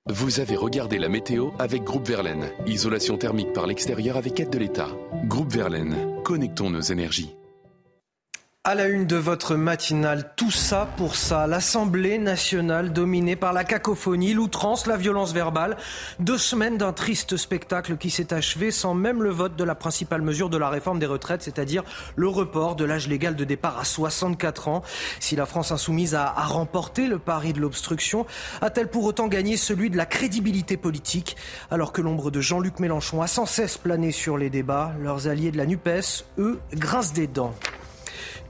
Vous avez regardé la météo avec Groupe Verlaine. Isolation thermique par l'extérieur avec aide de l'État. Groupe Verlaine, connectons nos énergies. À la une de votre matinale, tout ça pour ça. L'Assemblée nationale dominée par la cacophonie, l'outrance, la violence verbale. Deux semaines d'un triste spectacle qui s'est achevé sans même le vote de la principale mesure de la réforme des retraites, c'est-à-dire le report de l'âge légal de départ à 64 ans. Si la France insoumise a, a remporté le pari de l'obstruction, a-t-elle pour autant gagné celui de la crédibilité politique? Alors que l'ombre de Jean-Luc Mélenchon a sans cesse plané sur les débats, leurs alliés de la NUPES, eux, grincent des dents.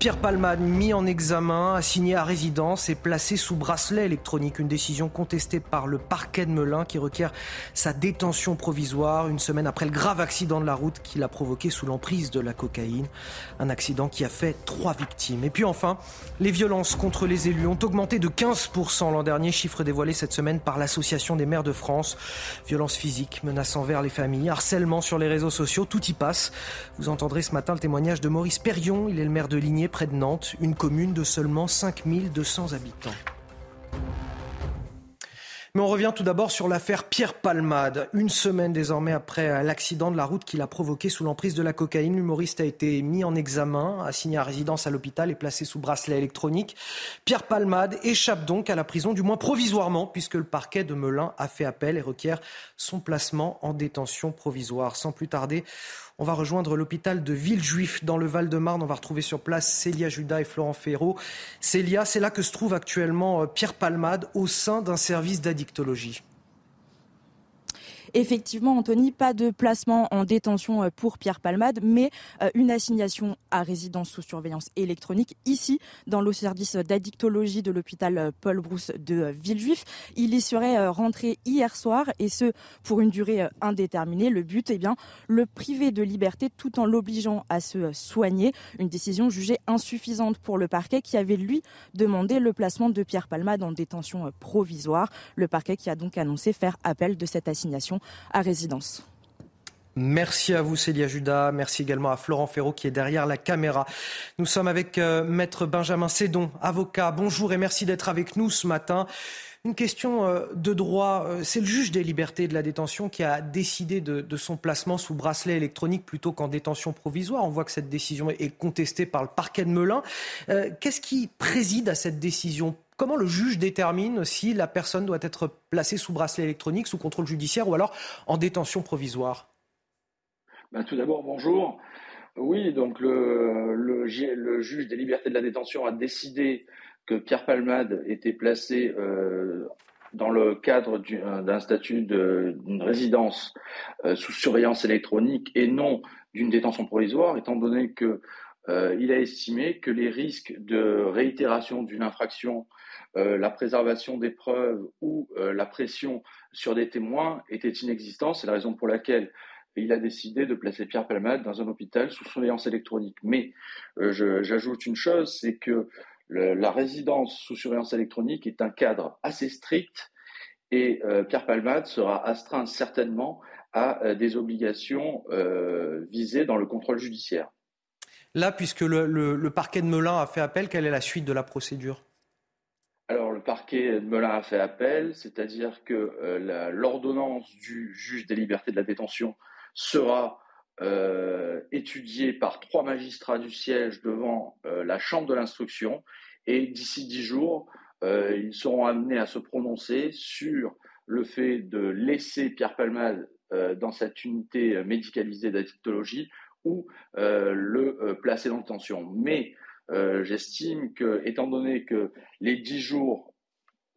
Pierre Palmade, mis en examen, assigné à résidence et placé sous bracelet électronique. Une décision contestée par le parquet de Melun qui requiert sa détention provisoire une semaine après le grave accident de la route qu'il a provoqué sous l'emprise de la cocaïne. Un accident qui a fait trois victimes. Et puis enfin, les violences contre les élus ont augmenté de 15% l'an dernier, chiffre dévoilé cette semaine par l'Association des maires de France. Violences physiques, menaces envers les familles, harcèlement sur les réseaux sociaux, tout y passe. Vous entendrez ce matin le témoignage de Maurice Perrion, il est le maire de Ligné près de Nantes, une commune de seulement 5200 habitants. Mais on revient tout d'abord sur l'affaire Pierre Palmade. Une semaine désormais après l'accident de la route qu'il a provoqué sous l'emprise de la cocaïne, l'humoriste a été mis en examen, assigné à résidence à l'hôpital et placé sous bracelet électronique. Pierre Palmade échappe donc à la prison, du moins provisoirement, puisque le parquet de Melun a fait appel et requiert son placement en détention provisoire. Sans plus tarder, on va rejoindre l'hôpital de Villejuif dans le Val-de-Marne. On va retrouver sur place Célia Judas et Florent Ferraud. Célia, c'est là que se trouve actuellement euh, Pierre Palmade au sein d'un service d'addictologie. Effectivement, Anthony, pas de placement en détention euh, pour Pierre Palmade, mais euh, une assignation à résidence sous surveillance électronique ici, dans le service d'addictologie de l'hôpital euh, Paul Brousse de Villejuif. Il y serait rentré hier soir et ce, pour une durée indéterminée. Le but, eh bien, le priver de liberté tout en l'obligeant à se soigner. Une décision jugée insuffisante pour le parquet qui avait, lui, demandé le placement de Pierre Palmade en détention provisoire. Le parquet qui a donc annoncé faire appel de cette assignation à résidence. Merci à vous Célia Judas, merci également à Florent Ferraud qui est derrière la caméra. Nous sommes avec euh, maître Benjamin Sédon, avocat. Bonjour et merci d'être avec nous ce matin. Une question euh, de droit, euh, c'est le juge des libertés de la détention qui a décidé de son placement sous bracelet électronique plutôt qu'en détention provisoire. On voit que cette décision est contestée par le parquet de Melun. Qu'est-ce qui préside à cette décision Comment le juge détermine si la personne doit être placée sous bracelet électronique, sous contrôle judiciaire ou alors en détention provisoire? Ben, Tout d'abord, bonjour. Oui, donc le, juge des libertés de la détention a décidé que Pierre Palmade était placé euh, dans le cadre euh, d'un statut d'une résidence euh, sous surveillance électronique et non d'une détention provisoire, étant donné que il a estimé que les risques de réitération d'une infraction euh, la préservation des preuves ou euh, la pression sur des témoins était inexistante. C'est la raison pour laquelle il a décidé de placer Pierre Palmade dans un hôpital sous surveillance électronique. Mais euh, j'ajoute une chose, c'est que la résidence sous surveillance électronique est un cadre assez strict et Pierre Palmade sera astreint certainement à des obligations visées dans le contrôle judiciaire. Là, puisque le parquet de Melun a fait appel, quelle est la suite de la procédure? le parquet a fait appel, c'est-à-dire que euh, l'ordonnance du juge des libertés de la détention sera euh, étudiée par trois magistrats du siège devant euh, la chambre de l'instruction et d'ici dix jours, ils seront amenés à se prononcer sur le fait de laisser Pierre Palmade dans cette unité médicalisée d'addictologie ou le placer dans détention. Mais j'estime que, étant donné que les dix jours,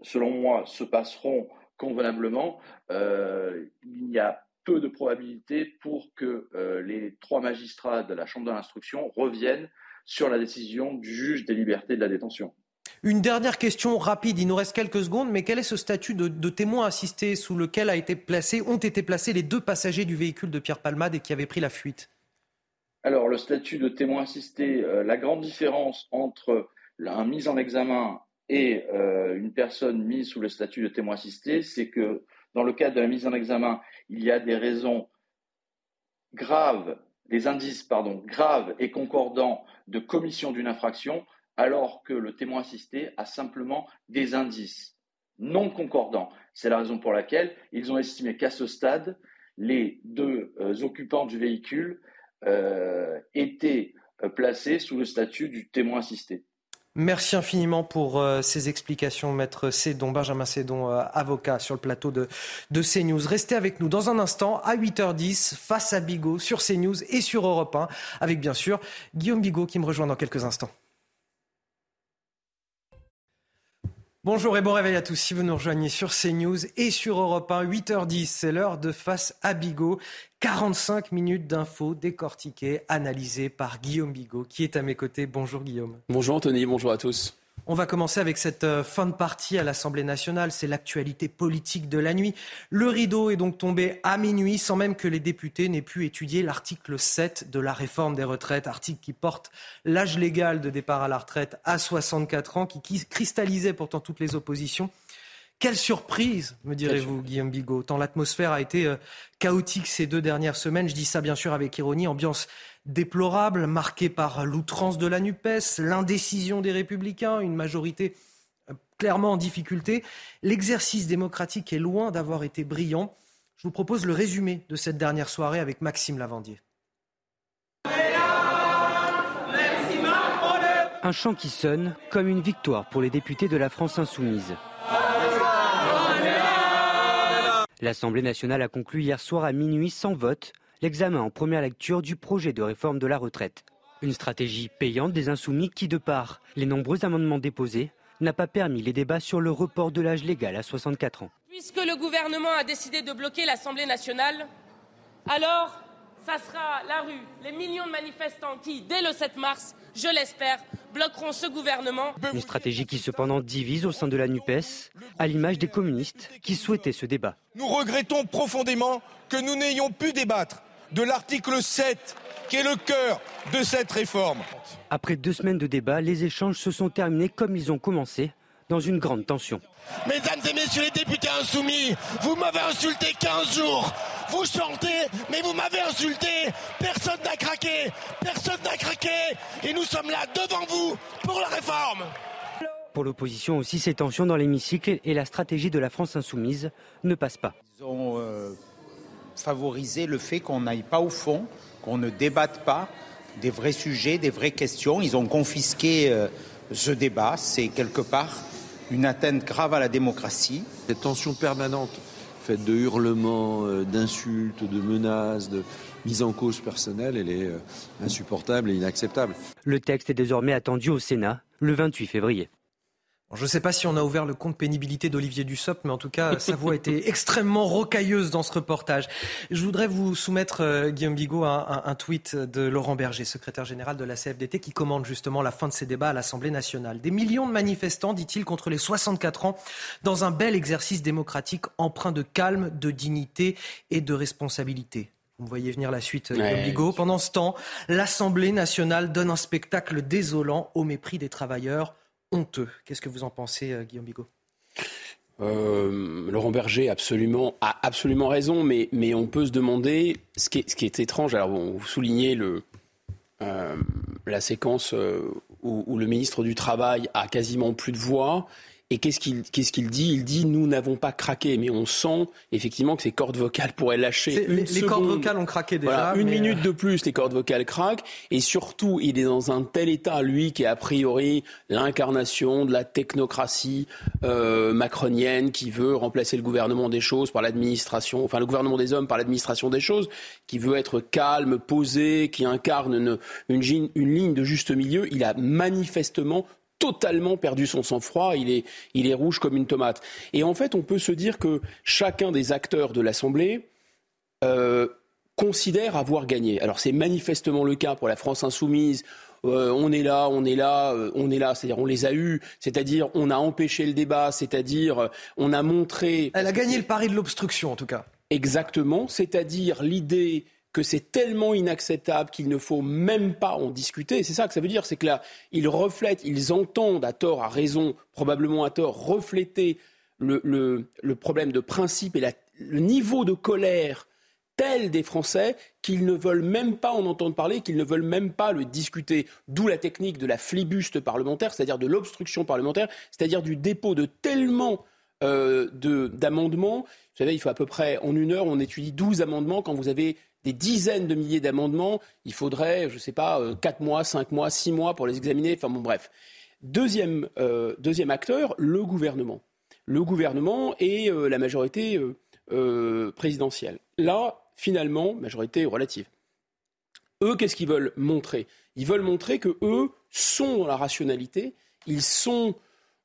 selon moi, se passeront convenablement, euh, il y a peu de probabilité pour que euh, les trois magistrats de la Chambre de l'instruction reviennent sur la décision du juge des libertés de la détention. Une dernière question rapide, il nous reste quelques secondes, mais quel est ce statut de, de témoin assisté sous lequel a été placé, ont été placés les deux passagers du véhicule de Pierre Palmade et qui avaient pris la fuite? Alors, le statut de témoin assisté, euh, la grande différence entre un mise en examen et euh, une personne mise sous le statut de témoin assisté, c'est que dans le cadre de la mise en examen, il y a des raisons graves, des indices, pardon, graves et concordants de commission d'une infraction, alors que le témoin assisté a simplement des indices non concordants. C'est la raison pour laquelle ils ont estimé qu'à ce stade, les deux euh, occupants du véhicule euh, été euh, placé sous le statut du témoin assisté. Merci infiniment pour euh, ces explications, maître Cédon, Benjamin Cédon, avocat sur le plateau de, de CNews. Restez avec nous dans un instant à 8h10 face à Bigot sur CNews et sur Europe 1, avec bien sûr Guillaume Bigot qui me rejoint dans quelques instants. Bonjour et bon réveil à tous. Si vous nous rejoignez sur CNews et sur Europe 1, 8h10, c'est l'heure de Face à Bigot. 45 minutes d'infos décortiquées, analysées par Guillaume Bigot, qui est à mes côtés. Bonjour Guillaume. Bonjour Anthony, bonjour à tous. On va commencer avec cette euh, fin de partie à l'Assemblée nationale. C'est l'actualité politique de la nuit. Le rideau est donc tombé à minuit sans même que les députés n'aient pu étudier l'article 7 de la réforme des retraites, article qui porte l'âge légal de départ à la retraite à 64 ans, qui cristallisait pourtant toutes les oppositions. Quelle surprise, me direz-vous, Guillaume Bigot, tant l'atmosphère a été euh, chaotique ces deux dernières semaines. Je dis ça bien sûr avec ironie, ambiance déplorable, marquée par l'outrance de la NUPES, l'indécision des républicains, une majorité euh, clairement en difficulté. L'exercice démocratique est loin d'avoir été brillant. Je vous propose le résumé de cette dernière soirée avec Maxime Lavandier. Un chant qui sonne comme une victoire pour les députés de la France insoumise. L'Assemblée nationale a conclu hier soir à minuit sans vote l'examen en première lecture du projet de réforme de la retraite. Une stratégie payante des insoumis qui, de par les nombreux amendements déposés, n'a pas permis les débats sur le report de l'âge légal à 64 ans. Puisque le gouvernement a décidé de bloquer l'Assemblée nationale, alors ça sera la rue, les millions de manifestants qui, dès le 7 mars, je l'espère, bloqueront ce gouvernement. Une stratégie qui cependant divise au sein de la NUPES, à l'image des communistes qui souhaitaient ce débat. Nous regrettons profondément que nous n'ayons pu débattre de l'article 7, qui est le cœur de cette réforme. Après deux semaines de débat, les échanges se sont terminés comme ils ont commencé, dans une grande tension. Mesdames et messieurs les députés insoumis, vous m'avez insulté 15 jours. Vous chantez, mais vous m'avez insulté. Personne n'a craqué. Personne n'a craqué. Et nous sommes là devant vous pour la réforme. Pour l'opposition aussi, ces tensions dans l'hémicycle et la stratégie de la France insoumise ne passent pas. Ils ont euh, favorisé le fait qu'on n'aille pas au fond, qu'on ne débatte pas des vrais sujets, des vraies questions. Ils ont confisqué euh, ce débat. C'est quelque part une atteinte grave à la démocratie. Cette tension permanente, faite de hurlements, euh, d'insultes, de menaces, de mise en cause personnelle, elle est euh, insupportable et inacceptable. Le texte est désormais attendu au Sénat le 28 février. Je ne sais pas si on a ouvert le compte pénibilité d'Olivier Dussopt, mais en tout cas, sa voix était extrêmement rocailleuse dans ce reportage. Je voudrais vous soumettre, euh, Guillaume Bigot, un, un, tweet de Laurent Berger, secrétaire général de la CFDT, qui commande justement la fin de ces débats à l'Assemblée nationale. Des millions de manifestants, dit-il, contre les 64 ans, dans un bel exercice démocratique empreint de calme, de dignité et de responsabilité. Vous voyez venir la suite, Guillaume Bigot. Pendant ce temps, l'Assemblée nationale donne un spectacle désolant au mépris des travailleurs Qu'est-ce que vous en pensez, euh, Guillaume Bigot? Euh, Laurent Berger absolument, a absolument raison, mais, on peut se demander ce qui est, étrange. Alors, bon, vous soulignez euh, la séquence où, le ministre du Travail a quasiment plus de voix et qu'est-ce qu'il qu'est-ce qu'il dit? Il dit nous n'avons pas craqué, mais on sent effectivement que ces cordes vocales pourraient lâcher. Les, cordes vocales ont craqué déjà. une minute de plus, les cordes vocales craquent. Et surtout, il est dans un tel état, lui, qui est a priori l'incarnation de la technocratie euh, macronienne, qui veut remplacer le gouvernement des choses par l'administration, enfin le gouvernement des hommes par l'administration des choses, qui veut être calme, posé, qui incarne une, une, une ligne de juste milieu. Il a manifestement totalement perdu son sang-froid, il est, il est rouge comme une tomate. Et en fait, on peut se dire que chacun des acteurs de l'Assemblée euh, considère avoir gagné. Alors c'est manifestement le cas pour la France insoumise. Euh, on est là, on est là, euh, on est là, c'est-à-dire on les a eus, c'est-à-dire on a empêché le débat, c'est-à-dire on a montré. Elle a gagné le pari de l'obstruction en tout cas. Exactement, c'est-à-dire l'idée que c'est tellement inacceptable qu'il ne faut même pas en discuter. C'est ça que ça veut dire, c'est que là, ils reflètent, ils entendent à tort, à raison, probablement à tort, refléter le, problème de principe et le niveau de colère tel des Français qu'ils ne veulent même pas en entendre parler, qu'ils ne veulent même pas le discuter. D'où la technique de la flibuste parlementaire, c'est-à-dire de l'obstruction parlementaire, c'est-à-dire du dépôt de tellement euh, d'amendements. Vous savez, il faut à peu près, en une heure, on étudie 12 amendements. Quand vous avez des dizaines de milliers d'amendements, il faudrait, je ne sais pas, 4 euh, mois, 5 mois, 6 mois pour les examiner. Enfin bon, bref. Deuxième, euh, acteur, le gouvernement. Le gouvernement et euh, la majorité présidentielle. Là, finalement, majorité relative. Eux, qu'est-ce qu'ils veulent montrer? Ils veulent montrer que eux sont dans la rationalité, ils sont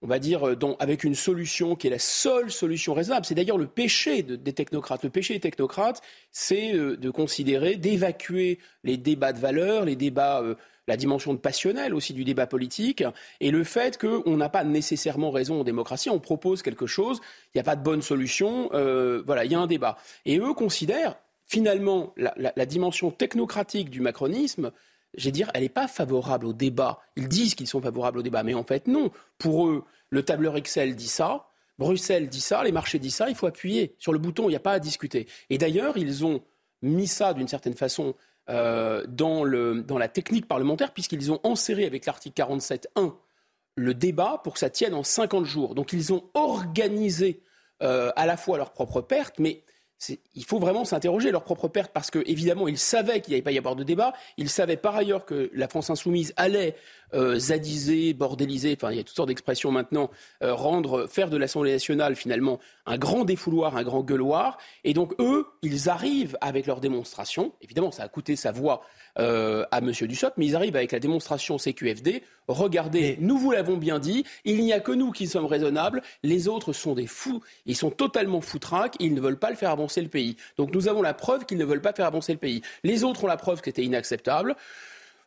on va dire, avec une solution qui est la seule solution raisonnable. C'est d'ailleurs le péché des technocrates. Le péché des technocrates, c'est de considérer, d'évacuer les débats de valeur, les débats la dimension passionnelle aussi du débat politique et le fait qu'on n'a pas nécessairement raison en démocratie, on propose quelque chose, il n'y a pas de bonne solution, euh, voilà, il y a un débat. Et eux considèrent finalement la, dimension technocratique du macronisme, j'ai dire, elle n'est pas favorable au débat. Ils disent qu'ils sont favorables au débat, mais en fait non. Pour eux, le tableur Excel dit ça, Bruxelles dit ça, les marchés disent ça, il faut appuyer sur le bouton, il n'y a pas à discuter. Et d'ailleurs, ils ont mis ça d'une certaine façon euh, dans, la technique parlementaire, puisqu'ils ont enserré avec l'article 47.1 le débat pour que ça tienne en 50 jours. Donc ils ont organisé euh, à la fois leur propre perte, mais il faut vraiment s'interroger leur propre perte parce que évidemment ils savaient qu'il n'y allait pas y avoir de débat. Ils savaient par ailleurs que la France insoumise allait euh, zadiser, bordéliser, enfin il y a toutes sortes d'expressions maintenant, euh, rendre, faire de l'Assemblée nationale finalement un grand défouloir, un grand gueuloir. Et donc eux, ils arrivent avec leur démonstration. Évidemment, ça a coûté sa voix euh, à M. Dussopt, mais ils arrivent avec la démonstration CQFD. Regardez, nous vous l'avons bien dit, il n'y a que nous qui sommes raisonnables, les autres sont des fous, ils sont totalement foutraques, ils ne veulent pas le faire avancer le pays. Donc nous avons la preuve qu'ils ne veulent pas faire avancer le pays. Les autres ont la preuve que c'était inacceptable.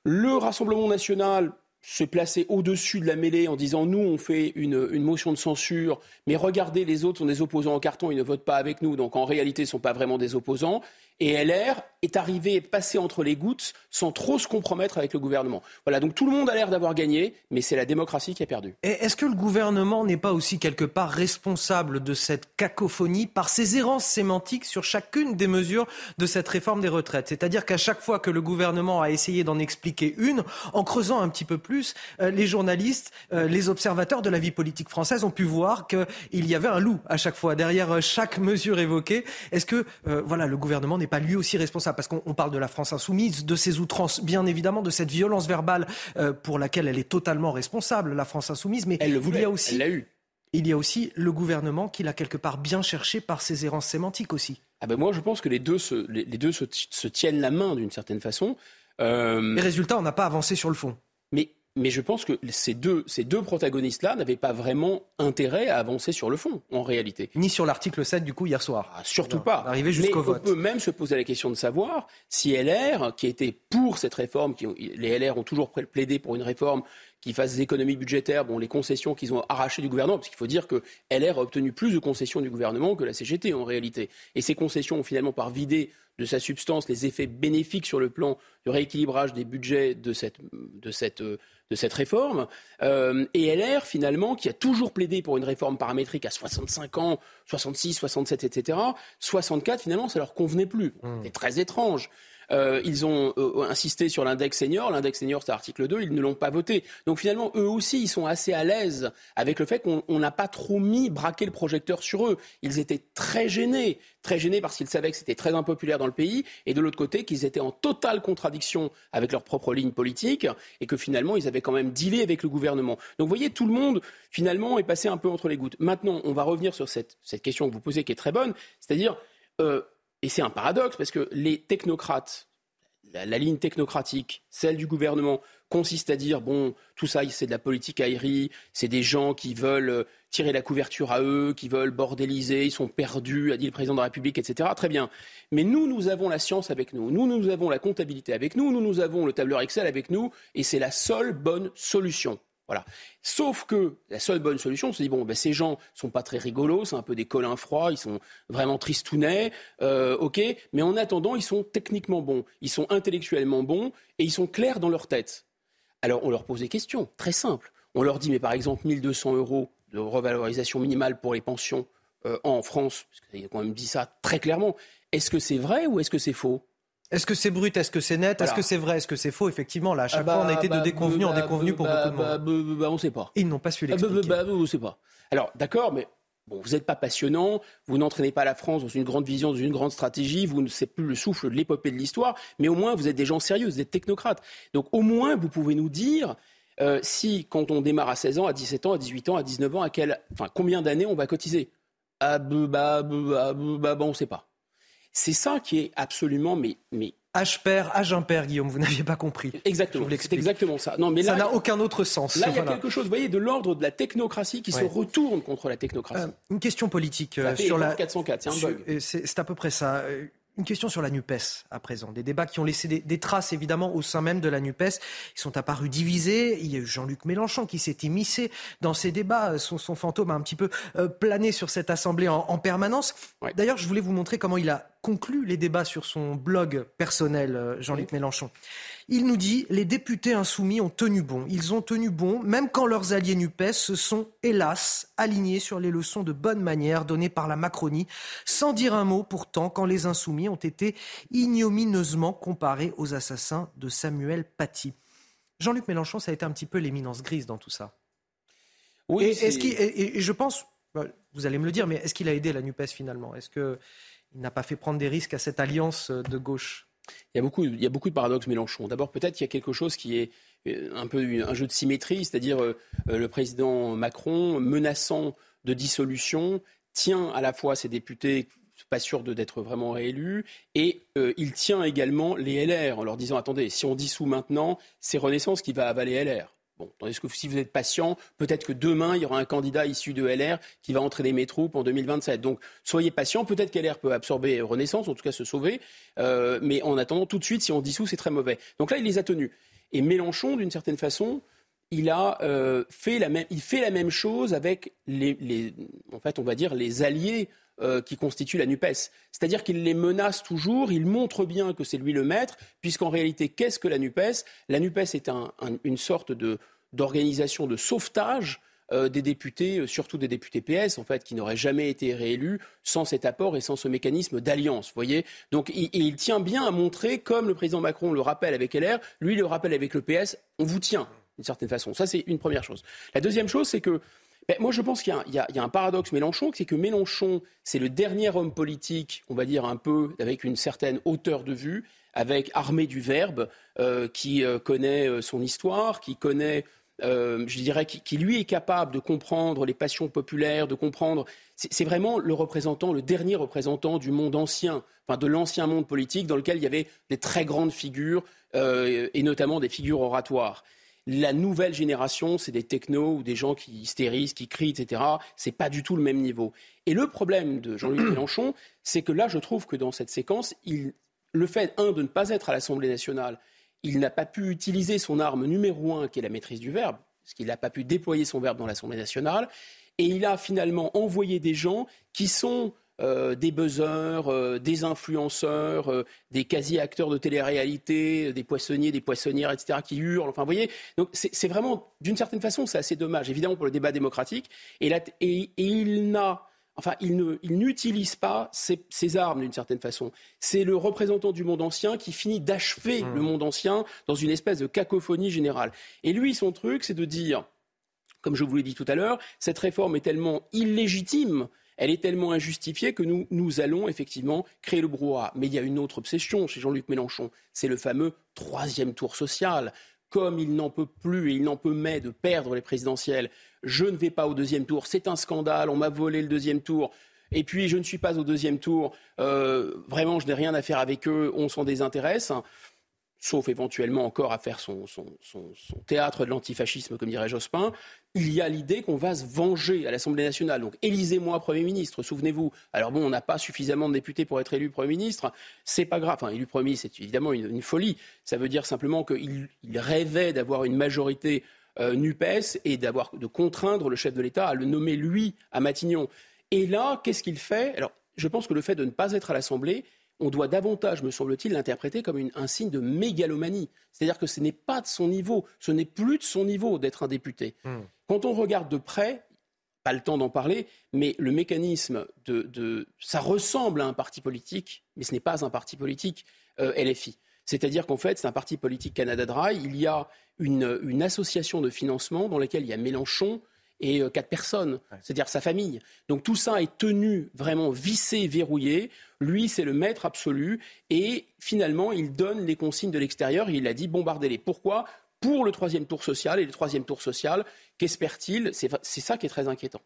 Le Rassemblement national se placer au-dessus de la mêlée en disant nous on fait une, une, motion de censure, mais regardez les autres sont des opposants en carton, ils ne votent pas avec nous, donc en réalité ils ne sont pas vraiment des opposants. Et LR est arrivé, est passé entre les gouttes sans trop se compromettre avec le gouvernement. Voilà, donc tout le monde a l'air d'avoir gagné, mais c'est la démocratie qui a perdu. Et est-ce que le gouvernement n'est pas aussi quelque part responsable de cette cacophonie par ses errances sémantiques sur chacune des mesures de cette réforme des retraites? C'est-à-dire qu'à chaque fois que le gouvernement a essayé d'en expliquer une, en creusant un petit peu plus, euh, les journalistes, euh, les observateurs de la vie politique française ont pu voir qu'il y avait un loup à chaque fois derrière euh, chaque mesure évoquée. Est-ce que voilà, le gouvernement n'est pas lui aussi responsable Parce qu'on parle de la France insoumise, de ses outrances, bien évidemment, de cette violence verbale euh, pour laquelle elle est totalement responsable, la France insoumise. Mais elle le voulait, il y a aussi, elle l'a eu. Il y a aussi le gouvernement qui l'a quelque part bien cherché par ses errances sémantiques aussi. Ah ben moi, je pense que les deux se, les, deux se, tiennent la main d'une certaine façon. Euh... Les résultats, on n'a pas avancé sur le fond. Mais mais je pense que ces deux, ces deux protagonistes-là n'avaient pas vraiment intérêt à avancer sur le fond, en réalité. Ni sur l'article 7, du coup, hier soir. Ah, surtout pas. Arrivé jusqu'au vote. On peut même se poser la question de savoir si LR, qui était pour cette réforme, qui, les LR ont toujours plaidé pour une réforme qui fasse des économies budgétaires, bon, les concessions qu'ils ont arrachées du gouvernement, parce qu'il faut dire que LR a obtenu plus de concessions du gouvernement que la CGT en réalité. Et ces concessions ont finalement par vidé de sa substance les effets bénéfiques sur le plan du rééquilibrage des budgets de cette, de cette, de cette réforme. Euh, et LR, finalement, qui a toujours plaidé pour une réforme paramétrique à 65 ans, 66, 67, etc., 64, finalement, ça leur convenait plus. Mmh. C'est très étrange. Euh, ils ont euh, insisté sur l'index senior. L'index senior, c'est l'article 2. Ils ne l'ont pas voté. Donc finalement, eux aussi, ils sont assez à l'aise avec le fait qu'on n'a pas trop mis, braqué le projecteur sur eux. Ils étaient très gênés. Très gênés parce qu'ils savaient que c'était très impopulaire dans le pays. Et de l'autre côté, qu'ils étaient en totale contradiction avec leur propre ligne politique. Et que finalement, ils avaient quand même dealé avec le gouvernement. Donc vous voyez, tout le monde, finalement, est passé un peu entre les gouttes. Maintenant, on va revenir sur cette, question que vous posez qui est très bonne. C'est-à-dire, euh, et c'est un paradoxe parce que les technocrates, la, ligne technocratique, celle du gouvernement, consiste à dire bon, tout ça, c'est de la politique aérie, c'est des gens qui veulent euh, tirer la couverture à eux, qui veulent bordéliser, ils sont perdus, a dit le président de la République, etc. Très bien. Mais nous, nous avons la science avec nous, nous, nous avons la comptabilité avec nous, nous, nous avons le tableur Excel avec nous, et c'est la seule bonne solution. Voilà. Sauf que la seule bonne solution, on se dit bon, ben, ces gens sont pas très rigolos, c'est un peu des colins froids, ils sont vraiment tristounets, euh, ok. Mais en attendant, ils sont techniquement bons, ils sont intellectuellement bons et ils sont clairs dans leur tête. Alors on leur pose des questions très simples. On leur dit mais par exemple 1200 euros de revalorisation minimale pour les pensions euh, en France, parce qu'ils ont quand même dit ça très clairement. Est-ce que c'est vrai ou est-ce que c'est faux? Est-ce que c'est brut Est-ce que c'est net Est-ce que c'est vrai Est-ce que c'est faux Effectivement, là, à chaque ah fois, on a bah, été de bah, déconvenu en bah, déconvenu pour beaucoup de monde. on ne sait pas. ils n'ont pas su l'expliquer. on ne sait pas. Alors, d'accord, mais bon, vous n'êtes pas passionnant, vous n'entraînez pas la France dans une grande vision, dans une grande stratégie, vous ne savez plus le souffle de l'épopée de l'histoire, mais au moins, vous êtes des gens sérieux, vous êtes technocrates. Donc, au moins, vous pouvez nous dire euh, si, quand on démarre à 16 ans, à 17 ans, à 18 ans, à 19 ans, à quel, enfin, combien d'années on va cotiser Ah, bah, bah, bah, bah, on ne sait pas. C'est ça qui est absolument mais, mais H pair, H impair, Guillaume, vous n'aviez pas compris. Exactement, c'est exactement ça. Non, mais ça n'a aucun autre sens. Là, il y a quelque chose, vous voyez, de l'ordre de la technocratie qui se retourne contre la technocratie. Euh, une question politique euh, sur la 404, c'est un bug. C'est à peu près ça. Une question sur la NUPES à présent. Des débats qui ont laissé des, traces évidemment au sein même de la NUPES. Ils sont apparus divisés. Il y a eu Jean-Luc Mélenchon qui s'est immiscé dans ces débats. Son, fantôme a un petit peu euh, plané sur cette assemblée en, permanence. D'ailleurs, je voulais vous montrer comment il a conclu les débats sur son blog personnel, euh, Jean-Luc Mélenchon. Il nous dit les députés insoumis ont tenu bon. Ils ont tenu bon, même quand leurs alliés NUPES se sont, hélas, alignés sur les leçons de bonne manière données par la Macronie, sans dire un mot pourtant quand les insoumis ont été ignominieusement comparés aux assassins de Samuel Paty. Jean-Luc Mélenchon, ça a été un petit peu l'éminence grise dans tout ça. Oui, et, est-ce et, je pense, bah, vous allez me le dire, mais est-ce qu'il a aidé la NUPES finalement? Est-ce qu'il n'a pas fait prendre des risques à cette alliance de gauche? Il y a beaucoup, il y a beaucoup de paradoxes Mélenchon. D'abord, peut-être qu'il y a quelque chose qui est euh, un peu un jeu de symétrie, c'est-à-dire euh, euh, le président Macron menaçant de dissolution tient à la fois ses députés pas sûr d'être vraiment réélus. Et il tient également les LR en leur disant attendez, si on dissout maintenant, c'est Renaissance qui va avaler LR. Tandis que si vous êtes patient, peut-être que demain, il y aura un candidat issu de LR qui va entraîner mes troupes en 2027. Donc, soyez patient. Peut-être qu'LR peut absorber Renaissance, en tout cas se sauver. Euh, mais en attendant, tout de suite, si on dissout, c'est très mauvais. Donc là, il les a tenus. Et Mélenchon, d'une certaine façon, il a euh, fait la même, il fait la même chose avec les, en fait, on va dire les alliés euh, qui constituent la NUPES. C'est-à-dire qu'il les menace toujours, il montre bien que c'est lui le maître, puisqu'en réalité, qu'est-ce que la NUPES? La NUPES est une sorte d'organisation de sauvetage euh, des députés, surtout des députés PS, en fait, qui n'auraient jamais été réélus sans cet apport et sans ce mécanisme d'alliance. voyez? Donc, il, il, tient bien à montrer, comme le président Macron le rappelle avec LR, lui le rappelle avec le PS, on vous tient d'une certaine façon. Ça, c'est une première chose. La deuxième chose, c'est que ben, moi, je pense qu'il y, a un paradoxe Mélenchon, c'est que Mélenchon, c'est le dernier homme politique, on va dire un peu avec une certaine hauteur de vue, avec armé du verbe, euh, qui euh, connaît euh, son histoire, qui connaît, je dirais, qui, lui est capable de comprendre les passions populaires, de comprendre. C'est vraiment le représentant, le dernier représentant du monde ancien, enfin de l'ancien monde politique, dans lequel il y avait des très grandes figures et notamment des figures oratoires. La nouvelle génération, c'est des technos ou des gens qui hystérisent, qui crient, etc. C'est pas du tout le même niveau. Et le problème de Jean-Luc Mélenchon, c'est que là, je trouve que dans cette séquence, le fait, un, de ne pas être à l'Assemblée nationale, il n'a pas pu utiliser son arme numéro un, qui est la maîtrise du verbe, parce qu'il n'a pas pu déployer son verbe dans l'Assemblée nationale, et il a finalement envoyé des gens qui sont euh, des buzzers, euh, des influenceurs, euh, des quasi-acteurs de télé-réalité, des poissonniers, des poissonnières, etc., qui hurlent. Enfin, vous voyez, donc c'est vraiment, d'une certaine façon, c'est assez dommage, évidemment, pour le débat démocratique. Et, il n'a. Enfin, il n'utilise pas ses, armes d'une certaine façon. C'est le représentant du monde ancien qui finit d'achever mmh. le monde ancien dans une espèce de cacophonie générale. Et lui, son truc, c'est de dire, comme je vous l'ai dit tout à l'heure, cette réforme est tellement illégitime elle est tellement injustifiée que nous, nous allons effectivement créer le brouhaha. Mais il y a une autre obsession chez Jean-Luc Mélenchon, c'est le fameux troisième tour social. Comme il n'en peut plus et il n'en peut mais de perdre les présidentielles, je ne vais pas au deuxième tour, c'est un scandale, on m'a volé le deuxième tour, et puis je ne suis pas au deuxième tour, euh, vraiment je n'ai rien à faire avec eux, on s'en désintéresse sauf éventuellement encore à faire son, théâtre de l'antifascisme, comme dirait Jospin, il y a l'idée qu'on va se venger à l'Assemblée nationale. Donc, élisez-moi Premier ministre, souvenez-vous. Alors bon, on n'a pas suffisamment de députés pour être élu Premier ministre, c'est pas grave. Enfin, élu Premier ministre, c'est évidemment une, folie. Ça veut dire simplement qu'il rêvait d'avoir une majorité euh, NUPES et d'avoir, de contraindre le chef de l'État à le nommer lui à Matignon. Et là, qu'est-ce qu'il fait? Alors, je pense que le fait de ne pas être à l'Assemblée, on doit davantage, me semble-t-il, l'interpréter comme un signe de mégalomanie. C'est-à-dire que ce n'est pas de son niveau, ce n'est plus de son niveau d'être un député. Hmm. Quand on regarde de près, pas le temps d'en parler, mais le mécanisme de, ça ressemble à un parti politique, mais ce n'est pas un parti politique euh, LFI. C'est-à-dire qu'en fait, c'est un parti politique Canada Dry. Il y a une, une, association de financement dans laquelle il y a Mélenchon, et euh, quatre personnes, c'est-à-dire sa famille. Donc tout ça est tenu vraiment vissé, verrouillé. Lui, c'est le maître absolu. Et finalement, il donne les consignes de l'extérieur. Il a dit bombardez-les. Pourquoi? Pour le troisième tour social. Et le troisième tour social, qu'espère-t-il? C'est ça qui est très inquiétant.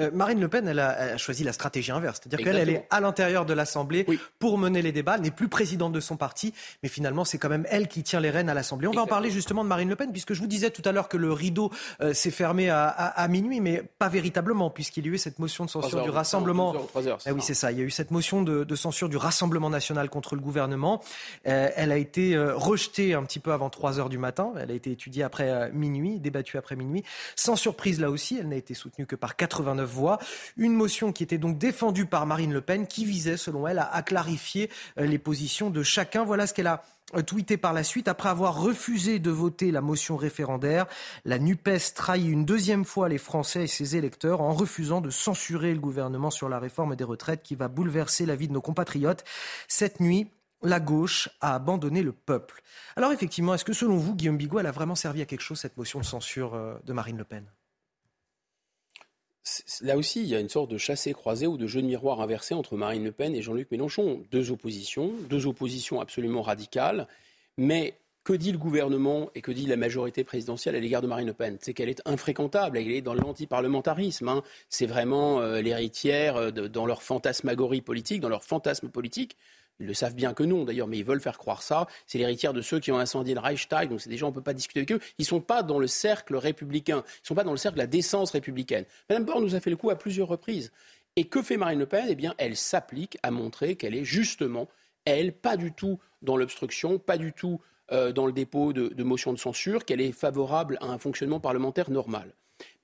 Euh, Marine Le Pen, elle a, choisi la stratégie inverse. C'est-à-dire qu'elle elle est à l'intérieur de l'Assemblée pour mener les débats, n'est plus présidente de son parti, mais finalement, c'est quand même elle qui tient les rênes à l'Assemblée. On va en parler justement de Marine Le Pen, puisque je vous disais tout à l'heure que le rideau euh, s'est fermé à, minuit, mais pas véritablement, puisqu'il y a eu cette motion de censure du Rassemblement. ah oui, c'est ça. Il y a eu cette motion de, censure du Rassemblement national contre le gouvernement. Euh, elle a été rejetée un petit peu avant 3 heures du matin. Elle a été étudiée après minuit, débattue après minuit. Sans surprise là aussi, elle n'a été soutenue que par 89 voix. Une motion qui était donc défendue par Marine Le Pen, qui visait, selon elle, à, clarifier euh, les positions de chacun. Voilà ce qu'elle a euh, tweeté par la suite. Après avoir refusé de voter la motion référendaire, la NUPES trahit une deuxième fois les Français et ses électeurs en refusant de censurer le gouvernement sur la réforme des retraites qui va bouleverser la vie de nos compatriotes. Cette nuit, la gauche a abandonné le peuple. Alors effectivement, est-ce que selon vous, Guillaume Bigot, elle a vraiment servi à quelque chose, cette motion de censure euh, de Marine Le Pen? Là aussi, il y a une sorte de chassé-croisé ou de jeu de miroir inversé entre Marine Le Pen et Jean-Luc Mélenchon. Deux oppositions, deux oppositions absolument radicales. Mais que dit le gouvernement et que dit la majorité présidentielle à l'égard de Marine Le Pen? C'est qu'elle est infréquentable, elle est dans l'antiparlementarisme. Hein. C'est vraiment euh, l'héritière euh, dans leur fantasmagorie politique, dans leur fantasme politique ils le savent bien que non, d'ailleurs, mais ils veulent faire croire ça. C'est l'héritière de ceux qui ont incendié le Reichstag, donc c'est des gens, on ne peut pas discuter avec eux. Ils ne sont pas dans le cercle républicain, ils ne sont pas dans le cercle de la décence républicaine. Madame Borne nous a fait le coup à plusieurs reprises. Et que fait Marine Le Pen? Eh bien, elle s'applique à montrer qu'elle est justement, elle, pas du tout dans l'obstruction, pas du tout euh, dans le dépôt de, de motions de censure, qu'elle est favorable à un fonctionnement parlementaire normal.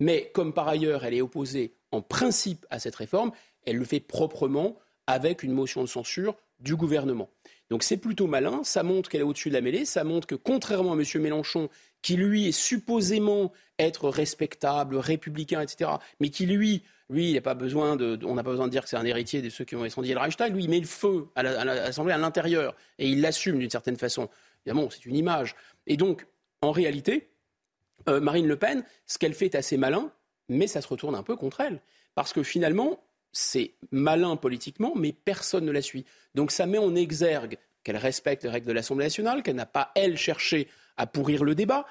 Mais comme par ailleurs, elle est opposée en principe à cette réforme, elle le fait proprement avec une motion de censure du gouvernement. Donc c'est plutôt malin, ça montre qu'elle est au-dessus de la mêlée, ça montre que contrairement à M. Mélenchon, qui lui est supposément être respectable, républicain, etc., mais qui lui, lui, il n'a pas besoin de, on n'a pas besoin de dire que c'est un héritier de ceux qui ont incendié le Reichstag, lui, il met le feu à l'Assemblée à l'intérieur, et il l'assume d'une certaine façon. Évidemment, c'est une image. Et donc, en réalité, euh, Marine Le Pen, ce qu'elle fait est assez malin, mais ça se retourne un peu contre elle. Parce que finalement, c'est malin politiquement, mais personne ne la suit. Donc ça met en exergue qu'elle respecte les règles de l'Assemblée nationale, qu'elle n'a pas, elle, cherché à pourrir le débat.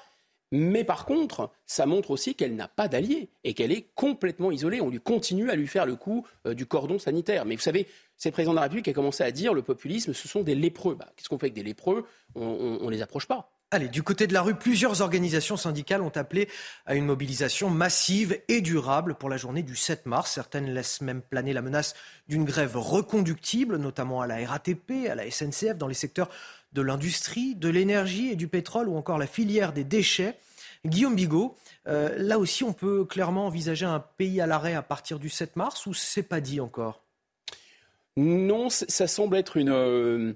Mais par contre, ça montre aussi qu'elle n'a pas d'alliés et qu'elle est complètement isolée. On lui continue à lui faire le coup euh, du cordon sanitaire. Mais vous savez, c'est le président de la République qui a commencé à dire le populisme, ce sont des lépreux. Bah, qu'est-ce qu'on fait avec des lépreux? On ne les approche pas. Allez, du côté de la rue, plusieurs organisations syndicales ont appelé à une mobilisation massive et durable pour la journée du 7 mars. Certaines laissent même planer la menace d'une grève reconductible, notamment à la RATP, à la SNCF, dans les secteurs de l'industrie, de l'énergie et du pétrole ou encore la filière des déchets. Guillaume Bigot, euh, là aussi, on peut clairement envisager un pays à l'arrêt à partir du 7 mars ou c'est pas dit encore? Non, ça semble être une. Euh,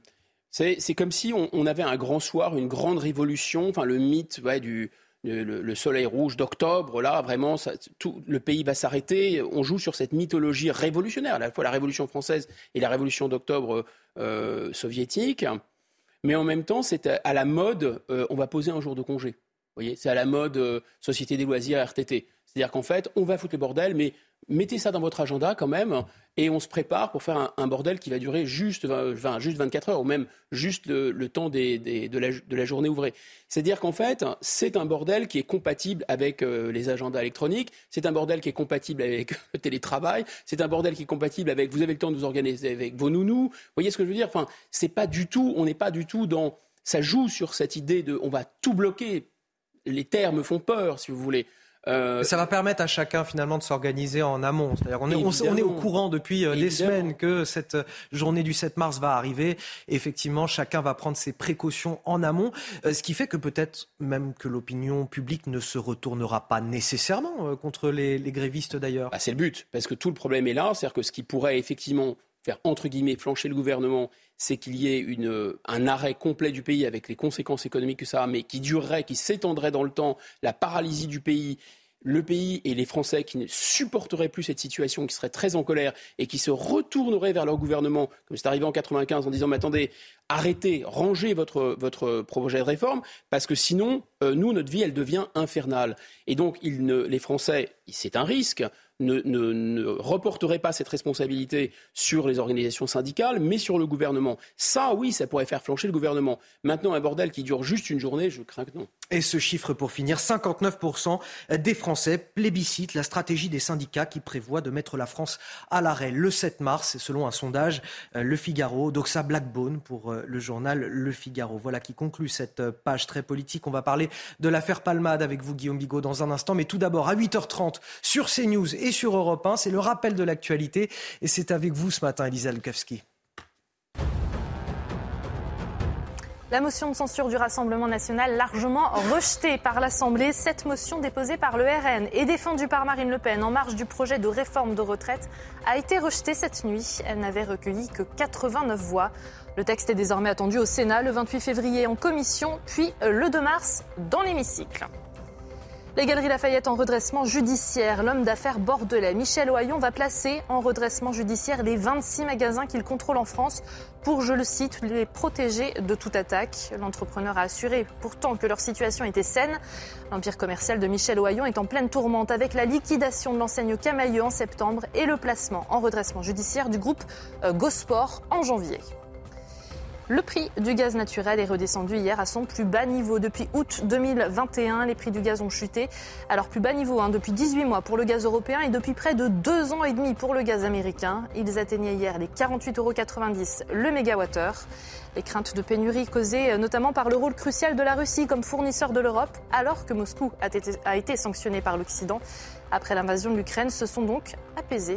c'est comme si on, avait un grand soir, une grande révolution, enfin le mythe du le, soleil rouge d'octobre, là vraiment tout le pays va s'arrêter. On joue sur cette mythologie révolutionnaire, à la fois la révolution française et la révolution d'octobre euh, soviétique. Mais en même temps, c'est à, la mode, euh, on va poser un jour de congé. Vous voyez, c'est à la mode euh, Société des loisirs RTT. C'est-à-dire qu'en fait, on va foutre le bordel, mais mettez ça dans votre agenda quand même, et on se prépare pour faire un, bordel qui va durer juste, 20, juste 24 heures, ou même juste le, temps de, la, journée ouvrée. C'est-à-dire qu'en fait, c'est un bordel qui est compatible avec euh, les agendas électroniques, c'est un bordel qui est compatible avec le télétravail, c'est un bordel qui est compatible avec, vous avez le temps de vous organiser avec vos nounous, vous voyez ce que je veux dire? Enfin, c'est pas du tout, on n'est pas du tout dans, ça joue sur cette idée de, on va tout bloquer, les termes font peur, si vous voulez. Euh, ça va permettre à chacun finalement de s'organiser en amont. C'est-à-dire on est, on, est, au courant depuis euh, des semaines que cette journée du 7 mars va arriver. effectivement, chacun va prendre ses précautions en amont, euh, ce qui fait que peut-être même que l'opinion publique ne se retournera pas nécessairement contre les, grévistes d'ailleurs. Bah, c'est le but, parce que tout le problème est là, c'est-à-dire que ce qui pourrait effectivement faire entre guillemets flancher le gouvernement, c'est qu'il y ait une, un arrêt complet du pays avec les conséquences économiques que ça a, mais qui durerait, qui s'étendrait dans le temps, la paralysie du pays le pays et les Français qui ne supporteraient plus cette situation, qui seraient très en colère et qui se retourneraient vers leur gouvernement, comme c'est arrivé en 95, en disant mais attendez, arrêtez, rangez votre, votre projet de réforme, parce que sinon, euh, nous, notre vie, elle devient infernale. Et donc, les Français, c'est un risque, ne, ne, reporteraient pas cette responsabilité sur les organisations syndicales, mais sur le gouvernement. Ça, oui, ça pourrait faire flancher le gouvernement. Maintenant, un bordel qui dure juste une journée, je crains que non. Et ce chiffre pour finir, 59% des Français plébiscitent la stratégie des syndicats qui prévoit de mettre la France à l'arrêt le 7 mars, selon un sondage euh, Le Figaro, Doxa Blackbone pour euh, le journal Le Figaro. Voilà qui conclut cette euh, page très politique. On va parler de l'affaire Palmade avec vous, Guillaume Bigot, dans un instant. Mais tout d'abord, à 8h30 sur CNews et sur Europe 1, c'est le rappel de l'actualité. Et c'est avec vous ce matin, Elisa Lukavski. La motion de censure du Rassemblement national largement rejetée par l'Assemblée. Cette motion déposée par le RN et défendue par Marine Le Pen en marge du projet de réforme de retraite a été rejetée cette nuit. Elle n'avait recueilli que 89 voix. Le texte est désormais attendu au Sénat le 28 février en commission, puis le 2 mars dans l'hémicycle. Les Galeries Lafayette en redressement judiciaire. L'homme d'affaires bordelais Michel Oyon va placer en redressement judiciaire les 26 magasins qu'il contrôle en France pour, je le cite, les protéger de toute attaque. L'entrepreneur a assuré pourtant que leur situation était saine. L'empire commercial de Michel Oyon est en pleine tourmente avec la liquidation de l'enseigne Camailleux en septembre et le placement en redressement judiciaire du groupe euh, Gosport en janvier. Le prix du gaz naturel est redescendu hier à son plus bas niveau. Depuis août 2021, les prix du gaz ont chuté. Alors plus bas niveau hein, depuis 18 mois pour le gaz européen et depuis près de 2 ans et demi pour le gaz américain. Ils atteignaient hier les 48,90 euros le mégawattheure. Les craintes de pénurie causées notamment par le rôle crucial de la Russie comme fournisseur de l'Europe, alors que Moscou a été, a été sanctionné par l'Occident après l'invasion de l'Ukraine, se sont donc apaisées.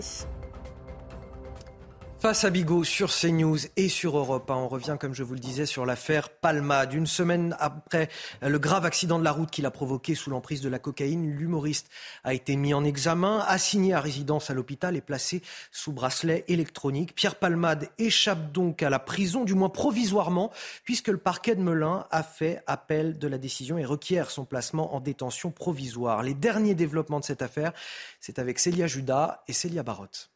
Face à Bigot sur CNews et sur Europe on revient, comme je vous le disais, sur l'affaire Palmade. Une semaine après le grave accident de la route qu'il a provoqué sous l'emprise de la cocaïne, l'humoriste a été mis en examen, assigné à résidence à l'hôpital et placé sous bracelet électronique. Pierre Palmade échappe donc à la prison, du moins provisoirement, puisque le parquet de Melun a fait appel de la décision et requiert son placement en détention provisoire. Les derniers développements de cette affaire, c'est avec Célia Judas et Célia Barotte.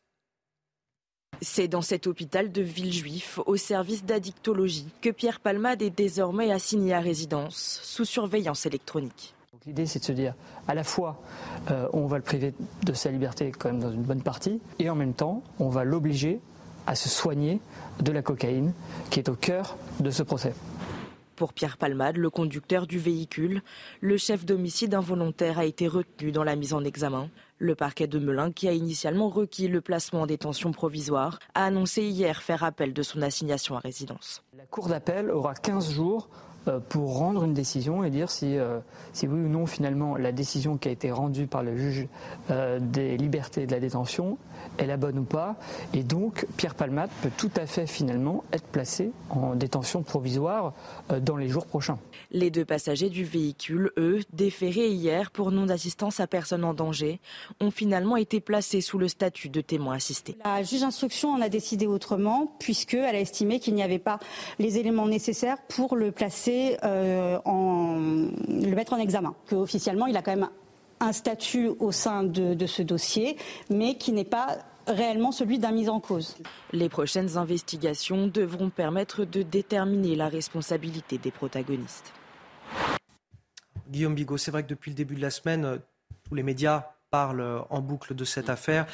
C'est dans cet hôpital de Villejuif, au service d'addictologie, que Pierre Palmade est désormais assigné à résidence, sous surveillance électronique. L'idée, c'est de se dire, à la fois, euh, on va le priver de sa liberté quand même dans une bonne partie, et en même temps, on va l'obliger à se soigner de la cocaïne, qui est au cœur de ce procès. Pour Pierre Palmade, le conducteur du véhicule, le chef d'homicide involontaire a été retenu dans la mise en examen. Le parquet de Melun, qui a initialement requis le placement en détention provisoire, a annoncé hier faire appel de son assignation à résidence. La Cour d'appel aura 15 jours pour rendre une décision et dire si, euh, si, oui ou non finalement la décision qui a été rendue par le juge euh, des libertés et de la détention est la bonne ou pas. Et donc Pierre Palmate peut tout à fait finalement être placé en détention provisoire dans les jours prochains. Les deux passagers du véhicule, eux, déférés hier pour non d'assistance à personne en danger, ont finalement été placés sous le statut de témoin assisté. La juge d'instruction en a décidé autrement puisqu'elle a estimé qu'il n'y avait pas les éléments nécessaires pour le placer euh, en, le mettre en examen. Qu'officiellement, il a quand même un statut au sein de, ce dossier, mais qui n'est pas réellement celui d'un mise en cause. Les prochaines investigations devront permettre de déterminer la responsabilité des protagonistes. Guillaume Bigot, c'est vrai que depuis le début de la semaine, euh, tous les médias parlent euh, en boucle de cette affaire.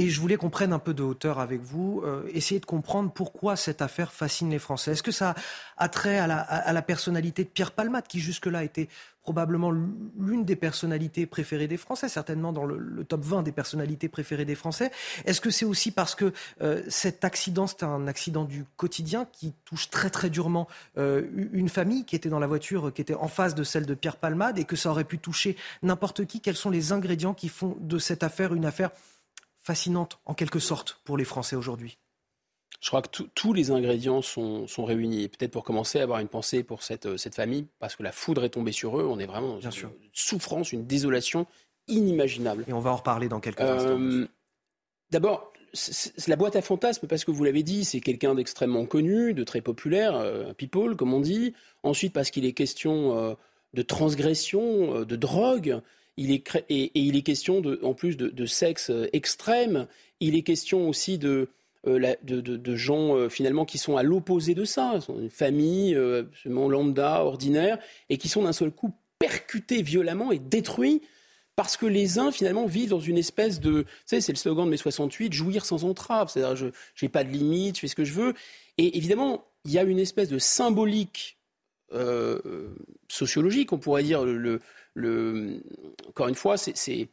Et je voulais qu'on prenne un peu de hauteur avec vous, euh, essayer de comprendre pourquoi cette affaire fascine les Français. Est-ce que ça a trait à la, personnalité de Pierre Palmade, qui jusque-là était probablement l'une des personnalités préférées des Français, certainement dans le, top 20 des personnalités préférées des Français. Est-ce que c'est aussi parce que euh, cet accident, c'est un accident du quotidien qui touche très très durement euh, une famille qui était dans la voiture, qui était en face de celle de Pierre Palmade, et que ça aurait pu toucher n'importe qui? Quels sont les ingrédients qui font de cette affaire une affaire fascinante, en quelque sorte, pour les Français aujourd'hui je crois que tous les ingrédients sont, réunis. Peut-être pour commencer, avoir une pensée pour cette, euh, cette, famille, parce que la foudre est tombée sur eux. On est vraiment dans une souffrance, une désolation inimaginable. Et on va en reparler dans quelques instants. Euh, d'abord, c'est la boîte à fantasmes, parce que vous l'avez dit, c'est quelqu'un d'extrêmement connu, de très populaire, euh, un people, comme on dit. Ensuite, parce qu'il est question de transgression, de drogue il est et, il est question de, en plus de, sexe euh, extrême. Il est question aussi de, euh, de, gens euh, finalement qui sont à l'opposé de ça, une famille absolument lambda, ordinaire, et qui sont d'un seul coup percutés violemment et détruits parce que les uns finalement vivent dans une espèce de, tu sais, c'est le slogan de mai 68, jouir sans entrave, c'est-à-dire je n'ai pas de limite, je fais ce que je veux. Et évidemment, il y a une espèce de symbolique sociologique, on pourrait dire. Le, encore une fois, il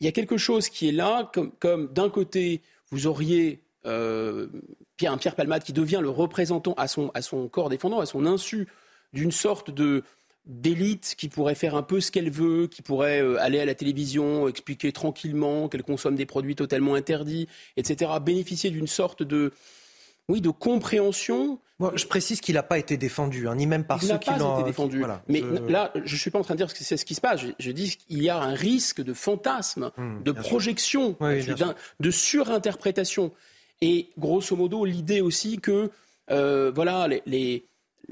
y a quelque chose qui est là, comme, d'un côté, vous auriez Pierre, un Pierre Palmade qui devient le représentant à son, corps défendant, à son insu, d'une sorte d'élite qui pourrait faire un peu ce qu'elle veut, qui pourrait euh, aller à la télévision, expliquer tranquillement qu'elle consomme des produits totalement interdits, etc., bénéficier d'une sorte de, oui, de compréhension. je précise qu'il n'a pas été défendu, hein, ni même par ceux qui l'ont. Il n'a pas été défendu. Mais là, je ne suis pas en train de dire que c'est ce qui se passe. Je, dis qu'il y a un risque de fantasme, hmm, de projection, de surinterprétation. Et grosso modo, l'idée aussi que euh, voilà, les,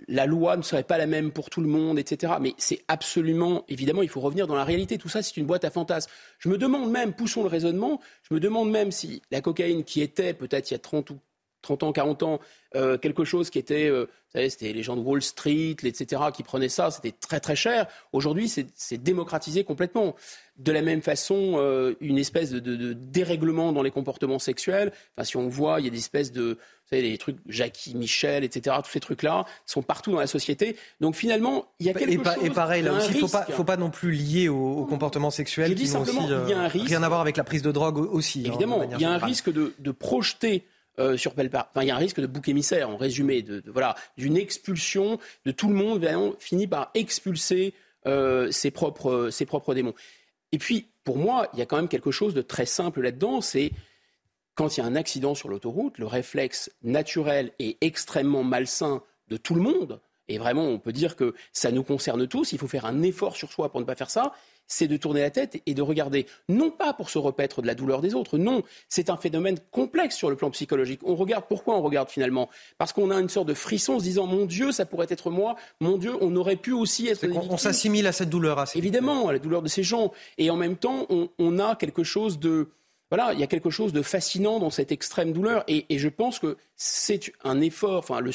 la loi ne serait pas la même pour tout le monde, etc. Mais c'est absolument, évidemment, il faut revenir dans la réalité. Tout ça, c'est une boîte à fantasmes. Je me demande même, poussons le raisonnement, je me demande même si la cocaïne qui était peut-être il y a 30 ou 30 ans, 40 ans, euh, quelque chose qui était, euh, vous savez, c'était les gens de Wall Street, etc., qui prenaient ça, c'était très très cher. Aujourd'hui, c'est démocratisé complètement. De la même façon, euh, une espèce de, dérèglement dans les comportements sexuels. Enfin, si on voit, il y a des espèces de, vous savez, les trucs Jackie, Michel, etc., tous ces trucs-là sont partout dans la société. Donc finalement, il y a quelque et chose. Et pareil, là aussi, il ne faut pas, faut pas non plus lier au, comportement sexuel. qui simplement, aussi, il y a un risque. Rien à voir avec la prise de drogue aussi. Hein, Évidemment, il y a un risque de, de projeter euh, sur Enfin, il y a un risque de bouc émissaire, en résumé, de, voilà, d'une expulsion de tout le monde, on finit par expulser euh, ses, propres, ses propres démons. Et puis, pour moi, il y a quand même quelque chose de très simple là-dedans, c'est quand il y a un accident sur l'autoroute, le réflexe naturel et extrêmement malsain de tout le monde, et vraiment on peut dire que ça nous concerne tous, il faut faire un effort sur soi pour ne pas faire ça, c'est de tourner la tête et de regarder, non pas pour se repaître de la douleur des autres, non, c'est un phénomène complexe sur le plan psychologique. On regarde, pourquoi on regarde finalement? Parce qu'on a une sorte de frisson en se disant, mon Dieu, ça pourrait être moi, mon Dieu, on aurait pu aussi être... On, s'assimile à cette douleur. Assez Évidemment, à la douleur de ces gens. Et en même temps, on, a quelque chose de... Voilà, il y a quelque chose de fascinant dans cette extrême douleur. Et, je pense que c'est un effort, enfin, le,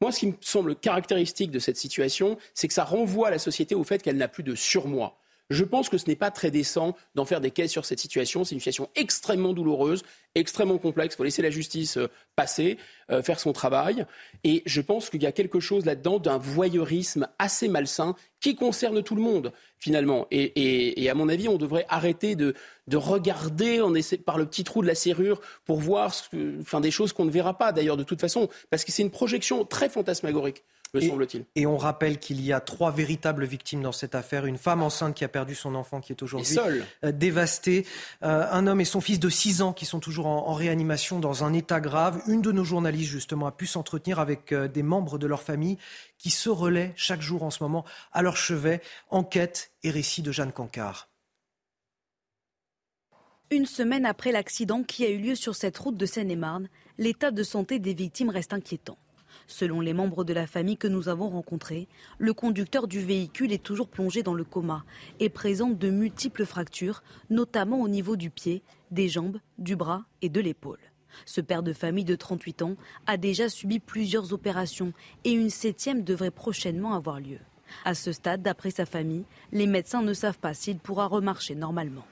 moi, ce qui me semble caractéristique de cette situation, c'est que ça renvoie la société au fait qu'elle n'a plus de surmoi. Je pense que ce n'est pas très décent d'en faire des caisses sur cette situation. C'est une situation extrêmement douloureuse, extrêmement complexe. Il faut laisser la justice euh, passer, euh, faire son travail. Et je pense qu'il y a quelque chose là-dedans d'un voyeurisme assez malsain qui concerne tout le monde, finalement. Et, à mon avis, on devrait arrêter de, regarder par le petit trou de la serrure pour voir des choses qu'on ne verra pas, d'ailleurs, de toute façon, parce que c'est une projection très fantasmagorique et, on rappelle qu'il y a trois véritables victimes dans cette affaire. Une femme enceinte qui a perdu son enfant, qui est aujourd'hui euh, dévastée. Euh, un homme et son fils de 6 ans qui sont toujours en, réanimation dans un état grave. Une de nos journalistes, justement, a pu s'entretenir avec euh, des membres de leur famille qui se relaient chaque jour en ce moment à leur chevet. Enquête et récit de Jeanne Cancard. Une semaine après l'accident qui a eu lieu sur cette route de Seine-et-Marne, l'état de santé des victimes reste inquiétant. Selon les membres de la famille que nous avons rencontrés, le conducteur du véhicule est toujours plongé dans le coma et présente de multiples fractures, notamment au niveau du pied, des jambes, du bras et de l'épaule. Ce père de famille de 38 ans a déjà subi plusieurs opérations et une septième devrait prochainement avoir lieu. À ce stade, d'après sa famille, les médecins ne savent pas s'il pourra remarcher normalement.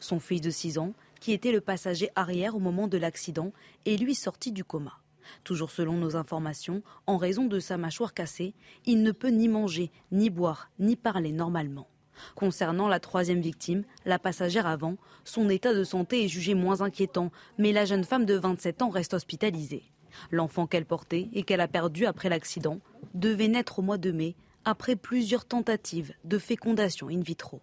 Son fils de 6 ans, qui était le passager arrière au moment de l'accident, est lui sorti du coma. Toujours selon nos informations, en raison de sa mâchoire cassée, il ne peut ni manger, ni boire, ni parler normalement. Concernant la troisième victime, la passagère avant, son état de santé est jugé moins inquiétant, mais la jeune femme de 27 ans reste hospitalisée. L'enfant qu'elle portait et qu'elle a perdu après l'accident devait naître au mois de mai, après plusieurs tentatives de fécondation in vitro.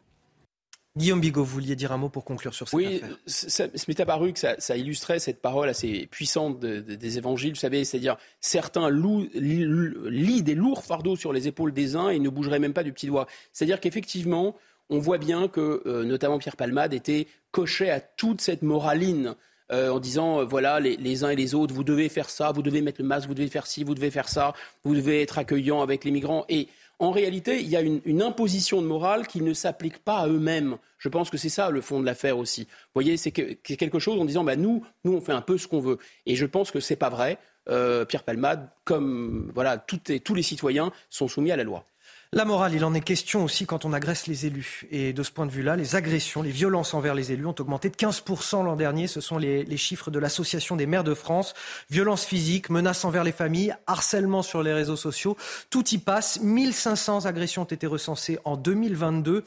Guillaume Bigot, vous vouliez dire un mot pour conclure sur cette oui, affaire. ça, m'est apparu que ça, illustrait cette parole assez puissante des évangiles, vous savez, c'est-à-dire certains louent, lient des lourds fardeaux sur les épaules des uns et ne bougeraient même pas du petit doigt. C'est-à-dire qu'effectivement, on voit bien que euh, notamment Pierre Palmade était coché à toute cette moraline. Euh, en disant euh, voilà les, les, uns et les autres, vous devez faire ça, vous devez mettre le masque, vous devez faire ci, vous devez faire ça, vous devez être accueillant avec les migrants. Et en réalité, il y a une, imposition de morale qui ne s'applique pas à eux-mêmes. Je pense que c'est ça le fond de l'affaire aussi. Vous voyez, c'est quelque chose en disant, bah, nous, nous, on fait un peu ce qu'on veut. Et je pense que c'est pas vrai. Euh, Pierre Palmade, comme voilà, tous les citoyens, sont soumis à la loi. La morale, il en est question aussi quand on agresse les élus. Et de ce point de vue-là, les agressions, les violences envers les élus ont augmenté de 15% l'an dernier. Ce sont les, chiffres de l'Association des maires de France. Violences physiques, menaces envers les familles, harcèlement sur les réseaux sociaux. Tout y passe. 1500 agressions ont été recensées en 2022.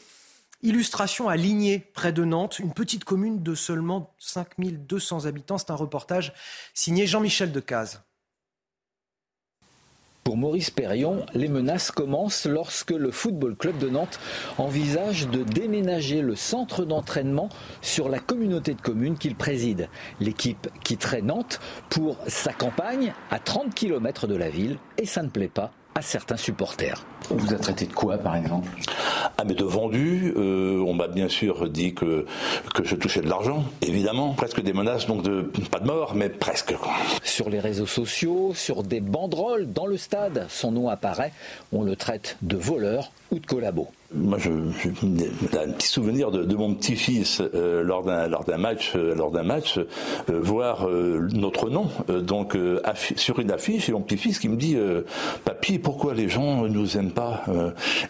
Illustration à Ligné, près de Nantes, une petite commune de seulement 5200 habitants. C'est un reportage signé Jean-Michel Decaze. Pour Maurice Perrion, les menaces commencent lorsque le Football Club de Nantes envisage de déménager le centre d'entraînement sur la communauté de communes qu'il préside. L'équipe quitterait Nantes pour sa campagne à 30 km de la ville et ça ne plaît pas à certains supporters. On vous a traité de quoi, par exemple? Ah, mais de vendu. Euh, on m'a bien sûr dit que, que je touchais de l'argent, évidemment. Presque des menaces, donc de, pas de mort, mais presque. Sur les réseaux sociaux, sur des banderoles dans le stade, son nom apparaît. On le traite de voleur ou de collabo. Moi, je, un petit souvenir de, de mon petit-fils euh, lors d'un lors d'un match, euh, lors d'un match, euh, voir notre nom donc sur une affiche et mon petit-fils qui me dit papy pourquoi les gens ne nous aiment pas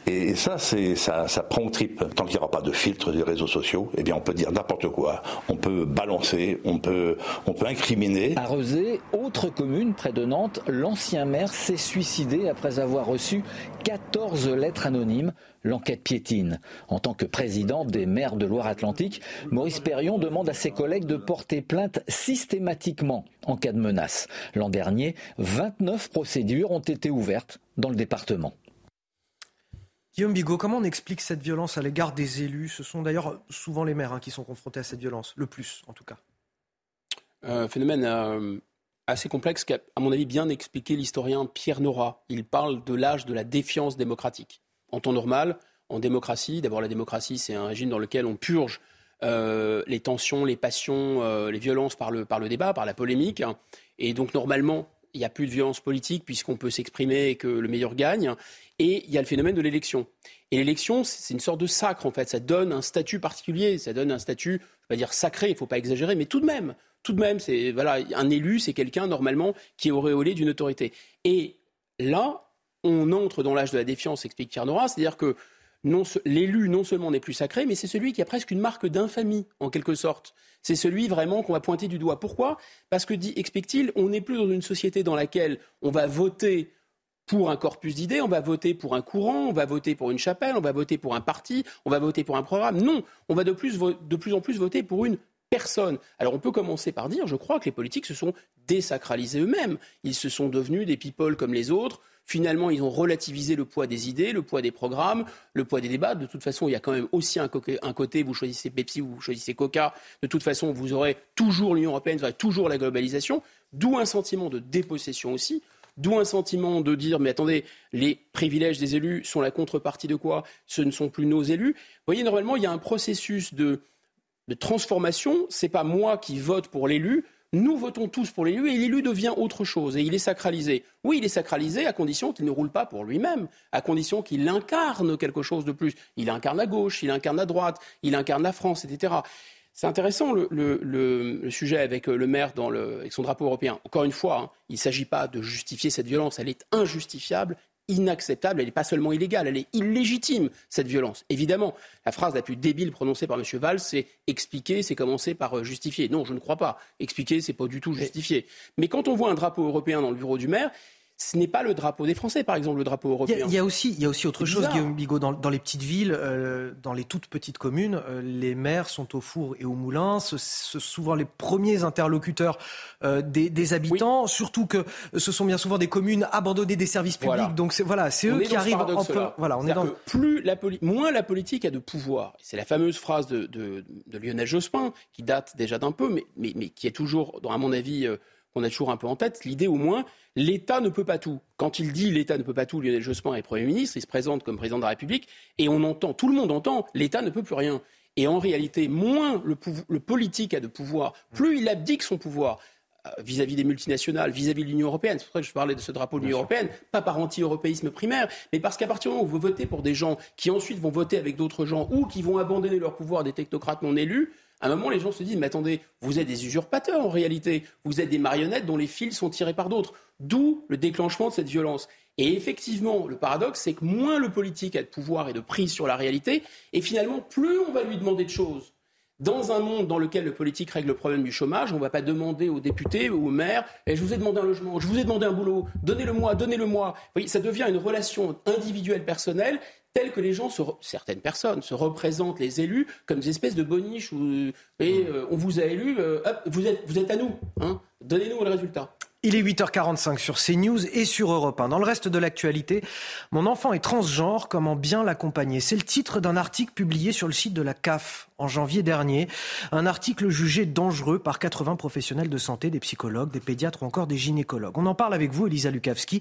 et, et, ça c'est ça, ça prend au trip. Tant qu'il n'y aura pas de filtre des réseaux sociaux, eh bien on peut dire n'importe quoi, on peut balancer, on peut on peut incriminer. À Rezé, autre commune près de Nantes, l'ancien maire s'est suicidé après avoir reçu 14 lettres anonymes L'enquête piétine. En tant que président des maires de Loire-Atlantique, Maurice Perrion demande à ses collègues de porter plainte systématiquement en cas de menace. L'an dernier, 29 procédures ont été ouvertes dans le département. Guillaume Bigot, comment on explique cette violence à l'égard des élus? Ce sont d'ailleurs souvent les maires hein, qui sont confrontés à cette violence, le plus en tout cas. Phénomène euh, assez complexe qu'a, à mon avis, bien expliqué l'historien Pierre Nora. Il parle de l'âge de la défiance démocratique en temps normal, en démocratie. D'abord, la démocratie, c'est un régime dans lequel on purge euh, les tensions, les passions, euh, les violences par le, par le débat, par la polémique. Et donc, normalement, il n'y a plus de violence politique puisqu'on peut s'exprimer et que le meilleur gagne. Et il y a le phénomène de l'élection. Et l'élection, c'est une sorte de sacre, en fait. Ça donne un statut particulier, ça donne un statut, je ne vais pas dire sacré, il ne faut pas exagérer, mais tout de même, tout de même, c'est voilà, un élu, c'est quelqu'un normalement qui est auréolé d'une autorité. Et là, on entre dans l'âge de la défiance, explique Pierre Nora, c'est-à-dire que l'élu non seulement n'est plus sacré, mais c'est celui qui a presque une marque d'infamie, en quelque sorte. C'est celui vraiment qu'on va pointer du doigt. Pourquoi? Parce que, dit, explique-t-il, on n'est plus dans une société dans laquelle on va voter pour un corpus d'idées, on va voter pour un courant, on va voter pour une chapelle, on va voter pour un parti, on va voter pour un programme. Non, on va de plus en plus voter pour une personne. Alors on peut commencer par dire, je crois que les politiques se sont désacralisés eux-mêmes. Ils se sont devenus des people comme les autres. Finalement, ils ont relativisé le poids des idées, le poids des programmes, le poids des débats. De toute façon, il y a quand même aussi un, côté, vous choisissez Pepsi ou vous choisissez Coca. De toute façon, vous aurez toujours l'Union européenne, vous aurez toujours la globalisation. D'où un sentiment de dépossession aussi. D'où un sentiment de dire, mais attendez, les privilèges des élus sont la contrepartie de quoi? Ce ne sont plus nos élus. Vous voyez, normalement, il y a un processus de, de transformation. Ce n'est pas moi qui vote pour l'élu, nous votons tous pour l'élu et l'élu devient autre chose et il est sacralisé. Oui, il est sacralisé à condition qu'il ne roule pas pour lui-même, à condition qu'il incarne quelque chose de plus. Il incarne à gauche, il incarne à droite, il incarne la France, etc. C'est intéressant le, sujet avec euh, le maire dans avec son drapeau européen. Encore une fois, hein, il ne s'agit pas de justifier cette violence, elle est injustifiable inacceptable, elle n'est pas seulement illégale, elle est illégitime, cette violence. Évidemment, la phrase la plus débile prononcée par M. Valls, c'est expliquer, c'est commencer par euh, justifier. Non, je ne crois pas. Expliquer, c'est pas du tout justifier. Mais quand on voit un drapeau européen dans le bureau du maire, ce n'est pas le drapeau des Français, par exemple, le drapeau européen. Il y a, aussi, il y a aussi autre chose, Guillaume Bigot. Dans, dans les petites villes, euh, dans les toutes petites communes, euh, les maires sont au four et au moulin. Ce sont souvent les premiers interlocuteurs euh, des, des, habitants. Oui. Surtout que ce sont bien souvent des communes abandonnées des services publics. Voilà. Donc voilà, c'est eux qui arrivent en peu. Voilà, on est dans... plus la moins la politique a de pouvoir. C'est la fameuse phrase de, de, de, Lionel Jospin qui date déjà d'un peu, mais, mais, mais, qui est toujours, à mon avis, qu'on a toujours un peu en tête. L'idée au moins l'État ne peut pas tout. Quand il dit l'État ne peut pas tout, Lionel Jospin est Premier ministre, il se présente comme président de la République, et on entend, tout le monde entend, l'État ne peut plus rien. Et en réalité, moins le, le politique a de pouvoir, plus il abdique son pouvoir euh, vis-à-vis des multinationales, vis-à-vis de l'Union européenne. C'est pour ça que je parlais de ce drapeau de l'Union européenne, pas par anti-européisme primaire, mais parce qu'à partir du moment où vous votez pour des gens qui ensuite vont voter avec d'autres gens ou qui vont abandonner leur pouvoir à des technocrates non élus, à un moment, les gens se disent, mais attendez, vous êtes des usurpateurs en réalité, vous êtes des marionnettes dont les fils sont tirés par d'autres. D'où le déclenchement de cette violence. Et effectivement, le paradoxe, c'est que moins le politique a de pouvoir et de prise sur la réalité, et finalement, plus on va lui demander de choses. Dans un monde dans lequel le politique règle le problème du chômage, on ne va pas demander aux députés ou aux maires eh, Je vous ai demandé un logement, je vous ai demandé un boulot, donnez-le-moi, donnez-le-moi. Ça devient une relation individuelle, personnelle, telle que les gens, certaines personnes, se représentent les élus comme des espèces de boniches où et, euh, on vous a élu, euh, vous, êtes, vous êtes à nous, hein, donnez-nous le résultat. Il est 8h45 sur CNews et sur Europe 1. Dans le reste de l'actualité, mon enfant est transgenre, comment bien l'accompagner? C'est le titre d'un article publié sur le site de la CAF en janvier dernier. Un article jugé dangereux par 80 professionnels de santé, des psychologues, des pédiatres ou encore des gynécologues. On en parle avec vous, Elisa Lukavski.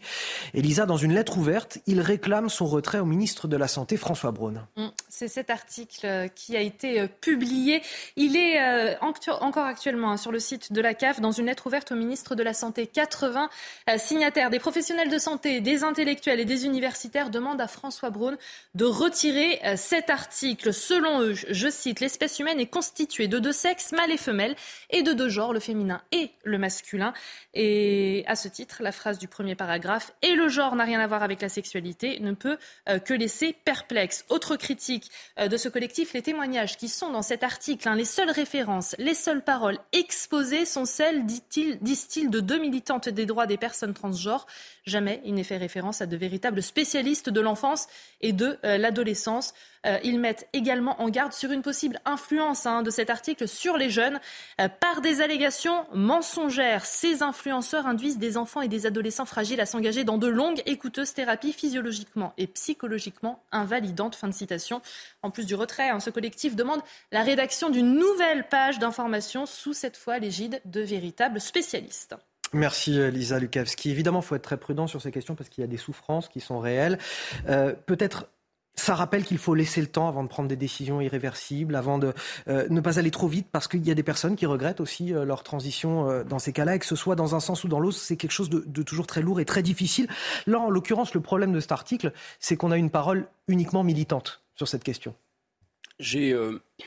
Elisa, dans une lettre ouverte, il réclame son retrait au ministre de la Santé, François Braun. Mm, c'est cet article euh, qui a été euh, publié. Il est euh, encore actuellement hein, sur le site de la CAF dans une lettre ouverte au ministre de la Santé. 80 signataires, des professionnels de santé, des intellectuels et des universitaires demandent à François Braun de retirer cet article. Selon eux, je cite, l'espèce humaine est constituée de deux sexes, mâle et femelle, et de deux genres, le féminin et le masculin. Et à ce titre, la phrase du premier paragraphe et le genre n'a rien à voir avec la sexualité ne peut euh, que laisser perplexe. Autre critique euh, de ce collectif, les témoignages qui sont dans cet article, hein, les seules références, les seules paroles exposées sont celles, disent-ils, de deux militantes des droits des personnes transgenres. Jamais il n'est fait référence à de véritables spécialistes de l'enfance et de euh, l'adolescence. Euh, ils mettent également en garde sur une possible influence hein, de cet article sur les jeunes euh, par des allégations mensongères. Ces influenceurs induisent des enfants et des adolescents fragiles à s'engager dans de longues et coûteuses thérapies physiologiquement et psychologiquement invalidantes. Fin de citation. En plus du retrait, hein, ce collectif demande la rédaction d'une nouvelle page d'information sous cette fois l'égide de véritables spécialistes. Merci Lisa Lukavski. Évidemment, il faut être très prudent sur ces questions parce qu'il y a des souffrances qui sont réelles. Euh, peut-être ça rappelle qu'il faut laisser le temps avant de prendre des décisions irréversibles, avant de euh, ne pas aller trop vite, parce qu'il y a des personnes qui regrettent aussi euh, leur transition euh, dans ces cas-là, et que ce soit dans un sens ou dans l'autre, c'est quelque chose de, de, toujours très lourd et très difficile. Là, en l'occurrence, le problème de cet article, c'est qu'on a une parole uniquement militante sur cette question.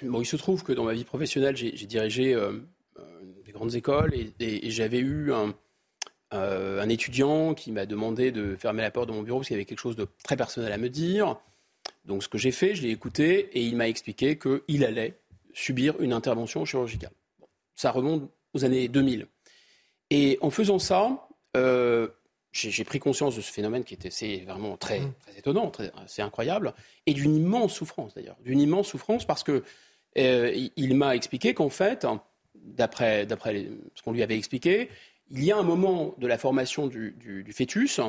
Bon, il se trouve que dans ma vie professionnelle, j'ai, dirigé grandes écoles et, et, et j'avais eu un, un étudiant qui m'a demandé de fermer la porte de mon bureau parce qu'il y avait quelque chose de très personnel à me dire. Donc ce que j'ai fait, je l'ai écouté et il m'a expliqué qu'il allait subir une intervention chirurgicale. ça remonte aux années 2000. Et en faisant ça, euh, j'ai pris conscience de ce phénomène qui était c'est vraiment très, mmh. très étonnant, c'est incroyable, et d'une immense souffrance d'ailleurs, d'une immense souffrance parce que euh, il m'a expliqué qu'en fait, d'après ce qu'on lui avait expliqué, il y a un moment de la formation du, du fœtus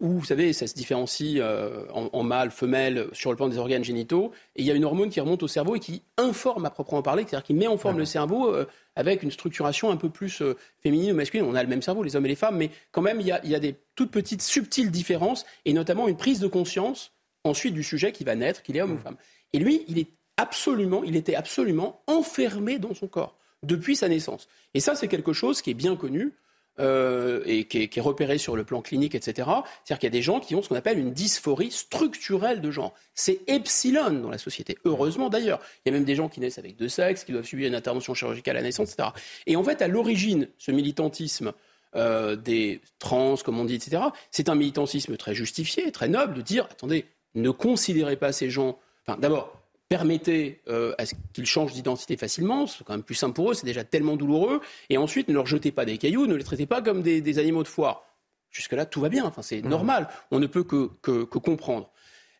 où, vous savez, ça se différencie euh, en, mâle, femelle, sur le plan des organes génitaux. Et il y a une hormone qui remonte au cerveau et qui informe à proprement parler, c'est-à-dire qui met en forme le cerveau euh, avec une structuration un peu plus euh, féminine ou masculine. On a le même cerveau, les hommes et les femmes, mais quand même, il y, a, il y a des toutes petites, subtiles différences, et notamment une prise de conscience ensuite du sujet qui va naître, qu'il est homme ou femme. Et lui, il est absolument, il était absolument enfermé dans son corps depuis sa naissance. Et ça, c'est quelque chose qui est bien connu. Euh, et qui est, repéré sur le plan clinique, etc. C'est-à-dire qu'il y a des gens qui ont ce qu'on appelle une dysphorie structurelle de genre. C'est epsilon dans la société. Heureusement d'ailleurs. Il y a même des gens qui naissent avec deux sexes, qui doivent subir une intervention chirurgicale à la naissance, etc. Et en fait, à l'origine, ce militantisme euh, des trans, comme on dit, etc., c'est un militantisme très justifié, très noble, de dire, attendez, ne considérez pas ces gens... Enfin, d'abord, permettez euh, à ce qu'ils changent d'identité facilement, c'est quand même plus simple pour eux, c'est déjà tellement douloureux, et ensuite ne leur jetez pas des cailloux, ne les traitez pas comme des, animaux de foire. Jusque-là, tout va bien, enfin, c'est mmh. normal, on ne peut que, que, comprendre.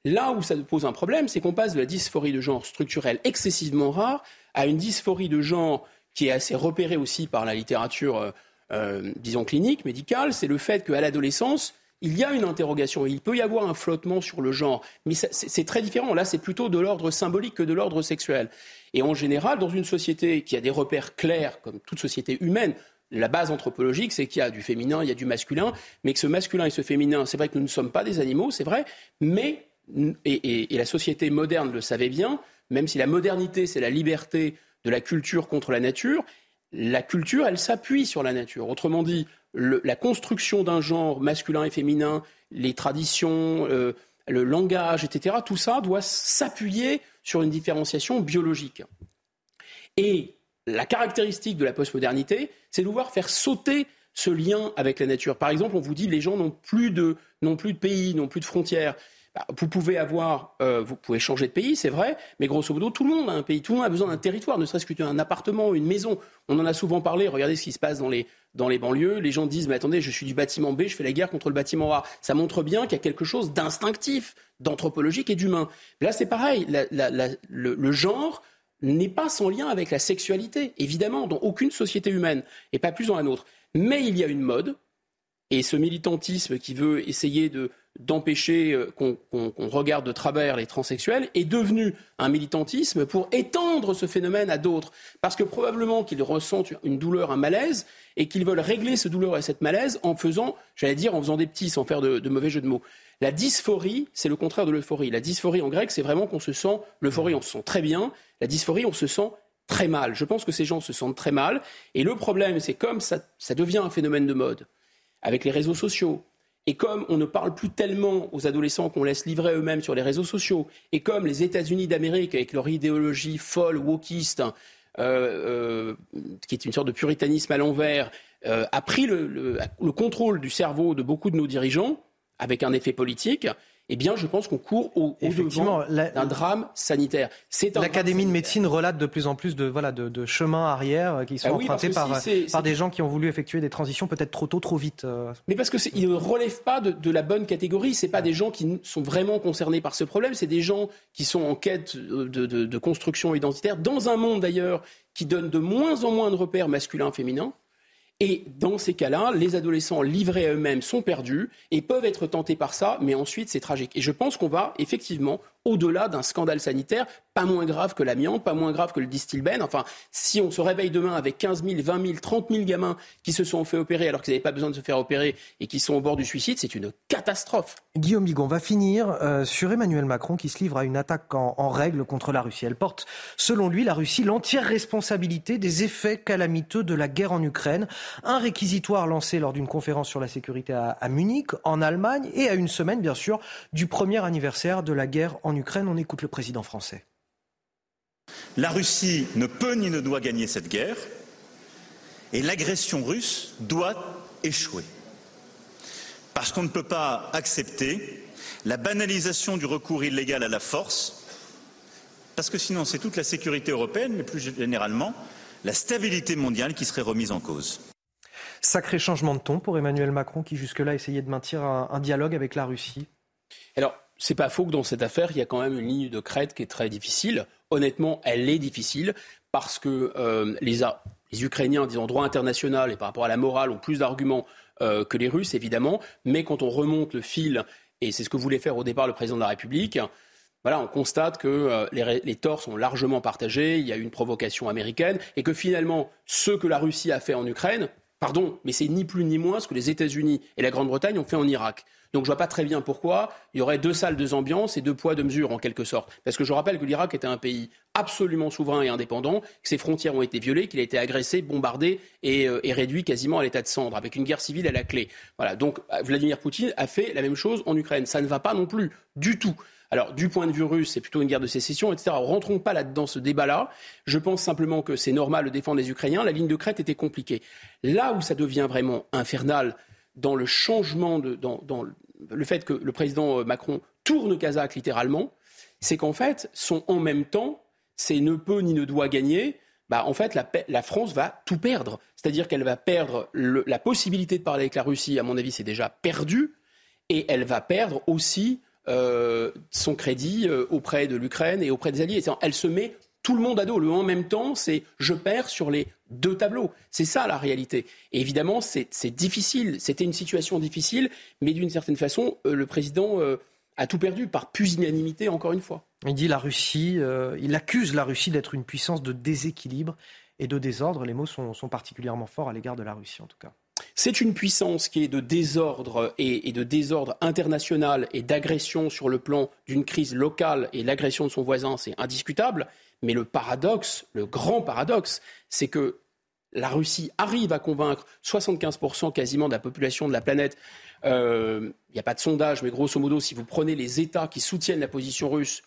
Là où ça pose un problème, c'est qu'on passe de la dysphorie de genre structurelle excessivement rare à une dysphorie de genre qui est assez repérée aussi par la littérature, euh, euh, disons, clinique, médicale, c'est le fait qu'à l'adolescence, il y a une interrogation, il peut y avoir un flottement sur le genre, mais c'est très différent. Là, c'est plutôt de l'ordre symbolique que de l'ordre sexuel. Et en général, dans une société qui a des repères clairs, comme toute société humaine, la base anthropologique, c'est qu'il y a du féminin, il y a du masculin, mais que ce masculin et ce féminin, c'est vrai que nous ne sommes pas des animaux, c'est vrai, mais, et, la société moderne le savait bien, même si la modernité, c'est la liberté de la culture contre la nature, la culture, elle s'appuie sur la nature. Autrement dit, la construction d'un genre masculin et féminin, les traditions, euh, le langage, etc., tout ça doit s'appuyer sur une différenciation biologique. Et la caractéristique de la postmodernité, c'est de vouloir faire sauter ce lien avec la nature. Par exemple, on vous dit les gens n'ont plus n'ont plus de pays, n'ont plus de frontières. Bah, vous pouvez avoir, euh, vous pouvez changer de pays, c'est vrai, mais grosso modo, tout le monde a un pays, tout le monde a besoin d'un territoire, ne serait-ce qu'un appartement, une maison. On en a souvent parlé. Regardez ce qui se passe dans les, dans les banlieues. Les gens disent, mais attendez, je suis du bâtiment B, je fais la guerre contre le bâtiment A. Ça montre bien qu'il y a quelque chose d'instinctif, d'anthropologique et d'humain. Là, c'est pareil. le, genre n'est pas sans lien avec la sexualité, évidemment, dans aucune société humaine, et pas plus dans la nôtre. Mais il y a une mode, et ce militantisme qui veut essayer de, d'empêcher euh, qu'on regarde de travers les transsexuels est devenu un militantisme pour étendre ce phénomène à d'autres. Parce que probablement qu'ils ressentent une douleur, un malaise, et qu'ils veulent régler ce douleur et cette malaise en faisant, j'allais dire, en faisant des petits, sans faire de, mauvais jeux de mots. La dysphorie, c'est le contraire de l'euphorie. La dysphorie en grec, c'est vraiment qu'on se sent, l'euphorie, on se sent très bien. La dysphorie, on se sent très mal. Je pense que ces gens se sentent très mal. Et le problème, c'est comme ça devient un phénomène de mode, avec les réseaux sociaux, et comme on ne parle plus tellement aux adolescents qu'on laisse livrer eux-mêmes sur les réseaux sociaux, et comme les États-Unis d'Amérique, avec leur idéologie folle, wokiste, euh, euh, qui est une sorte de puritanisme à l'envers, euh, a pris le, contrôle du cerveau de beaucoup de nos dirigeants, avec un effet politique, eh bien, je pense qu'on court au, devant d'un drame sanitaire. L'Académie de médecine relate de plus en plus de, voilà, de, chemins arrière qui sont ah empruntés par, par des gens qui ont voulu effectuer des transitions peut-être trop tôt, trop vite. Euh. Mais parce qu'ils ne relèvent pas de, la bonne catégorie. Ce pas des gens qui sont vraiment concernés par ce problème. C'est des gens qui sont en quête de construction identitaire, dans un monde d'ailleurs qui donne de moins en moins de repères masculins-féminins. Et dans ces cas-là, les adolescents livrés à eux-mêmes sont perdus et peuvent être tentés par ça, mais ensuite c'est tragique. Et je pense qu'on va effectivement au-delà d'un scandale sanitaire pas moins grave que l'amiante, pas moins grave que le distilbène. Enfin, si on se réveille demain avec 15 000, 20 000, 30 000 gamins qui se sont fait opérer alors qu'ils n'avaient pas besoin de se faire opérer et qui sont au bord du suicide, c'est une catastrophe. Guillaume Bigon va finir euh, sur Emmanuel Macron qui se livre à une attaque en, en, règle contre la Russie. Elle porte, selon lui, la Russie l'entière responsabilité des effets calamiteux de la guerre en Ukraine. Un réquisitoire lancé lors d'une conférence sur la sécurité à, à Munich, en Allemagne, et à une semaine, bien sûr, du premier anniversaire de la guerre en Ukraine. On écoute le président français. La Russie ne peut ni ne doit gagner cette guerre et l'agression russe doit échouer. Parce qu'on ne peut pas accepter la banalisation du recours illégal à la force, parce que sinon c'est toute la sécurité européenne, mais plus généralement la stabilité mondiale qui serait remise en cause. Sacré changement de ton pour Emmanuel Macron qui jusque-là essayait de maintenir un, dialogue avec la Russie. Alors, c'est pas faux que dans cette affaire, il y a quand même une ligne de crête qui est très difficile. Honnêtement, elle est difficile parce que euh, les, les, Ukrainiens, disons, droit international et par rapport à la morale, ont plus d'arguments euh, que les Russes, évidemment. Mais quand on remonte le fil, et c'est ce que voulait faire au départ le président de la République, on constate que euh, les, les, torts sont largement partagés, il y a eu une provocation américaine, et que finalement, ce que la Russie a fait en Ukraine, pardon, mais c'est ni plus ni moins ce que les États-Unis et la Grande-Bretagne ont fait en Irak. Donc je vois pas très bien pourquoi il y aurait deux salles, deux ambiances et deux poids, deux mesures en quelque sorte. Parce que je rappelle que l'Irak était un pays absolument souverain et indépendant, que ses frontières ont été violées, qu'il a été agressé, bombardé et, euh, et réduit quasiment à l'état de cendre, avec une guerre civile à la clé. Voilà. Donc Vladimir Poutine a fait la même chose en Ukraine. Ça ne va pas non plus du tout. Alors, du point de vue russe, c'est plutôt une guerre de sécession, etc. Rentrons pas là-dedans ce débat-là. Je pense simplement que c'est normal de défendre les Ukrainiens. La ligne de crête était compliquée. Là où ça devient vraiment infernal, dans le changement, dans, le fait que le président euh, Macron tourne Kazakh littéralement, c'est qu'en fait, son en même temps, c'est ne peut ni ne doit gagner. Bah, en fait, la, France va tout perdre. C'est-à-dire qu'elle va perdre la possibilité de parler avec la Russie, à mon avis, c'est déjà perdu. Et elle va perdre aussi euh, son crédit euh, auprès de l'Ukraine et auprès des alliés. Elle se met tout le monde à dos. Le en même temps, c'est je perds sur les deux tableaux. C'est ça la réalité. Et évidemment, c'est difficile. C'était une situation difficile, mais d'une certaine façon, euh, le président a tout perdu par pusillanimité, encore une fois. Il dit la Russie, il accuse la Russie d'être une puissance de déséquilibre et de désordre. Les mots sont, particulièrement forts à l'égard de la Russie, en tout cas. C'est une puissance qui est de désordre et de désordre international et d'agression sur le plan d'une crise locale et l'agression de son voisin, c'est indiscutable. Mais le paradoxe, le grand paradoxe, c'est que la Russie arrive à convaincre 75% quasiment de la population de la planète. Il euh, n'y a pas de sondage, mais grosso modo, si vous prenez les États qui soutiennent la position russe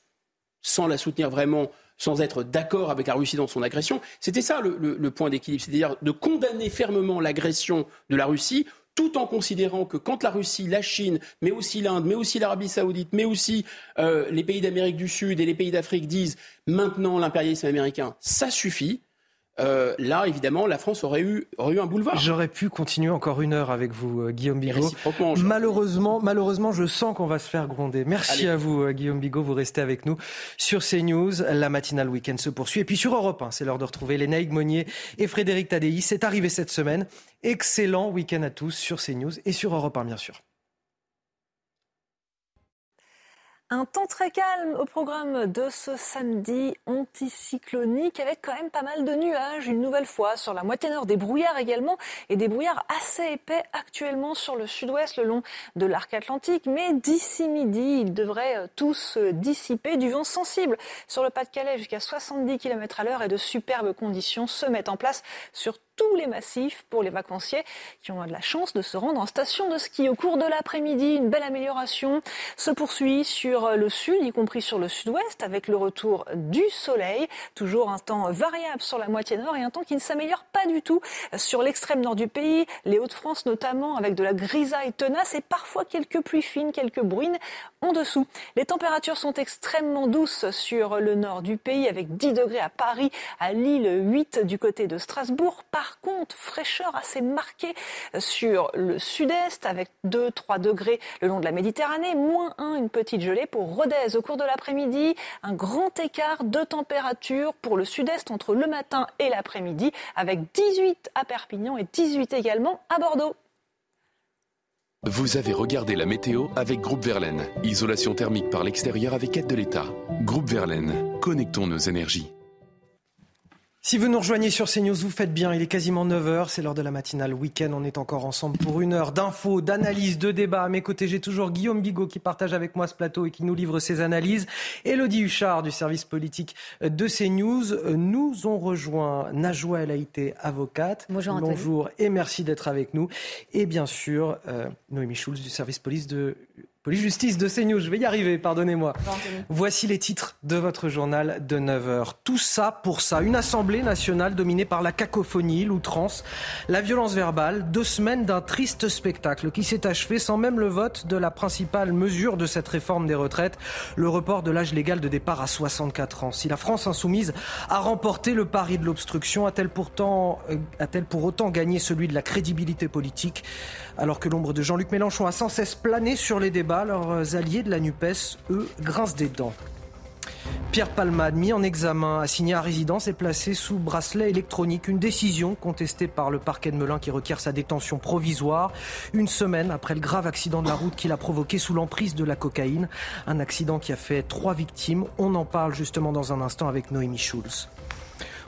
sans la soutenir vraiment, sans être d'accord avec la Russie dans son agression. C'était ça le, point d'équilibre, c'est-à-dire de condamner fermement l'agression de la Russie tout en considérant que quand la Russie, la Chine, mais aussi l'Inde, mais aussi l'Arabie saoudite, mais aussi euh, les pays d'Amérique du Sud et les pays d'Afrique disent maintenant l'impérialisme américain, ça suffit, euh, là, évidemment, la France aurait eu, aurait eu un boulevard. J'aurais pu continuer encore une heure avec vous, euh, Guillaume Bigot. Malheureusement, malheureusement, je sens qu'on va se faire gronder. Merci à vous, euh, Guillaume Bigot. Vous restez avec nous sur CNews. La matinale week-end se poursuit. Et puis sur Europe 1, c'est l'heure de retrouver Lénaïque Monnier et Frédéric Tadei. C'est arrivé cette semaine. Excellent week-end à tous sur CNews et sur Europe 1, bien sûr. Un temps très calme au programme de ce samedi anticyclonique avec quand même pas mal de nuages une nouvelle fois sur la moitié nord, des brouillards également et des brouillards assez épais actuellement sur le sud-ouest le long de l'arc atlantique. Mais d'ici midi, ils devraient euh, tous se dissiper. Du vent sensible sur le Pas-de-Calais jusqu'à 70 km à l'heure et de superbes conditions se mettent en place sur tous les massifs pour les vacanciers qui ont de la chance de se rendre en station de ski. Au cours de l'après-midi, une belle amélioration se poursuit sur le sud, y compris sur le sud-ouest, avec le retour du soleil. Toujours un temps variable sur la moitié nord et un temps qui ne s'améliore pas du tout sur l'extrême nord du pays, les Hauts-de-France notamment, avec de la grisaille tenace et parfois quelques pluies fines, quelques bruines en dessous. Les températures sont extrêmement douces sur le nord du pays, avec 10 degrés à Paris, à Lille 8 du côté de Strasbourg. Par contre, fraîcheur assez marquée sur le sud-est avec 2-3 degrés le long de la Méditerranée, moins 1, une petite gelée pour Rodez au cours de l'après-midi. Un grand écart de température pour le sud-est entre le matin et l'après-midi avec 18 à Perpignan et 18 également à Bordeaux. Vous avez regardé la météo avec Groupe Verlaine. Isolation thermique par l'extérieur avec aide de l'État. Groupe Verlaine, connectons nos énergies. Si vous nous rejoignez sur CNews, vous faites bien. Il est quasiment 9h. C'est l'heure de la matinale week-end. On est encore ensemble pour une heure d'infos, d'analyses, de débats. À mes côtés, j'ai toujours Guillaume Bigot qui partage avec moi ce plateau et qui nous livre ses analyses. Elodie Huchard du service politique de CNews. Nous ont rejoint Najwa El Haïté, avocate. Bonjour, Bonjour et merci d'être avec nous. Et bien sûr, euh, Noémie Schulz du service police de Police-justice de CNews, je vais y arriver, pardonnez-moi. Voici les titres de votre journal de 9h. Tout ça pour ça. Une assemblée nationale dominée par la cacophonie, l'outrance, la violence verbale. Deux semaines d'un triste spectacle qui s'est achevé sans même le vote de la principale mesure de cette réforme des retraites, le report de l'âge légal de départ à 64 ans. Si la France insoumise a remporté le pari de l'obstruction, a-t-elle pourtant, euh, a-t-elle pour autant gagné celui de la crédibilité politique? Alors que l'ombre de Jean-Luc Mélenchon a sans cesse plané sur les débats, leurs alliés de la NUPES, eux, grincent des dents. Pierre Palmade, mis en examen, assigné à résidence et placé sous bracelet électronique. Une décision contestée par le parquet de Melun qui requiert sa détention provisoire. Une semaine après le grave accident de la route qu'il a provoqué sous l'emprise de la cocaïne. Un accident qui a fait trois victimes. On en parle justement dans un instant avec Noémie Schulz.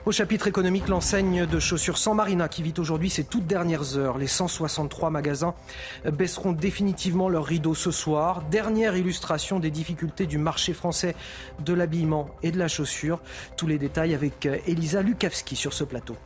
Au chapitre économique, l'enseigne de chaussures San Marina qui vit aujourd'hui ses toutes dernières heures. Les 163 magasins baisseront définitivement leurs rideaux ce soir. Dernière illustration des difficultés du marché français de l'habillement et de la chaussure. Tous les détails avec Elisa Lukavski sur ce plateau.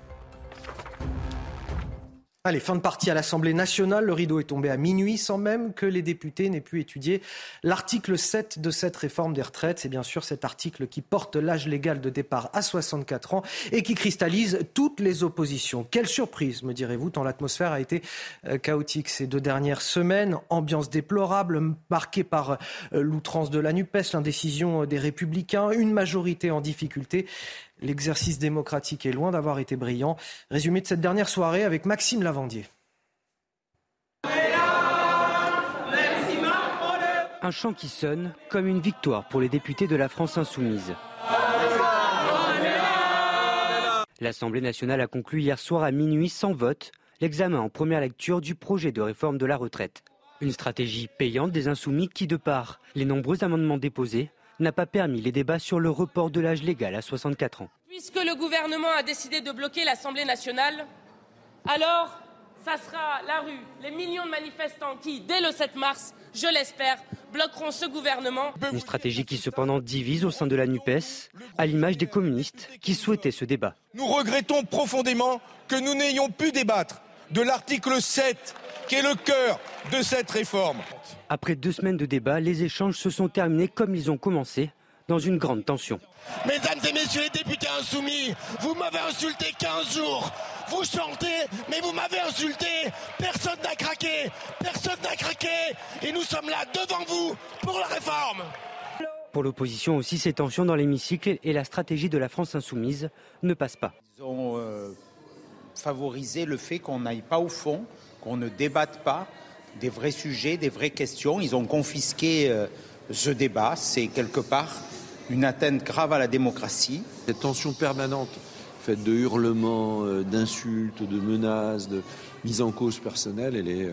Allez, fin de partie à l'Assemblée nationale. Le rideau est tombé à minuit sans même que les députés n'aient pu étudier l'article 7 de cette réforme des retraites. C'est bien sûr cet article qui porte l'âge légal de départ à 64 ans et qui cristallise toutes les oppositions. Quelle surprise, me direz-vous, tant l'atmosphère a été euh, chaotique ces deux dernières semaines. Ambiance déplorable, marquée par euh, l'outrance de la NUPES, l'indécision des républicains, une majorité en difficulté. L'exercice démocratique est loin d'avoir été brillant. Résumé de cette dernière soirée avec Maxime Lavandier. Un chant qui sonne comme une victoire pour les députés de la France insoumise. L'Assemblée nationale a conclu hier soir à minuit sans vote l'examen en première lecture du projet de réforme de la retraite. Une stratégie payante des insoumis qui, de par les nombreux amendements déposés, n'a pas permis les débats sur le report de l'âge légal à 64 ans. Puisque le gouvernement a décidé de bloquer l'Assemblée nationale, alors ça sera la rue, les millions de manifestants qui, dès le 7 mars, je l'espère, bloqueront ce gouvernement. Une stratégie qui cependant divise au sein de la NUPES, à l'image des communistes qui souhaitaient ce débat. Nous regrettons profondément que nous n'ayons pu débattre de l'article 7, qui est le cœur de cette réforme. Après deux semaines de débat, les échanges se sont terminés comme ils ont commencé, dans une grande tension. Mesdames et messieurs les députés insoumis, vous m'avez insulté 15 jours. Vous chantez, mais vous m'avez insulté. Personne n'a craqué. Personne n'a craqué. Et nous sommes là devant vous pour la réforme. Pour l'opposition aussi, ces tensions dans l'hémicycle et la stratégie de la France insoumise ne passent pas. Ils ont euh, favorisé le fait qu'on n'aille pas au fond, qu'on ne débatte pas des vrais sujets, des vraies questions. Ils ont confisqué euh, ce débat. C'est quelque part une atteinte grave à la démocratie. Cette tension permanente, faite de hurlements, euh, d'insultes, de menaces, de mise en cause personnelle, elle est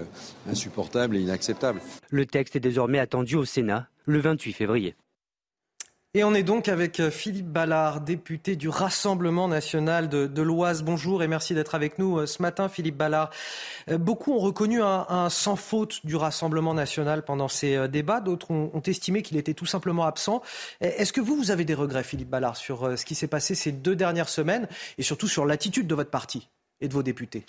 insupportable et inacceptable. Le texte est désormais attendu au Sénat le 28 février. Et on est donc avec euh, Philippe Ballard, député du Rassemblement national de, l'Oise. Bonjour et merci d'être avec nous euh, ce matin, Philippe Ballard. Euh, beaucoup ont reconnu un, sans faute du Rassemblement national pendant ces débats. D'autres ont, ont, estimé qu'il était tout simplement absent. Est-ce que vous, vous avez des regrets, Philippe Ballard, sur ce qui s'est passé ces deux dernières semaines et surtout sur l'attitude de votre parti et de vos députés?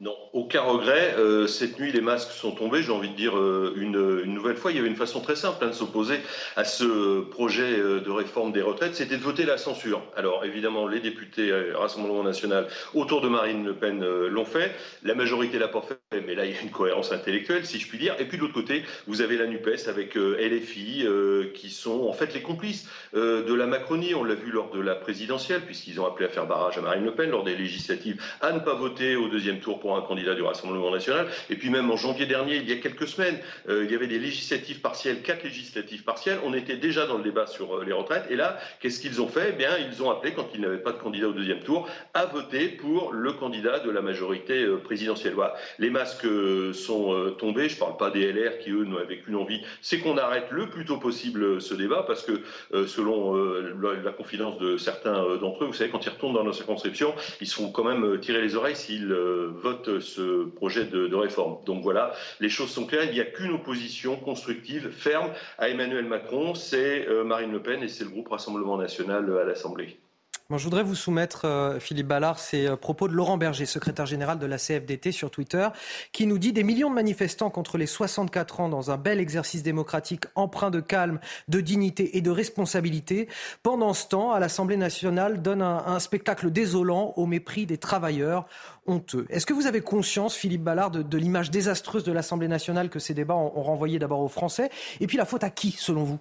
Non, aucun regret. Euh, cette nuit, les masques sont tombés. J'ai envie de dire euh, une, nouvelle fois, il y avait une façon très simple hein, de s'opposer à ce projet euh, de réforme des retraites, c'était de voter la censure. Alors évidemment, les députés Rassemblement national autour de Marine Le Pen l'ont fait. La majorité l'a pas fait, mais là il y a une cohérence intellectuelle, si je puis dire. Et puis de l'autre côté, vous avez la Nupes avec LFI qui sont en fait les complices de la Macronie. On l'a vu lors de la présidentielle, puisqu'ils ont appelé à faire barrage à Marine Le Pen lors des législatives, à ne pas voter au deuxième tour un candidat du Rassemblement national. Et puis même en janvier dernier, il y a quelques semaines, euh, il y avait des législatives partielles, quatre législatives partielles. On était déjà dans le débat sur euh, les retraites. Et là, qu'est-ce qu'ils ont fait? Eh bien, ils ont appelé, quand ils n'avaient pas de candidat au deuxième tour, à voter pour le candidat de la majorité euh, présidentielle. Voilà. Les masques sont tombés. Je ne parle pas des LR qui, eux, n'avaient qu'une envie, c'est qu'on arrête le plus tôt possible ce débat parce que, selon la confidence de certains d'entre eux, vous savez, quand ils retournent dans nos circonscriptions, ils seront quand même tirés les oreilles s'ils votent ce projet de, réforme. Donc voilà, les choses sont claires. Il n'y a qu'une opposition constructive, ferme à Emmanuel Macron, c'est euh, Marine Le Pen et c'est le groupe Rassemblement national à l'Assemblée je voudrais vous soumettre, euh, Philippe Ballard, ces euh, propos de Laurent Berger, secrétaire général de la CFDT sur Twitter, qui nous dit des millions de manifestants contre les 64 ans dans un bel exercice démocratique empreint de calme, de dignité et de responsabilité. Pendant ce temps, à l'Assemblée nationale, donne un, spectacle désolant au mépris des travailleurs honteux. Est-ce que vous avez conscience, Philippe Ballard, de, l'image désastreuse de l'Assemblée nationale que ces débats ont renvoyé d'abord aux Français Et puis la faute à qui, selon vous?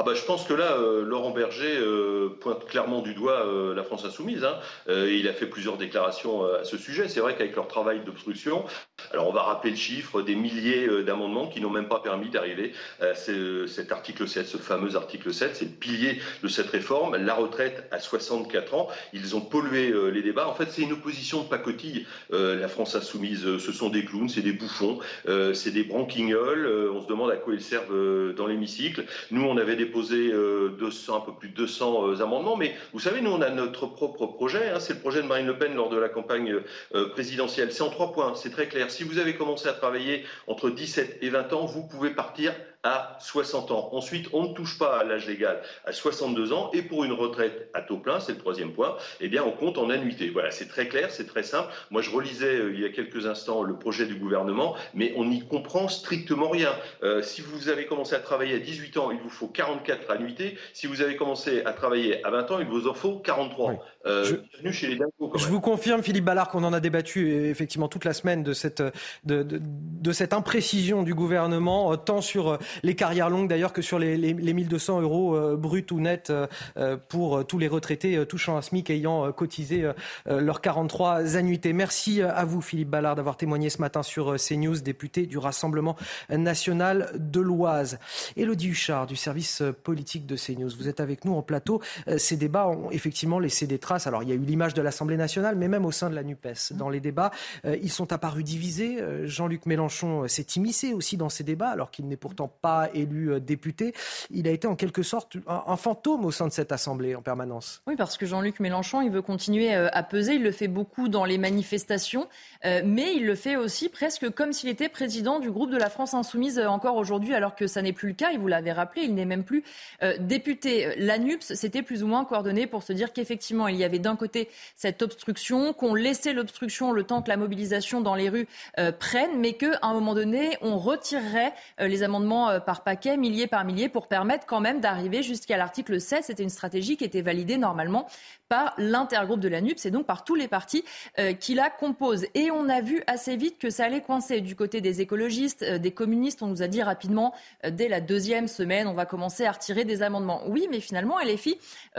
Ah bah, je pense que là, euh, Laurent Berger euh, pointe clairement du doigt euh, la France insoumise. Hein. il a fait plusieurs déclarations à ce sujet. C'est vrai qu'avec leur travail d'obstruction, alors on va rappeler le chiffre des milliers d'amendements qui n'ont même pas permis d'arriver à cet article 7, ce fameux article 7, c'est le pilier de cette réforme, la retraite à 64 ans. Ils ont pollué les débats. En fait, c'est une opposition de pacotille. la France insoumise, ce sont des clowns, c'est des bouffons, c'est des branquignoles. on se demande à quoi ils servent dans l'hémicycle. Nous, on avait des déposé 200, euh, un peu plus de 200 euh, amendements, mais vous savez, nous, on a notre propre projet. Hein, c'est le projet de Marine Le Pen lors de la campagne euh, présidentielle. C'est en trois points, c'est très clair. Si vous avez commencé à travailler entre 17 et 20 ans, vous pouvez partir à 60 ans. Ensuite, on ne touche pas à l'âge légal à 62 ans et pour une retraite à taux plein, c'est le troisième point, eh bien on compte en annuité. Voilà, c'est très clair, c'est très simple. Moi, je relisais euh, il y a quelques instants le projet du gouvernement, mais on n'y comprend strictement rien. Euh, si vous avez commencé à travailler à 18 ans, il vous faut 44 annuités. Si vous avez commencé à travailler à 20 ans, il vous en faut 43. Euh, je, chez les je vous confirme, Philippe Ballard, qu'on en a débattu effectivement toute la semaine de cette, de, de, de cette imprécision du gouvernement, tant sur les carrières longues d'ailleurs que sur les, les, 1200 euros euh, bruts ou nets euh, euh, pour tous les retraités touchant un SMIC ayant cotisé leurs 43 annuités. Merci à vous Philippe Ballard d'avoir témoigné ce matin sur CNews, député du Rassemblement national de l'Oise. Élodie Huchard du service politique de CNews, vous êtes avec nous en plateau. Ces débats ont effectivement laissé des traces. Alors il y a eu l'image de l'Assemblée nationale, mais même au sein de la NUPES. Dans les débats, ils sont apparus divisés. Jean-Luc Mélenchon s'est immiscé aussi dans ces débats alors qu'il n'est pourtant pas élu euh, député. Il a été en quelque sorte un, fantôme au sein de cette Assemblée en permanence. Oui, parce que Jean-Luc Mélenchon, il veut continuer euh, à peser. Il le fait beaucoup dans les manifestations, euh, mais il le fait aussi presque comme s'il était président du groupe de la France Insoumise encore aujourd'hui, alors que ça n'est plus le cas. Et vous l'avez rappelé, il n'est même plus député. L'ANUPS, c'était plus ou moins coordonné pour se dire qu'effectivement, il y avait d'un côté cette obstruction, qu'on laissait l'obstruction le temps que la mobilisation dans les rues prenne, mais qu'à un moment donné, on retirerait les amendements euh, par paquet, milliers par milliers, pour permettre quand même d'arriver jusqu'à l'article 16. C'était une stratégie qui était validée normalement par l'intergroupe de la NUPS et donc par tous les partis euh, qui la composent. Et on a vu assez vite que ça allait coincer du côté des écologistes, euh, des communistes. On nous a dit rapidement, dès la deuxième semaine, on va commencer à retirer des amendements. Oui, mais finalement, LFI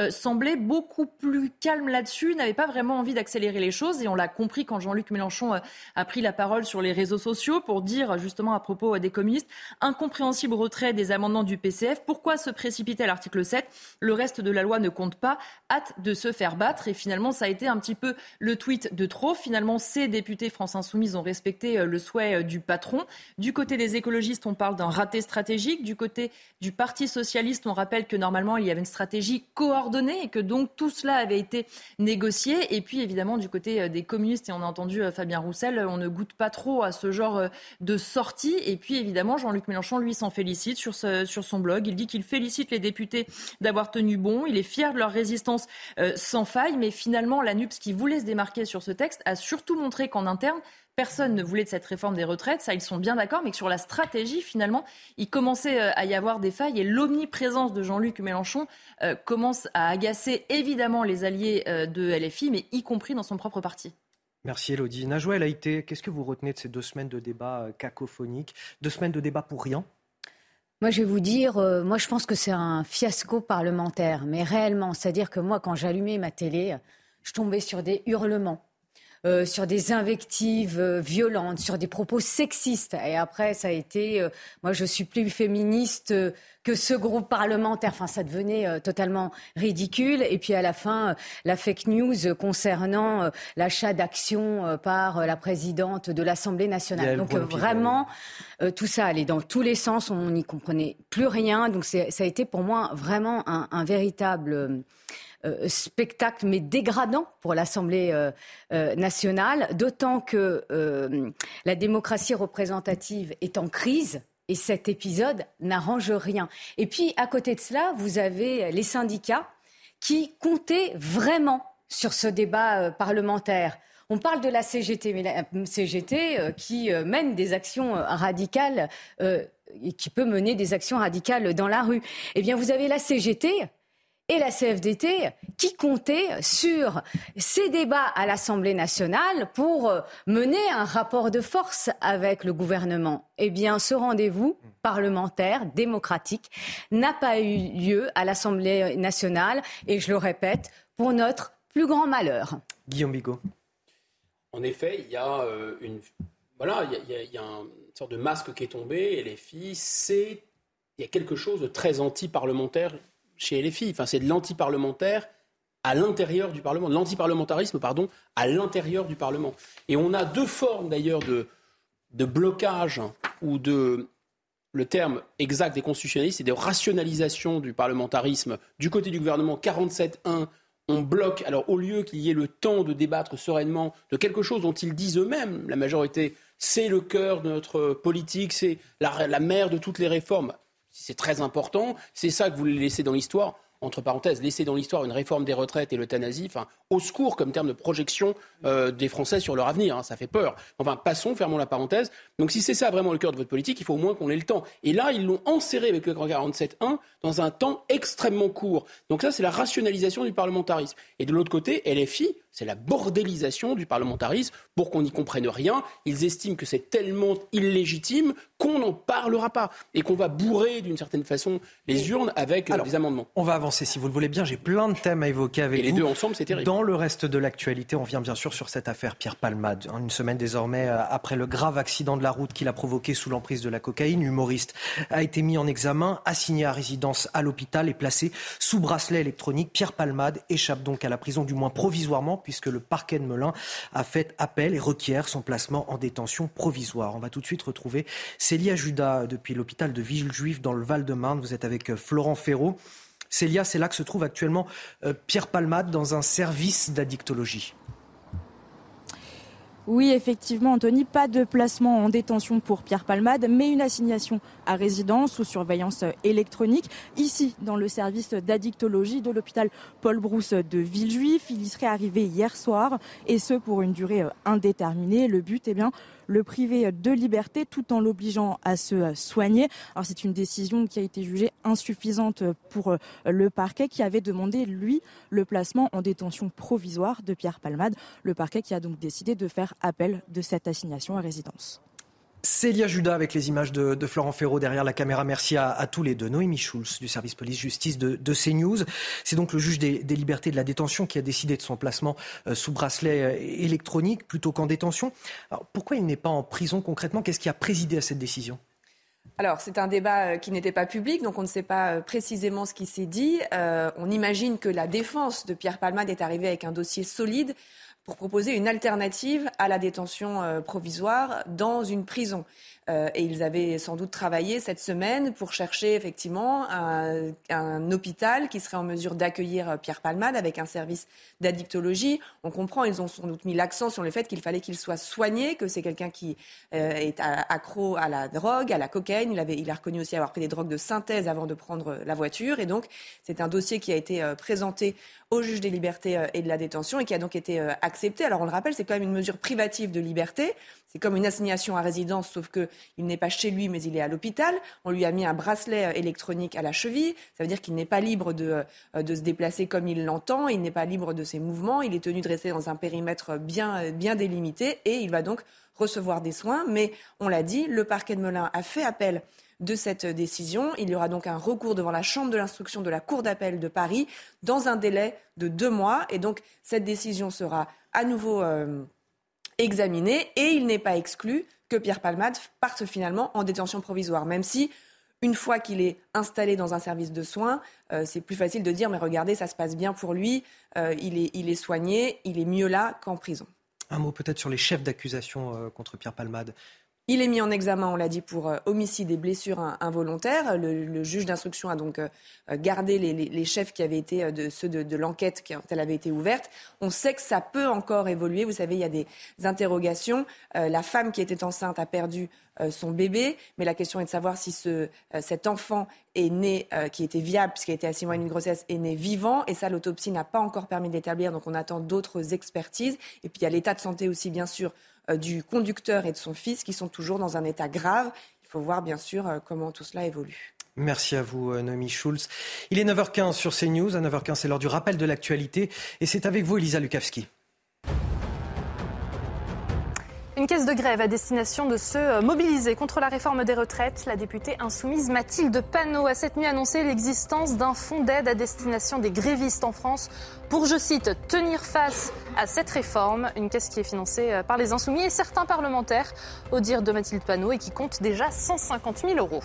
semblait beaucoup plus calme là-dessus, n'avait pas vraiment envie d'accélérer les choses. Et on l'a compris quand Jean-Luc Mélenchon a pris la parole sur les réseaux sociaux pour dire justement à propos des communistes, incompréhensible retrait des amendements du PCF. Pourquoi se précipiter à l'article 7 Le reste de la loi ne compte pas. Hâte de se faire battre. Et finalement, ça a été un petit peu le tweet de trop. Finalement, ces députés France Insoumise ont respecté euh, le souhait euh, du patron. Du côté des écologistes, on parle d'un raté stratégique. Du côté du Parti socialiste, on rappelle que normalement, il y avait une stratégie coordonnée et que donc tout cela avait été négocié. Et puis, évidemment, du côté euh, des communistes, et on a entendu Fabien Roussel, on ne goûte pas trop à ce genre de sortie. Et puis, évidemment, Jean-Luc Mélenchon, lui, s'en félicite sur, son blog. Il dit qu'il félicite les députés d'avoir tenu bon. Il est fier de leur résistance euh, sans faille. Mais finalement, la NUPS, qui voulait se démarquer sur ce texte, a surtout montré qu'en interne, personne ne voulait de cette réforme des retraites. Ça, ils sont bien d'accord. Mais que sur la stratégie, finalement, il commençait euh, à y avoir des failles. Et l'omniprésence de Jean-Luc Mélenchon euh, commence à agacer évidemment les alliés de LFI, mais y compris dans son propre parti. Merci Elodie. Najwa El Haïté, qu'est-ce que vous retenez de ces deux semaines de débat euh, cacophoniques? Deux semaines de débat pour rien? Moi, je vais vous dire, euh, moi, je pense que c'est un fiasco parlementaire, mais réellement. C'est-à-dire que moi, quand j'allumais ma télé, je tombais sur des hurlements. Euh, sur des invectives violentes, sur des propos sexistes. Et après, ça a été, moi, je suis plus féministe que ce groupe parlementaire. Enfin, ça devenait euh, totalement ridicule. Et puis à la fin, euh, la fake news concernant euh, l'achat d'actions par la présidente de l'Assemblée nationale. Donc vraiment, tout ça allait dans tous les sens. On n'y comprenait plus rien. Donc ça a été pour moi vraiment un, véritable spectacle, mais dégradant pour l'Assemblée nationale, d'autant que la démocratie représentative est en crise. Et cet épisode n'arrange rien. Et puis, à côté de cela, vous avez les syndicats qui comptaient vraiment sur ce débat euh, parlementaire. On parle de la CGT, mais la CGT euh, qui euh, mène des actions radicales et qui peut mener des actions radicales dans la rue. Eh bien, vous avez la CGT et la CFDT qui comptaient sur ces débats à l'Assemblée nationale pour euh, mener un rapport de force avec le gouvernement. Eh bien, ce rendez-vous parlementaire, démocratique, n'a pas eu lieu à l'Assemblée nationale et je le répète, pour notre plus grand malheur. Guillaume Bigot. En effet, il y a euh, une voilà, il y, a, une sorte de masque qui est tombé et les filles, c'est il y a quelque chose de très anti-parlementaire chez LFI. Enfin, c'est de l'anti-parlementaire à l'intérieur du Parlement, l'antiparlementarisme, pardon, à l'intérieur du Parlement. Et on a deux formes d'ailleurs de, de blocage ou de, le terme exact des constitutionnalistes, c'est de rationalisation du parlementarisme. Du côté du gouvernement, 47-1, on bloque, alors au lieu qu'il y ait le temps de débattre sereinement de quelque chose dont ils disent eux-mêmes, la majorité, c'est le cœur de notre politique, c'est la, la mère de toutes les réformes c'est très important, c'est ça que vous voulez laisser dans l'histoire entre parenthèses, laisser dans l'histoire une réforme des retraites et l'euthanasie, enfin, au secours comme terme de projection euh, des Français sur leur avenir, hein, ça fait peur. Enfin, passons, fermons la parenthèse. Donc si c'est ça vraiment le cœur de votre politique, il faut au moins qu'on ait le temps. Et là, ils l'ont enserré avec le 47.1 dans un temps extrêmement court. Donc ça, c'est la rationalisation du parlementarisme. Et de l'autre côté, LFI, c'est la bordélisation du parlementarisme pour qu'on n'y comprenne rien. Ils estiment que c'est tellement illégitime qu'on n'en parlera pas et qu'on va bourrer d'une certaine façon les urnes avec euh, des amendements. On va avancer si vous le voulez bien. J'ai plein de thèmes à évoquer avec et les deux ensemble, c'est terrible. Dans le reste de l'actualité, on vient bien sûr sur cette affaire Pierre Palmade. Une semaine désormais euh, après le grave accident de la route qu'il a provoqué sous l'emprise de la cocaïne, l'humoriste a été mis en examen, assigné à résidence à l'hôpital et placé sous bracelet électronique. Pierre Palmade échappe donc à la prison, du moins provisoirement puisque le parquet de Melun a fait appel et requiert son placement en détention provisoire. On va tout de suite retrouver Célia Judas depuis l'hôpital de Villejuif dans le Val-de-Marne. Vous êtes avec euh, Florent Ferraud. Célia, c'est là que se trouve actuellement euh, Pierre Palmade dans un service d'addictologie. Oui, effectivement, Anthony, pas de placement en détention pour Pierre Palmade, mais une assignation à résidence sous surveillance électronique. Ici, dans le service d'addictologie de l'hôpital Paul Brousse de Villejuif, il y serait arrivé hier soir, et ce pour une durée indéterminée. Le but, eh bien, le priver de liberté tout en l'obligeant à se soigner. Alors c'est une décision qui a été jugée insuffisante pour le parquet qui avait demandé, lui, le placement en détention provisoire de Pierre Palmade. Le parquet qui a donc décidé de faire appel de cette assignation à résidence. Célia Judas avec les images de, Florent Ferraud derrière la caméra. Merci à, tous les deux. Noémie Schulz du service police-justice de, de, CNews. C'est donc le juge des, libertés de la détention qui a décidé de son placement euh, sous bracelet euh, électronique plutôt qu'en détention. Pourquoi il n'est pas en prison concrètement? Qu'est-ce qui a présidé à cette décision? Alors, c'est un débat euh, qui n'était pas public, donc on ne sait pas précisément ce qui s'est dit. on imagine que la défense de Pierre Palmade est arrivée avec un dossier solide pour proposer une alternative à la détention euh, provisoire dans une prison. Euh, et ils avaient sans doute travaillé cette semaine pour chercher effectivement un, hôpital qui serait en mesure d'accueillir euh, Pierre Palmade avec un service d'addictologie. On comprend, ils ont sans doute mis l'accent sur le fait qu'il fallait qu'il soit soigné, que c'est quelqu'un qui est accro à la drogue, à la cocaïne. Il, avait, il a reconnu aussi avoir pris des drogues de synthèse avant de prendre la voiture. Et donc, c'est un dossier qui a été présenté au juge des libertés euh, et de la détention et qui a donc été euh, accepté. Alors on le rappelle, c'est quand même une mesure privative de liberté. C'est comme une assignation à résidence, sauf qu'il n'est pas chez lui, mais il est à l'hôpital. On lui a mis un bracelet euh, électronique à la cheville. Ça veut dire qu'il n'est pas libre de, de se déplacer comme il l'entend. Il n'est pas libre de ses mouvements. Il est tenu de rester dans un périmètre bien, bien délimité et il va donc recevoir des soins. Mais on l'a dit, le parquet de Melun a fait appel de cette décision. Il y aura donc un recours devant la Chambre de l'instruction de la Cour d'appel de Paris dans un délai de deux mois. Et donc, cette décision sera à nouveau euh, examinée. Et il n'est pas exclu que Pierre Palmade parte finalement en détention provisoire, même si une fois qu'il est installé dans un service de soins, euh, c'est plus facile de dire mais regardez, ça se passe bien pour lui, euh, il, est, il, est, soigné, il est mieux là qu'en prison. Un mot peut-être sur les chefs d'accusation contre Pierre Palmade. Il est mis en examen, on l'a dit, pour euh, homicide et blessures involontaires. Le, juge d'instruction a donc euh, gardé les, chefs qui avaient été euh, de, ceux de, l'enquête quand elle avait été ouverte. On sait que ça peut encore évoluer. Vous savez, il y a des interrogations. la femme qui était enceinte a perdu son bébé, mais la question est de savoir si ce, cet enfant est né, qui était viable, puisqu'il était à six mois et demi de grossesse, est né vivant. Et ça, l'autopsie n'a pas encore permis d'établir. Donc on attend d'autres expertises. Et puis il y a l'état de santé aussi, bien sûr, du conducteur et de son fils qui sont toujours dans un état grave. Il faut voir bien sûr euh, comment tout cela évolue. Merci à vous, euh, Noémie Schulz. Il est 9h15 sur CNews. À 9h15, c'est l'heure du rappel de l'actualité. Et c'est avec vous, Elisa Lukavski. Une caisse de grève à destination de ceux euh, mobilisés contre la réforme des retraites. La députée insoumise Mathilde Panot a cette nuit annoncé l'existence d'un fonds d'aide à destination des grévistes en France pour, je cite, tenir face à cette réforme. Une caisse qui est financée euh, par les insoumis et certains parlementaires, au dire de Mathilde Panot, et qui compte déjà 150 000 euros.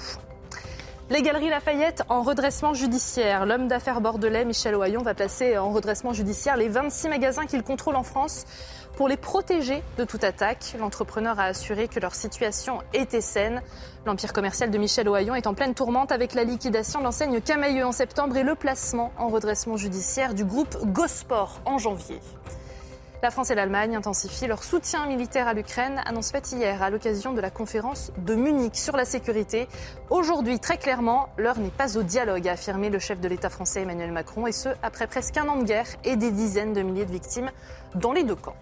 Les Galeries Lafayette en redressement judiciaire. L'homme d'affaires bordelais, Michel Ohaillon, va placer en redressement judiciaire les 26 magasins qu'il contrôle en France pour les protéger de toute attaque. L'entrepreneur a assuré que leur situation était saine. L'empire commercial de Michel Ohaillon est en pleine tourmente avec la liquidation de l'enseigne Camailleux en septembre et le placement en redressement judiciaire du groupe Gosport en janvier. La France et l'Allemagne intensifient leur soutien militaire à l'Ukraine, annonce faite hier à l'occasion de la conférence de Munich sur la sécurité. Aujourd'hui, très clairement, l'heure n'est pas au dialogue, a affirmé le chef de l'État français Emmanuel Macron, et ce, après presque un an de guerre et des dizaines de milliers de victimes dans les deux camps.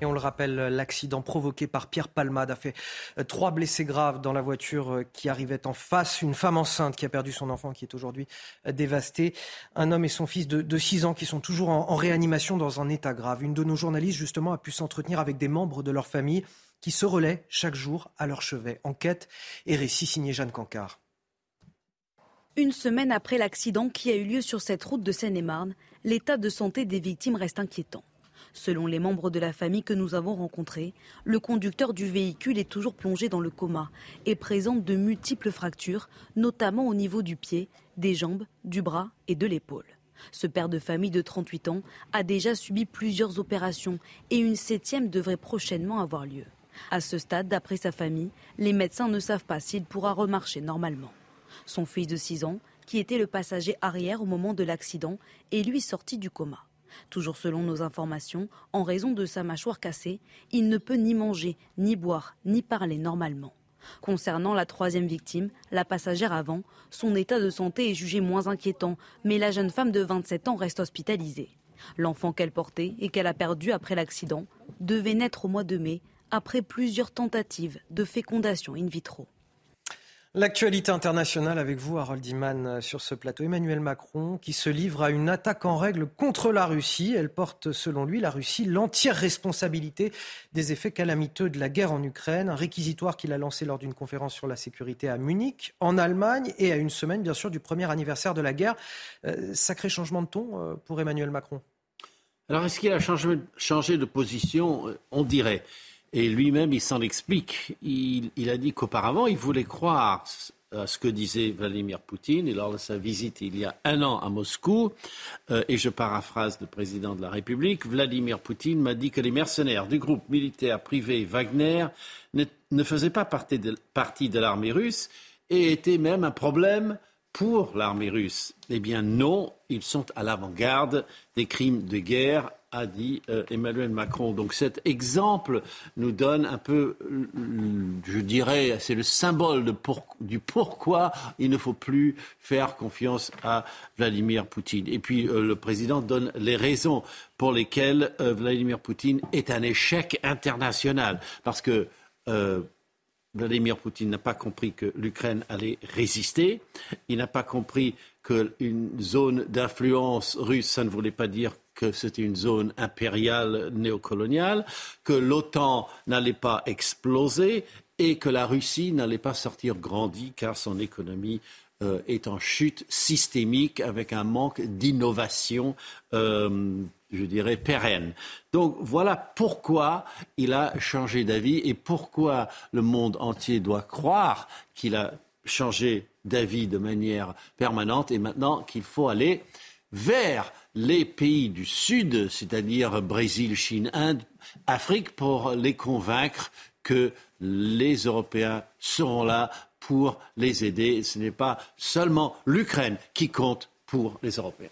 Et on le rappelle, l'accident provoqué par Pierre Palmade a fait euh, trois blessés graves dans la voiture euh, qui arrivait en face. Une femme enceinte qui a perdu son enfant qui est aujourd'hui euh, dévastée. Un homme et son fils de, 6 ans qui sont toujours en, réanimation dans un état grave. Une de nos journalistes, justement, a pu s'entretenir avec des membres de leur famille qui se relaient chaque jour à leur chevet. Enquête et récit signé Jeanne Cancard. Une semaine après l'accident qui a eu lieu sur cette route de Seine-et-Marne, l'état de santé des victimes reste inquiétant. Selon les membres de la famille que nous avons rencontrés, le conducteur du véhicule est toujours plongé dans le coma et présente de multiples fractures, notamment au niveau du pied, des jambes, du bras et de l'épaule. Ce père de famille de 38 ans a déjà subi plusieurs opérations et une septième devrait prochainement avoir lieu. À ce stade, d'après sa famille, les médecins ne savent pas s'il pourra remarcher normalement. Son fils de 6 ans, qui était le passager arrière au moment de l'accident, est lui sorti du coma. Toujours selon nos informations, en raison de sa mâchoire cassée, il ne peut ni manger, ni boire, ni parler normalement. Concernant la troisième victime, la passagère avant, son état de santé est jugé moins inquiétant, mais la jeune femme de 27 ans reste hospitalisée. L'enfant qu'elle portait et qu'elle a perdu après l'accident devait naître au mois de mai après plusieurs tentatives de fécondation in vitro. L'actualité internationale avec vous, Harold Iman, euh, sur ce plateau. Emmanuel Macron qui se livre à une attaque en règle contre la Russie. Elle porte, selon lui, la Russie l'entière responsabilité des effets calamiteux de la guerre en Ukraine. Un réquisitoire qu'il a lancé lors d'une conférence sur la sécurité à Munich, en Allemagne, et à une semaine, bien sûr, du premier anniversaire de la guerre. Euh, sacré changement de ton euh, pour Emmanuel Macron. Alors, est-ce qu'il a changé, changé de position? On dirait. Et lui-même, il s'en explique. Il, a dit qu'auparavant, il voulait croire à ce que disait Vladimir Poutine lors de sa visite il y a un an à Moscou, euh, et je paraphrase le président de la République, Vladimir Poutine m'a dit que les mercenaires du groupe militaire privé Wagner ne, faisaient pas partie de, partie de l'armée russe et étaient même un problème pour l'armée russe. Eh bien non, ils sont à l'avant-garde des crimes de guerre a dit euh, Emmanuel Macron. Donc cet exemple nous donne un peu, je dirais, c'est le symbole du pourquoi il ne faut plus faire confiance à Vladimir Poutine. Et puis euh, le président donne les raisons pour lesquelles euh, Vladimir Poutine est un échec international. Parce que Vladimir Poutine n'a pas compris que l'Ukraine allait résister. Il n'a pas compris qu'une zone d'influence russe, ça ne voulait pas dire que c'était une zone impériale néocoloniale, que l'OTAN n'allait pas exploser et que la Russie n'allait pas sortir grandie car son économie euh, est en chute systémique avec un manque d'innovation, euh, je dirais, pérenne. Donc voilà pourquoi il a changé d'avis et pourquoi le monde entier doit croire qu'il a changé d'avis de manière permanente et maintenant qu'il faut aller vers les pays du Sud, c'est-à-dire Brésil, Chine, Inde, Afrique, pour les convaincre que les Européens seront là pour les aider. Ce n'est pas seulement l'Ukraine qui compte pour les Européens.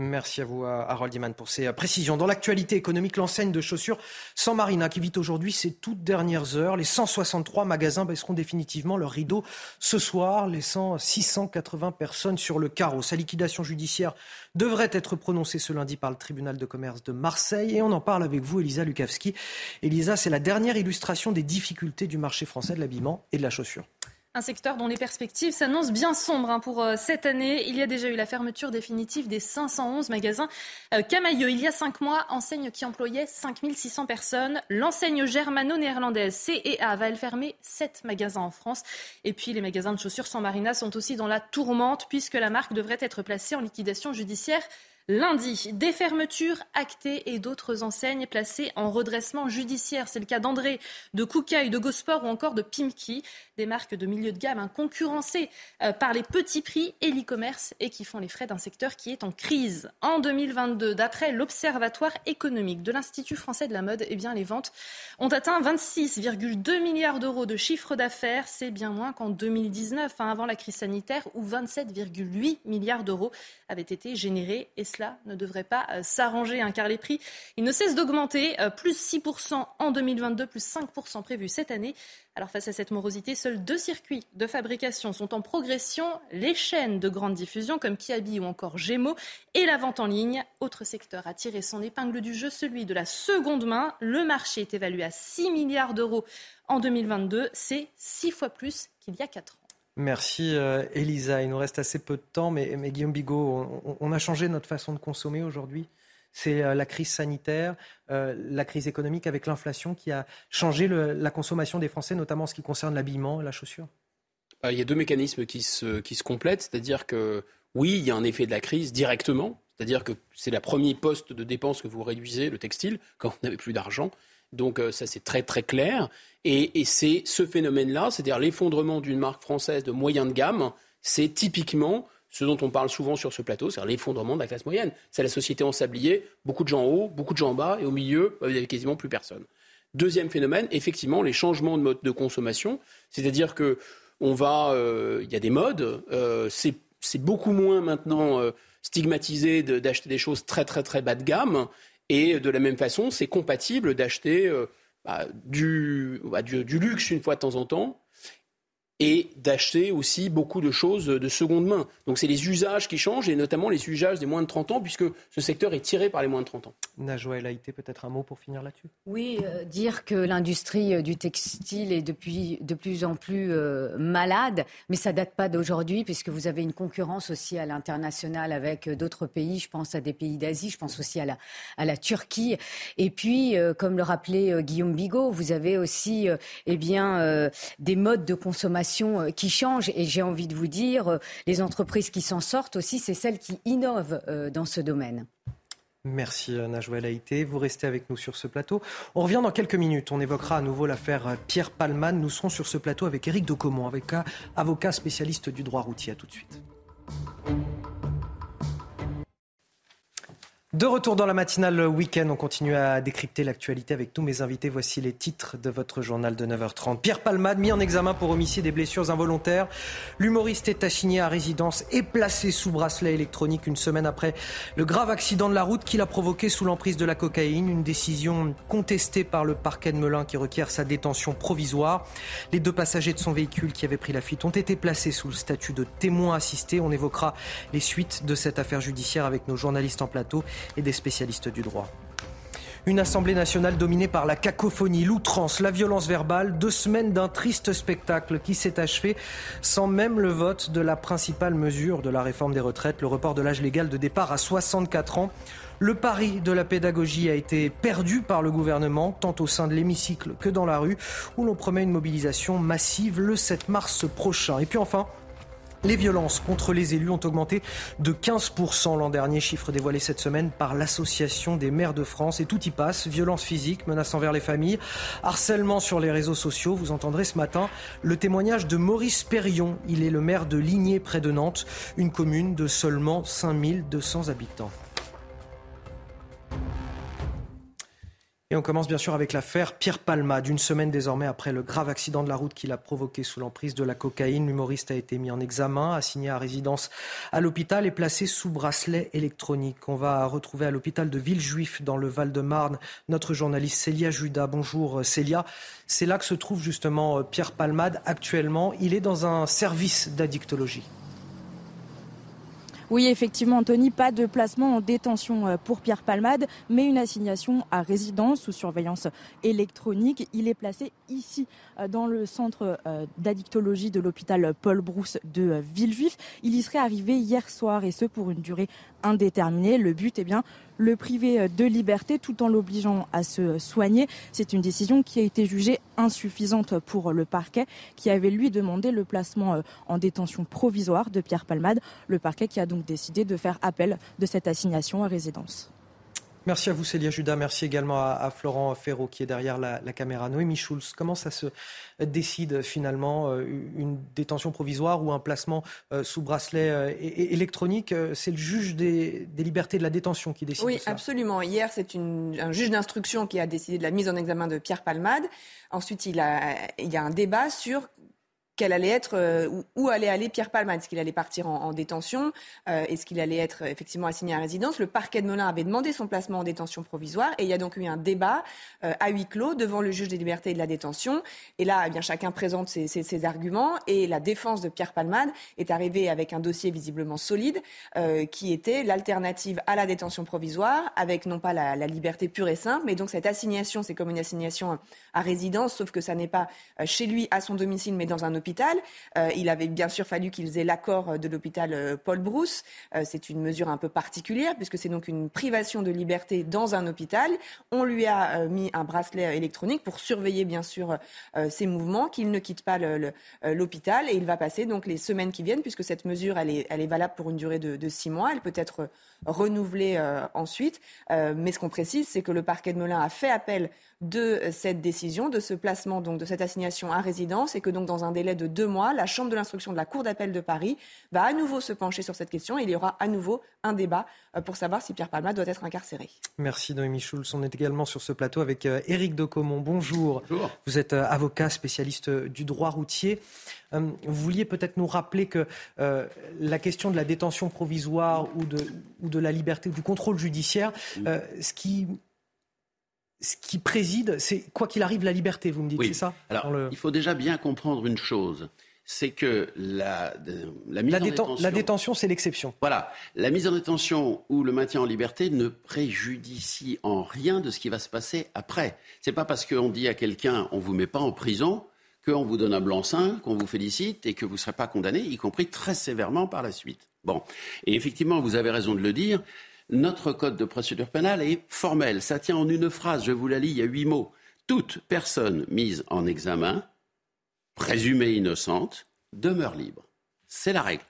Merci à vous, Harold Iman, pour ces précisions. Dans l'actualité économique, l'enseigne de chaussures San Marina qui vit aujourd'hui ses toutes dernières heures. Les 163 magasins baisseront définitivement leur rideau ce soir, laissant 680 personnes sur le carreau. Sa liquidation judiciaire devrait être prononcée ce lundi par le tribunal de commerce de Marseille. Et on en parle avec vous, Elisa Lukavski. Elisa, c'est la dernière illustration des difficultés du marché français de l'habillement et de la chaussure. Un secteur dont les perspectives s'annoncent bien sombres hein, pour euh, cette année. Il y a déjà eu la fermeture définitive des 511 magasins euh, Camailleux. Il y a cinq mois, enseigne qui employait 5600 personnes. L'enseigne germano-néerlandaise CEA va elle fermer 7 magasins en France. Et puis les magasins de chaussures sans marina sont aussi dans la tourmente puisque la marque devrait être placée en liquidation judiciaire Lundi, des fermetures actées et d'autres enseignes placées en redressement judiciaire. C'est le cas d'André, de Koukaï, de Gosport ou encore de Pimki, des marques de milieu de gamme concurrencées euh, par les petits prix et l'e-commerce et qui font les frais d'un secteur qui est en crise. En 2022, d'après l'Observatoire économique de l'Institut français de la mode, eh bien, les ventes ont atteint 26,2 milliards d'euros de chiffre d'affaires. C'est bien moins qu'en 2019, hein, avant la crise sanitaire, où 27,8 milliards d'euros avaient été générés. Ne devrait pas euh, s'arranger, hein, car les prix, ils ne cessent d'augmenter, euh, plus 6% en 2022, plus 5% prévu cette année. Alors face à cette morosité, seuls deux circuits de fabrication sont en progression, les chaînes de grande diffusion comme Kiabi ou encore Gémeaux et la vente en ligne. Autre secteur a tiré son épingle du jeu, celui de la seconde main. Le marché est évalué à 6 milliards d'euros en 2022, c'est six fois plus qu'il y a quatre ans. Merci euh, Elisa. Il nous reste assez peu de temps, mais, Guillaume Bigot, on, a changé notre façon de consommer aujourd'hui. C'est euh, la crise sanitaire, euh, la crise économique avec l'inflation qui a changé la consommation des Français, notamment en ce qui concerne l'habillement et la chaussure. Il y a deux mécanismes qui se, complètent, c'est-à-dire que oui, il y a un effet de la crise directement, c'est-à-dire que c'est la premier poste de dépense que vous réduisez, le textile, quand vous n'avez plus d'argent. Donc ça c'est très très clair. Et, c'est ce phénomène-là, c'est-à-dire l'effondrement d'une marque française de moyenne de gamme, c'est typiquement ce dont on parle souvent sur ce plateau, c'est-à-dire l'effondrement de la classe moyenne. C'est la société en sablier, beaucoup de gens en haut, beaucoup de gens en bas, et au milieu, il n'y avait quasiment plus personne. Deuxième phénomène, effectivement, les changements de mode de consommation, c'est-à-dire que on va, euh, il y a des modes, euh, c'est beaucoup moins maintenant euh, stigmatisé d'acheter des choses très très très bas de gamme, et de la même façon, c'est compatible d'acheter bah, du, du, luxe une fois de temps en temps. Et d'acheter aussi beaucoup de choses de seconde main. Donc c'est les usages qui changent et notamment les usages des moins de 30 ans puisque ce secteur est tiré par les moins de 30 ans. Najwa El Haïté, peut-être un mot pour finir là-dessus? Oui, euh, dire que l'industrie euh, du textile est depuis de plus en plus euh, malade, mais ça date pas d'aujourd'hui puisque vous avez une concurrence aussi à l'international avec d'autres pays, je pense à des pays d'Asie, je pense aussi à la, à la Turquie. Et puis, comme le rappelait Guillaume Bigot, vous avez aussi eh bien, des modes de consommation euh, qui change. Et j'ai envie de vous dire, euh, les entreprises qui s'en sortent aussi, c'est celles qui innovent euh, dans ce domaine. Merci Najwa Haïté. Vous restez avec nous sur ce plateau. On revient dans quelques minutes. On évoquera à nouveau l'affaire Pierre Palman. Nous serons sur ce plateau avec Éric Decomont, avocat spécialiste du droit routier. À tout de suite. De retour dans la matinale week-end, on continue à décrypter l'actualité avec tous mes invités. Voici les titres de votre journal de 9h30. Pierre Palmade, mis en examen pour homicide et blessures involontaires. L'humoriste est assigné à résidence et placé sous bracelet électronique une semaine après le grave accident de la route qu'il a provoqué sous l'emprise de la cocaïne. Une décision contestée par le parquet de Melun qui requiert sa détention provisoire. Les deux passagers de son véhicule qui avaient pris la fuite ont été placés sous le statut de témoins assistés. On évoquera les suites de cette affaire judiciaire avec nos journalistes en plateau et des spécialistes du droit. Une Assemblée nationale dominée par la cacophonie, l'outrance, la violence verbale, deux semaines d'un triste spectacle qui s'est achevé sans même le vote de la principale mesure de la réforme des retraites, le report de l'âge légal de départ à 64 ans. Le pari de la pédagogie a été perdu par le gouvernement, tant au sein de l'hémicycle que dans la rue, où l'on promet une mobilisation massive le 7 mars prochain. Et puis enfin, les violences contre les élus ont augmenté de 15% l'an dernier, chiffre dévoilé cette semaine par l'Association des maires de France. Et tout y passe, violence physique, menaces envers les familles, harcèlement sur les réseaux sociaux. Vous entendrez ce matin le témoignage de Maurice Perrion. Il est le maire de Ligné près de Nantes, une commune de seulement 5200 habitants. Et on commence bien sûr avec l'affaire Pierre Palma. D'une semaine désormais après le grave accident de la route qu'il a provoqué sous l'emprise de la cocaïne, l'humoriste a été mis en examen, assigné à résidence à l'hôpital et placé sous bracelet électronique. On va retrouver à l'hôpital de Villejuif dans le Val-de-Marne notre journaliste Célia Judas. Bonjour Célia. C'est là que se trouve justement Pierre Palmade actuellement. Il est dans un service d'addictologie. Oui, effectivement, Anthony, pas de placement en détention euh, pour Pierre Palmade, mais une assignation à résidence sous surveillance électronique. Il est placé ici, euh, dans le centre euh, d'addictologie de l'hôpital Paul Brousse de Villejuif. Il y serait arrivé hier soir, et ce pour une durée indéterminée. Le but, est bien, le priver de liberté tout en l'obligeant à se soigner. C'est une décision qui a été jugée insuffisante pour le parquet qui avait lui demandé le placement en détention provisoire de Pierre Palmade. Le parquet qui a donc décidé de faire appel de cette assignation à résidence. Merci à vous Célia Judas, merci également à, Florent Ferraud qui est derrière la, caméra. Noémie Schulz, comment ça se décide finalement euh, une détention provisoire ou un placement euh, sous bracelet euh, électronique C'est le juge des, libertés de la détention qui décide. Oui, absolument. Hier, c'est un juge d'instruction qui a décidé de la mise en examen de Pierre Palmade. Ensuite, il, il y a un débat sur allait être, euh, où, allait aller Pierre Palmade. Est-ce qu'il allait partir en, détention euh, Est-ce qu'il allait être effectivement assigné à résidence? Le parquet de Melun avait demandé son placement en détention provisoire et il y a donc eu un débat euh, à huis clos devant le juge des libertés et de la détention. Et là, eh bien, chacun présente ses, arguments et la défense de Pierre Palmade est arrivée avec un dossier visiblement solide qui était l'alternative à la détention provisoire avec non pas la, la, liberté pure et simple, mais donc cette assignation, c'est comme une assignation à résidence, sauf que ça n'est pas chez lui, à son domicile, mais dans un hôpital euh, il avait bien sûr fallu qu'ils aient l'accord de l'hôpital euh, Paul Brousse. Euh, c'est une mesure un peu particulière puisque c'est donc une privation de liberté dans un hôpital. On lui a mis un bracelet électronique pour surveiller bien sûr ses mouvements, qu'il ne quitte pas l'hôpital et il va passer donc les semaines qui viennent puisque cette mesure elle est, valable pour une durée de, six mois. Elle peut être renouvelée ensuite. mais ce qu'on précise, c'est que le parquet de Melun a fait appel de cette décision, de ce placement, donc de cette assignation à résidence, et que donc dans un délai de deux mois, la Chambre de l'instruction de la Cour d'appel de Paris va à nouveau se pencher sur cette question et il y aura à nouveau un débat euh, pour savoir si Pierre Palma doit être incarcéré. Merci Noémie Schulz. On est également sur ce plateau avec euh, Éric Decomont. Bonjour. Bonjour. Vous êtes euh, avocat spécialiste du droit routier. Vous vouliez peut-être nous rappeler que la question de la détention provisoire ou de, ou de la liberté, du contrôle judiciaire, ce qui ce qui préside, c'est quoi qu'il arrive la liberté, vous me dites, c'est ça Alors, il faut déjà bien comprendre une chose, c'est que la, la mise en détention... La détention, c'est l'exception. Voilà. La mise en détention ou le maintien en liberté ne préjudicie en rien de ce qui va se passer après. C'est pas parce qu'on dit à quelqu'un on vous met pas en prison qu'on vous donne un blanc-seing, qu'on vous félicite et que vous ne serez pas condamné, y compris très sévèrement par la suite. Bon. Et effectivement, vous avez raison de le dire, notre code de procédure pénale est formel. Ça tient en une phrase, je vous la lis, il y a huit mots. Toute personne mise en examen, présumée innocente, demeure libre. C'est la règle.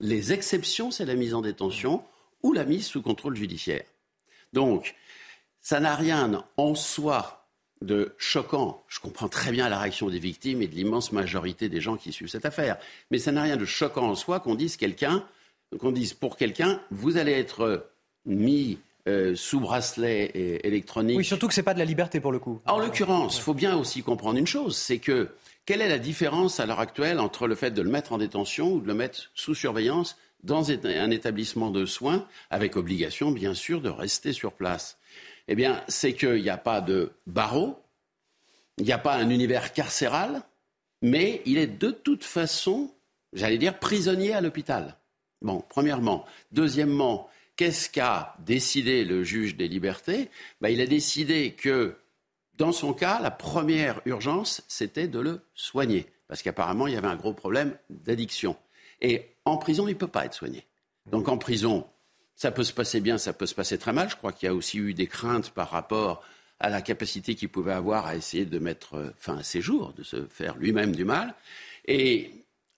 Les exceptions, c'est la mise en détention ou la mise sous contrôle judiciaire. Donc, ça n'a rien en soi de choquant. Je comprends très bien la réaction des victimes et de l'immense majorité des gens qui suivent cette affaire. Mais ça n'a rien de choquant en soi qu'on dise quelqu'un, qu'on dise pour quelqu'un, vous allez être mis euh, sous bracelet électronique. Oui, surtout que ce n'est pas de la liberté pour le coup. En l'occurrence, il faut bien aussi comprendre une chose, c'est que quelle est la différence à l'heure actuelle entre le fait de le mettre en détention ou de le mettre sous surveillance dans un établissement de soins, avec obligation bien sûr de rester sur place? Eh bien, c'est qu'il n'y a pas de barreau, il n'y a pas un univers carcéral, mais il est de toute façon, j'allais dire, prisonnier à l'hôpital. Bon, premièrement. Deuxièmement, qu'est-ce qu'a décidé le juge des libertés? Ben, Il a décidé que, dans son cas, la première urgence, c'était de le soigner. Parce qu'apparemment, il y avait un gros problème d'addiction. Et en prison, il ne peut pas être soigné. Donc en prison, ça peut se passer bien, ça peut se passer très mal. Je crois qu'il y a aussi eu des craintes par rapport à la capacité qu'il pouvait avoir à essayer de mettre euh, fin à ses jours, de se faire lui-même du mal. Et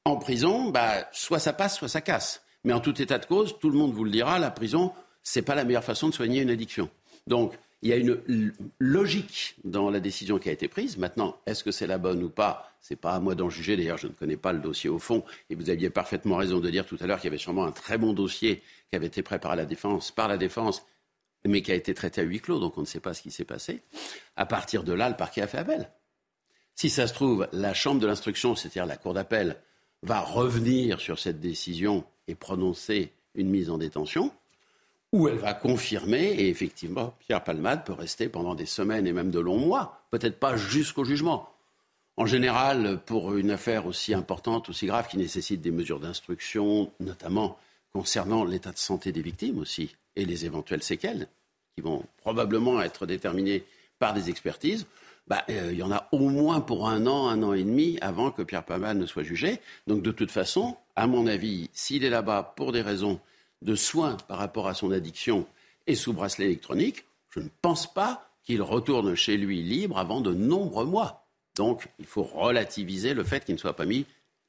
en prison, bah, soit ça passe, soit ça casse. Mais en tout état de cause, tout le monde vous le dira, la prison, c'est pas la meilleure façon de soigner une addiction. Donc, il y a une logique dans la décision qui a été prise. Maintenant, est-ce que c'est la bonne ou pas? C'est pas à moi d'en juger. D'ailleurs, je ne connais pas le dossier au fond. Et vous aviez parfaitement raison de dire tout à l'heure qu'il y avait sûrement un très bon dossier qui avait été préparé la défense, par la défense, mais qui a été traité à huis clos, donc on ne sait pas ce qui s'est passé. À partir de là, le parquet a fait appel. Si ça se trouve, la chambre de l'instruction, c'est-à-dire la cour d'appel, va revenir sur cette décision et prononcer une mise en détention, ou elle va confirmer, et effectivement, Pierre Palmade peut rester pendant des semaines et même de longs mois, peut-être pas jusqu'au jugement. En général, pour une affaire aussi importante, aussi grave, qui nécessite des mesures d'instruction, notamment concernant l'état de santé des victimes aussi et les éventuelles séquelles qui vont probablement être déterminées par des expertises, bah, euh, il y en a au moins pour un an, un an et demi avant que Pierre Pamal ne soit jugé. Donc de toute façon, à mon avis, s'il est là-bas pour des raisons de soins par rapport à son addiction et sous bracelet électronique, je ne pense pas qu'il retourne chez lui libre avant de nombreux mois. Donc il faut relativiser le fait qu'il ne soit pas mis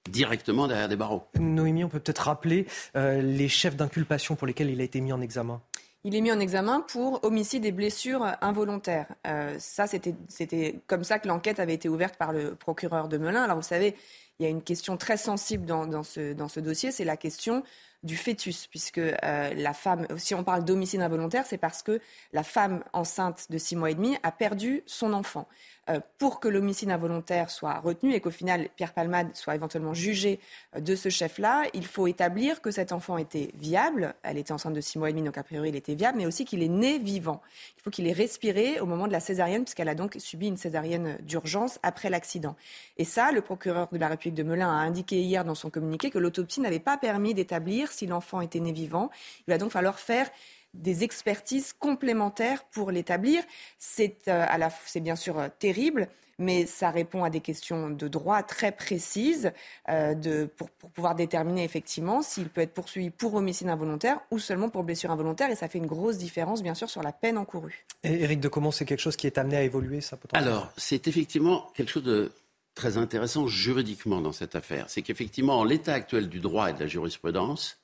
directement derrière des barreaux. Noémie, on peut peut-être rappeler euh, les chefs d'inculpation pour lesquels il a été mis en examen il est mis en examen pour homicide et blessures involontaires. Euh, ça, c'était comme ça que l'enquête avait été ouverte par le procureur de Melun. Alors, vous savez, il y a une question très sensible dans, ce, dans ce dossier, c'est la question du fœtus, puisque euh, la femme, si on parle d'homicide involontaire, c'est parce que la femme enceinte de six mois et demi a perdu son enfant. Euh, pour que l'homicide involontaire soit retenu et qu'au final Pierre Palmade soit éventuellement jugé euh, de ce chef-là, il faut établir que cet enfant était viable. Elle était enceinte de six mois et demi, donc a priori il était viable, mais aussi qu'il est né vivant. Il faut qu'il ait respiré au moment de la césarienne, puisqu'elle a donc subi une césarienne d'urgence après l'accident. Et ça, le procureur de la République de Melun a indiqué hier dans son communiqué que l'autopsie n'avait pas permis d'établir si l'enfant était né vivant. Il va donc falloir faire des expertises complémentaires pour l'établir. C'est euh, bien sûr euh, terrible, mais ça répond à des questions de droit très précises euh, pour, pouvoir déterminer effectivement s'il peut être poursuivi pour homicide involontaire ou seulement pour blessure involontaire. Et ça fait une grosse différence, bien sûr, sur la peine encourue. Et Éric de comment c'est quelque chose qui est amené à évoluer, ça Alors, c'est effectivement quelque chose de très intéressant juridiquement dans cette affaire. C'est qu'effectivement, en l'état actuel du droit et de la jurisprudence,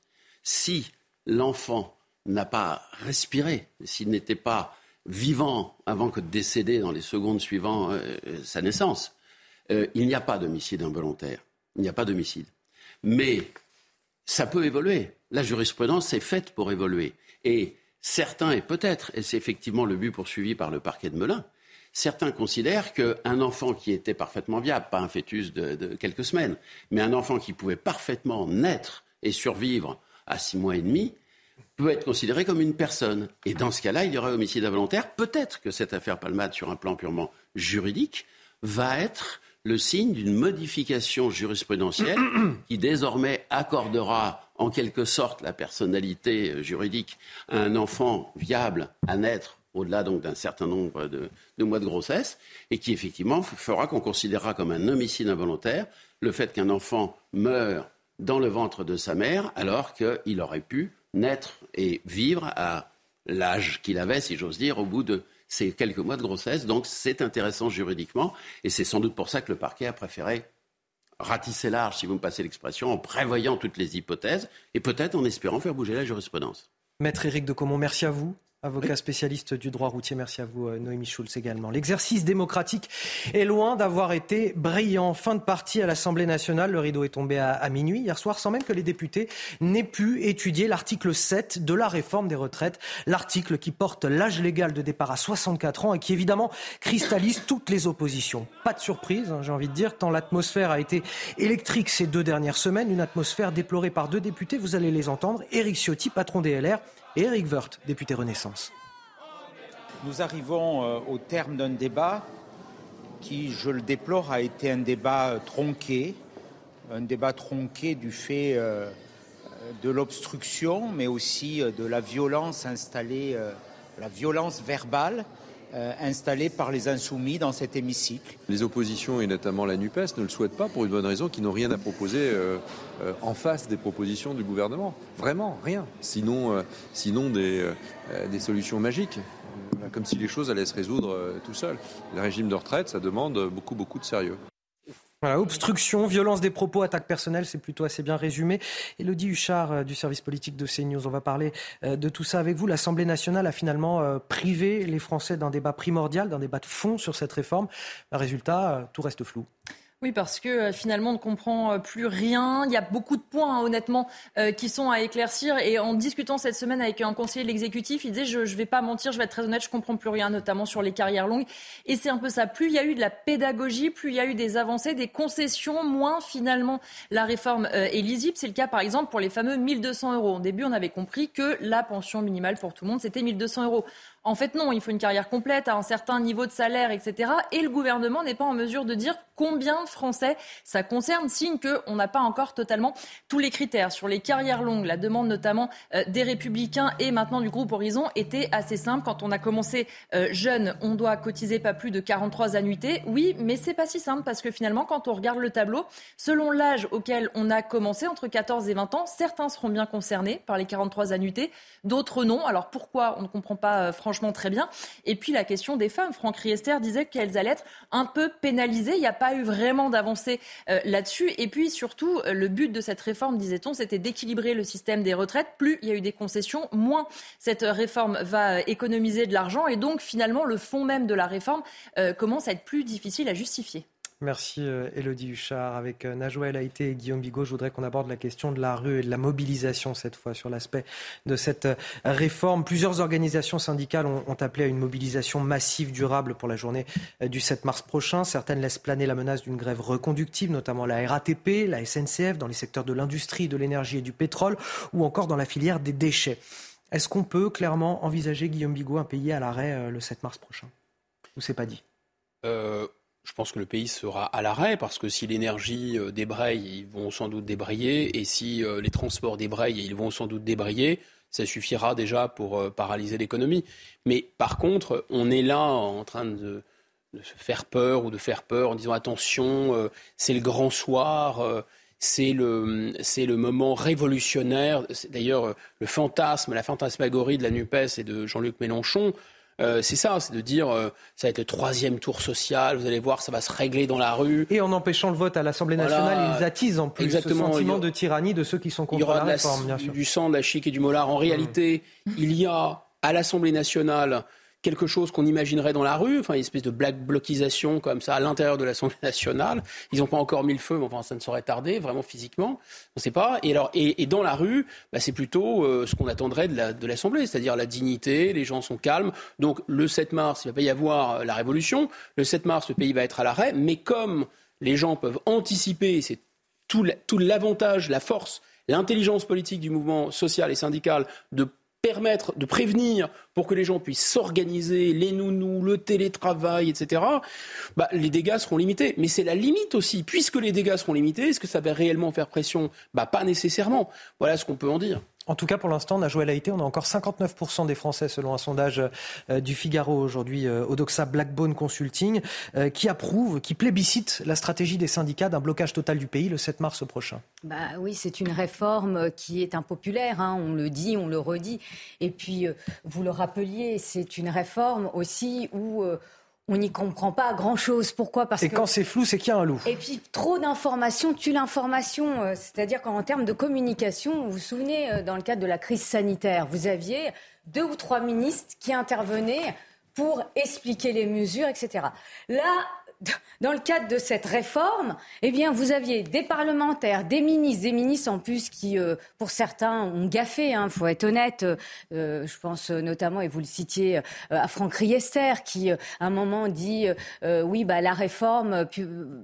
si l'enfant n'a pas respiré, s'il n'était pas vivant avant que de décéder dans les secondes suivant euh, sa naissance, euh, il n'y a pas d'homicide involontaire. Il n'y a pas d'homicide. Mais ça peut évoluer. La jurisprudence est faite pour évoluer. Et certains, et peut-être, et c'est effectivement le but poursuivi par le parquet de Melun, certains considèrent qu'un enfant qui était parfaitement viable, pas un fœtus de quelques semaines, mais un enfant qui pouvait parfaitement naître et survivre à six mois et demi, peut être considéré comme une personne. Et dans ce cas-là, il y aurait homicide involontaire. Peut-être que cette affaire Palmade, sur un plan purement juridique, va être le signe d'une modification jurisprudentielle qui désormais accordera en quelque sorte la personnalité euh, juridique à un enfant viable à naître au-delà donc d'un certain nombre de, mois de grossesse, et qui effectivement fera qu'on considérera comme un homicide involontaire le fait qu'un enfant meure dans le ventre de sa mère alors qu'il aurait pu naître et vivre à l'âge qu'il avait, si j'ose dire, au bout de ces quelques mois de grossesse. Donc c'est intéressant juridiquement, et c'est sans doute pour ça que le parquet a préféré ratisser large, si vous me passez l'expression, en prévoyant toutes les hypothèses et peut-être en espérant faire bouger la jurisprudence. Maître Éric de Comont, merci à vous avocat spécialiste du droit routier. Merci à vous, euh, Noémie Schulz également. L'exercice démocratique est loin d'avoir été brillant. Fin de partie à l'Assemblée nationale. Le rideau est tombé à, minuit hier soir, sans même que les députés n'aient pu étudier l'article 7 de la réforme des retraites. L'article qui porte l'âge légal de départ à 64 ans et qui évidemment cristallise toutes les oppositions. Pas de surprise, hein, j'ai envie de dire, tant l'atmosphère a été électrique ces deux dernières semaines. Une atmosphère déplorée par deux députés, vous allez les entendre. Éric Ciotti, patron des LR, et Eric Woerth, député Renaissance. Nous arrivons euh, au terme d'un débat qui, je le déplore, a été un débat euh, tronqué, un débat tronqué du fait euh, de l'obstruction, mais aussi de la violence installée, la violence verbale euh, installés par les insoumis dans cet hémicycle. Les oppositions, et notamment la NUPES, ne le souhaitent pas pour une bonne raison, qu'ils n'ont rien à proposer euh, euh, en face des propositions du gouvernement. Vraiment, rien. Sinon, sinon des, des solutions magiques comme si les choses allaient se résoudre tout seul. Le régime de retraite, ça demande beaucoup, beaucoup de sérieux obstruction, violence des propos, attaque personnelle, c'est plutôt assez bien résumé. Elodie Huchard euh, du service politique de CNews, on va parler euh, de tout ça avec vous. L'Assemblée nationale a finalement euh, privé les Français d'un débat primordial, d'un débat de fond sur cette réforme. Résultat, tout reste flou. Oui, parce que euh, finalement, on ne comprend euh, plus rien. Il y a beaucoup de points, hein, honnêtement, euh, qui sont à éclaircir. Et en discutant cette semaine avec un conseiller de l'exécutif, il disait, je ne vais pas mentir, je vais être très honnête, je ne comprends plus rien, notamment sur les carrières longues. Et c'est un peu ça. Plus il y a eu de la pédagogie, plus il y a eu des avancées, des concessions, moins finalement la réforme est lisible. C'est le cas, par exemple, pour les fameux 1200 euros. Au début, on avait compris que la pension minimale pour tout le monde, c'était 1200 euros. En fait, non, il faut une carrière complète à un certain niveau de salaire, etc. Et le gouvernement n'est pas en mesure de dire combien de Français ça concerne, signe qu'on n'a pas encore totalement tous les critères. Sur les carrières longues, la demande notamment euh, des Républicains et maintenant du groupe Horizon était assez simple. Quand on a commencé euh, jeune, on doit cotiser pas plus de 43 annuités. Oui, mais c'est pas si simple parce que finalement, quand on regarde le tableau, selon l'âge auquel on a commencé, entre 14 et 20 ans, certains seront bien concernés par les 43 annuités, d'autres non. Alors pourquoi On ne comprend pas euh, franchement très bien. Et puis la question des femmes. Franck Riester disait qu'elles allaient être un peu pénalisées. Il n'y a pas eu vraiment d'avancée euh, là-dessus. Et puis surtout, euh, le but de cette réforme, disait-on, c'était d'équilibrer le système des retraites. Plus il y a eu des concessions, moins cette réforme va euh, économiser de l'argent. Et donc finalement, le fond même de la réforme commence à être plus difficile à justifier. Merci Elodie Huchard. Avec Najwa El Haïté et Guillaume Bigot, je voudrais qu'on aborde la question de la rue et de la mobilisation cette fois sur l'aspect de cette réforme. Plusieurs organisations syndicales ont, appelé à une mobilisation massive durable pour la journée du 7 mars prochain. Certaines laissent planer la menace d'une grève reconductible, notamment la RATP, la SNCF, dans les secteurs de l'industrie, de l'énergie et du pétrole, ou encore dans la filière des déchets. Est-ce qu'on peut clairement envisager, Guillaume Bigot, un pays à l'arrêt euh, le 7 mars prochain? Ou c'est pas dit? Euh, je pense que le pays sera à l'arrêt parce que si l'énergie euh, débraye, ils vont sans doute débrayer, et si euh, les transports débrayent, ils vont sans doute débrayer. Ça suffira déjà pour euh, paralyser l'économie. Mais par contre, on est là en train de, se faire peur ou de faire peur en disant attention, c'est le grand soir. c'est le, c'est le moment révolutionnaire. D'ailleurs, le fantasme, la fantasmagorie de la NUPES et de Jean-Luc Mélenchon, euh, c'est ça, c'est de dire euh, ça va être le troisième tour social, vous allez voir, ça va se régler dans la rue. Et en empêchant le vote à l'Assemblée nationale, ils attisent en plus Exactement. ce sentiment de tyrannie de ceux qui sont contre la réforme. bien sûr. Du sang, de la chic et du molar. En réalité, mmh. il y a à l'Assemblée nationale quelque chose qu'on imaginerait dans la rue, enfin une espèce de black blocisation comme ça à l'intérieur de l'Assemblée nationale. Ils n'ont pas encore mis le feu, mais enfin ça ne saurait tarder, vraiment physiquement. On ne sait pas. Et alors, et, dans la rue, bah, c'est plutôt euh, ce qu'on attendrait de l'Assemblée, c'est-à-dire la dignité. Les gens sont calmes. Donc le 7 mars, il va pas y avoir euh, la révolution. Le 7 mars, le pays va être à l'arrêt. Mais comme les gens peuvent anticiper, c'est tout l'avantage, la force, l'intelligence politique du mouvement social et syndical de permettre de prévenir pour que les gens puissent s'organiser, les nounous, le télétravail, etc., bah, les dégâts seront limités. Mais c'est la limite aussi. Puisque les dégâts seront limités, est-ce que ça va réellement faire pression? Bah, Pas nécessairement. Voilà ce qu'on peut en dire. En tout cas, pour l'instant, Najouel Haïté, on a encore 59% des Français, selon un sondage euh, du Figaro aujourd'hui, euh, Odoxa Blackbone Consulting, euh, qui approuvent, qui plébiscite la stratégie des syndicats d'un blocage total du pays le 7 mars prochain. Bah oui, c'est une réforme qui est impopulaire, hein, on le dit, on le redit. Et puis, vous le rappeliez, c'est une réforme aussi où on n'y comprend pas grand-chose. Pourquoi? Parce Et quand c'est flou, c'est qu'il y a un loup. Et puis, trop d'informations tue l'information. Euh, c'est-à-dire qu'en termes de communication, vous vous souvenez, euh, dans le cadre de la crise sanitaire, vous aviez deux ou trois ministres qui intervenaient pour expliquer les mesures, etc. Là, dans le cadre de cette réforme, eh bien, vous aviez des parlementaires, des ministres, des ministres en plus qui, euh, pour certains, ont gaffé. Il hein, faut être honnête. Euh, je pense notamment, et vous le citiez, euh, à Franck Riester, qui, à un moment, dit oui, bah, la réforme,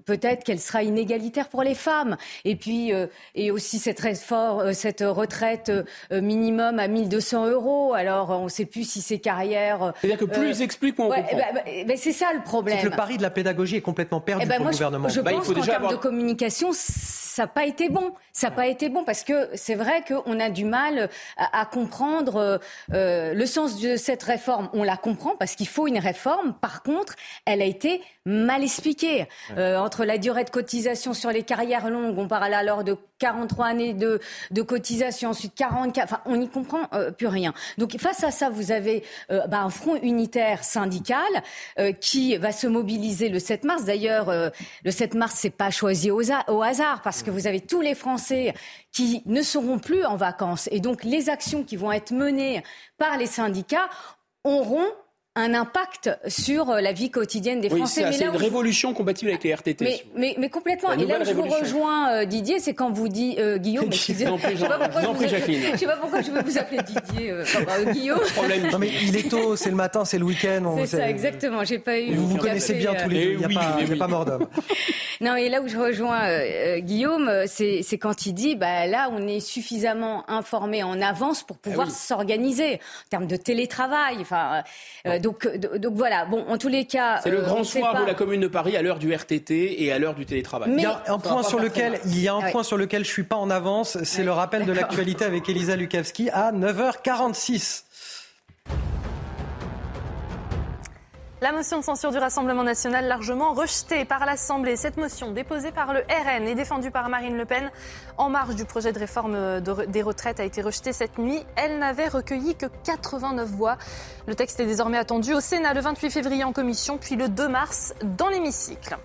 peut-être qu'elle sera inégalitaire pour les femmes. Et puis, et aussi cette, réforme, cette retraite minimum à 1200 euros. Alors, on ne sait plus si c'est carrière. C'est-à-dire que plus ils expliquent, moins on comprend. Bah, bah, bah, c'est ça le problème. C'est le pari de la pédagogie est complètement perdu eh ben, pour le gouvernement. Je, bah, pense qu'en termes de communication, ça n'a pas été bon. Ça n'a pas été bon parce que c'est vrai qu'on a du mal à, comprendre euh, euh, le sens de cette réforme. On la comprend parce qu'il faut une réforme. Par contre, elle a été mal expliquée. Euh, entre la durée de cotisation sur les carrières longues, on parle alors de 43 années de, de cotisation, ensuite 44, enfin on n'y comprend plus rien. Donc face à ça, vous avez bah, un front unitaire syndical qui va se mobiliser le 7 mars. D'ailleurs, le 7 mars, c'est pas choisi au, au hasard parce que vous avez tous les Français qui ne seront plus en vacances. Et donc, les actions qui vont être menées par les syndicats auront un impact sur euh, la vie quotidienne des Français. C'est une révolution compatible avec les RTT. Mais, mais, complètement. Et là où je vous rejoins, euh, Didier, c'est quand vous dites euh, Guillaume. excusez-moi. je ne sais, pas pourquoi je veux vous appeler Didier. Enfin, Guillaume. non, mais il est tôt, c'est le matin, c'est le week-end. C'est ça, exactement. J'ai pas eu. Vous vous connaissez bien tous les deux. Il n'y a, a, pas mort d'homme. non, et là où je rejoins Guillaume, c'est quand il dit, bah là, on est suffisamment informé en avance pour pouvoir ah s'organiser en termes de télétravail. Enfin donc, donc voilà. Bon, en tous les cas, c'est le euh, grand soir de la Commune de Paris à l'heure du RTT et à l'heure du télétravail. il y a un point sur lequel il y a un point sur lequel je suis pas en avance, c'est le rappel de l'actualité avec Elisa Lukavski à 9h46. La motion de censure du Rassemblement national largement rejetée par l'Assemblée. Cette motion déposée par le RN et défendue par Marine Le Pen en marge du projet de réforme des retraites a été rejetée cette nuit. Elle n'avait recueilli que 89 voix. Le texte est désormais attendu au Sénat le 28 février en commission, puis le 2 mars dans l'hémicycle.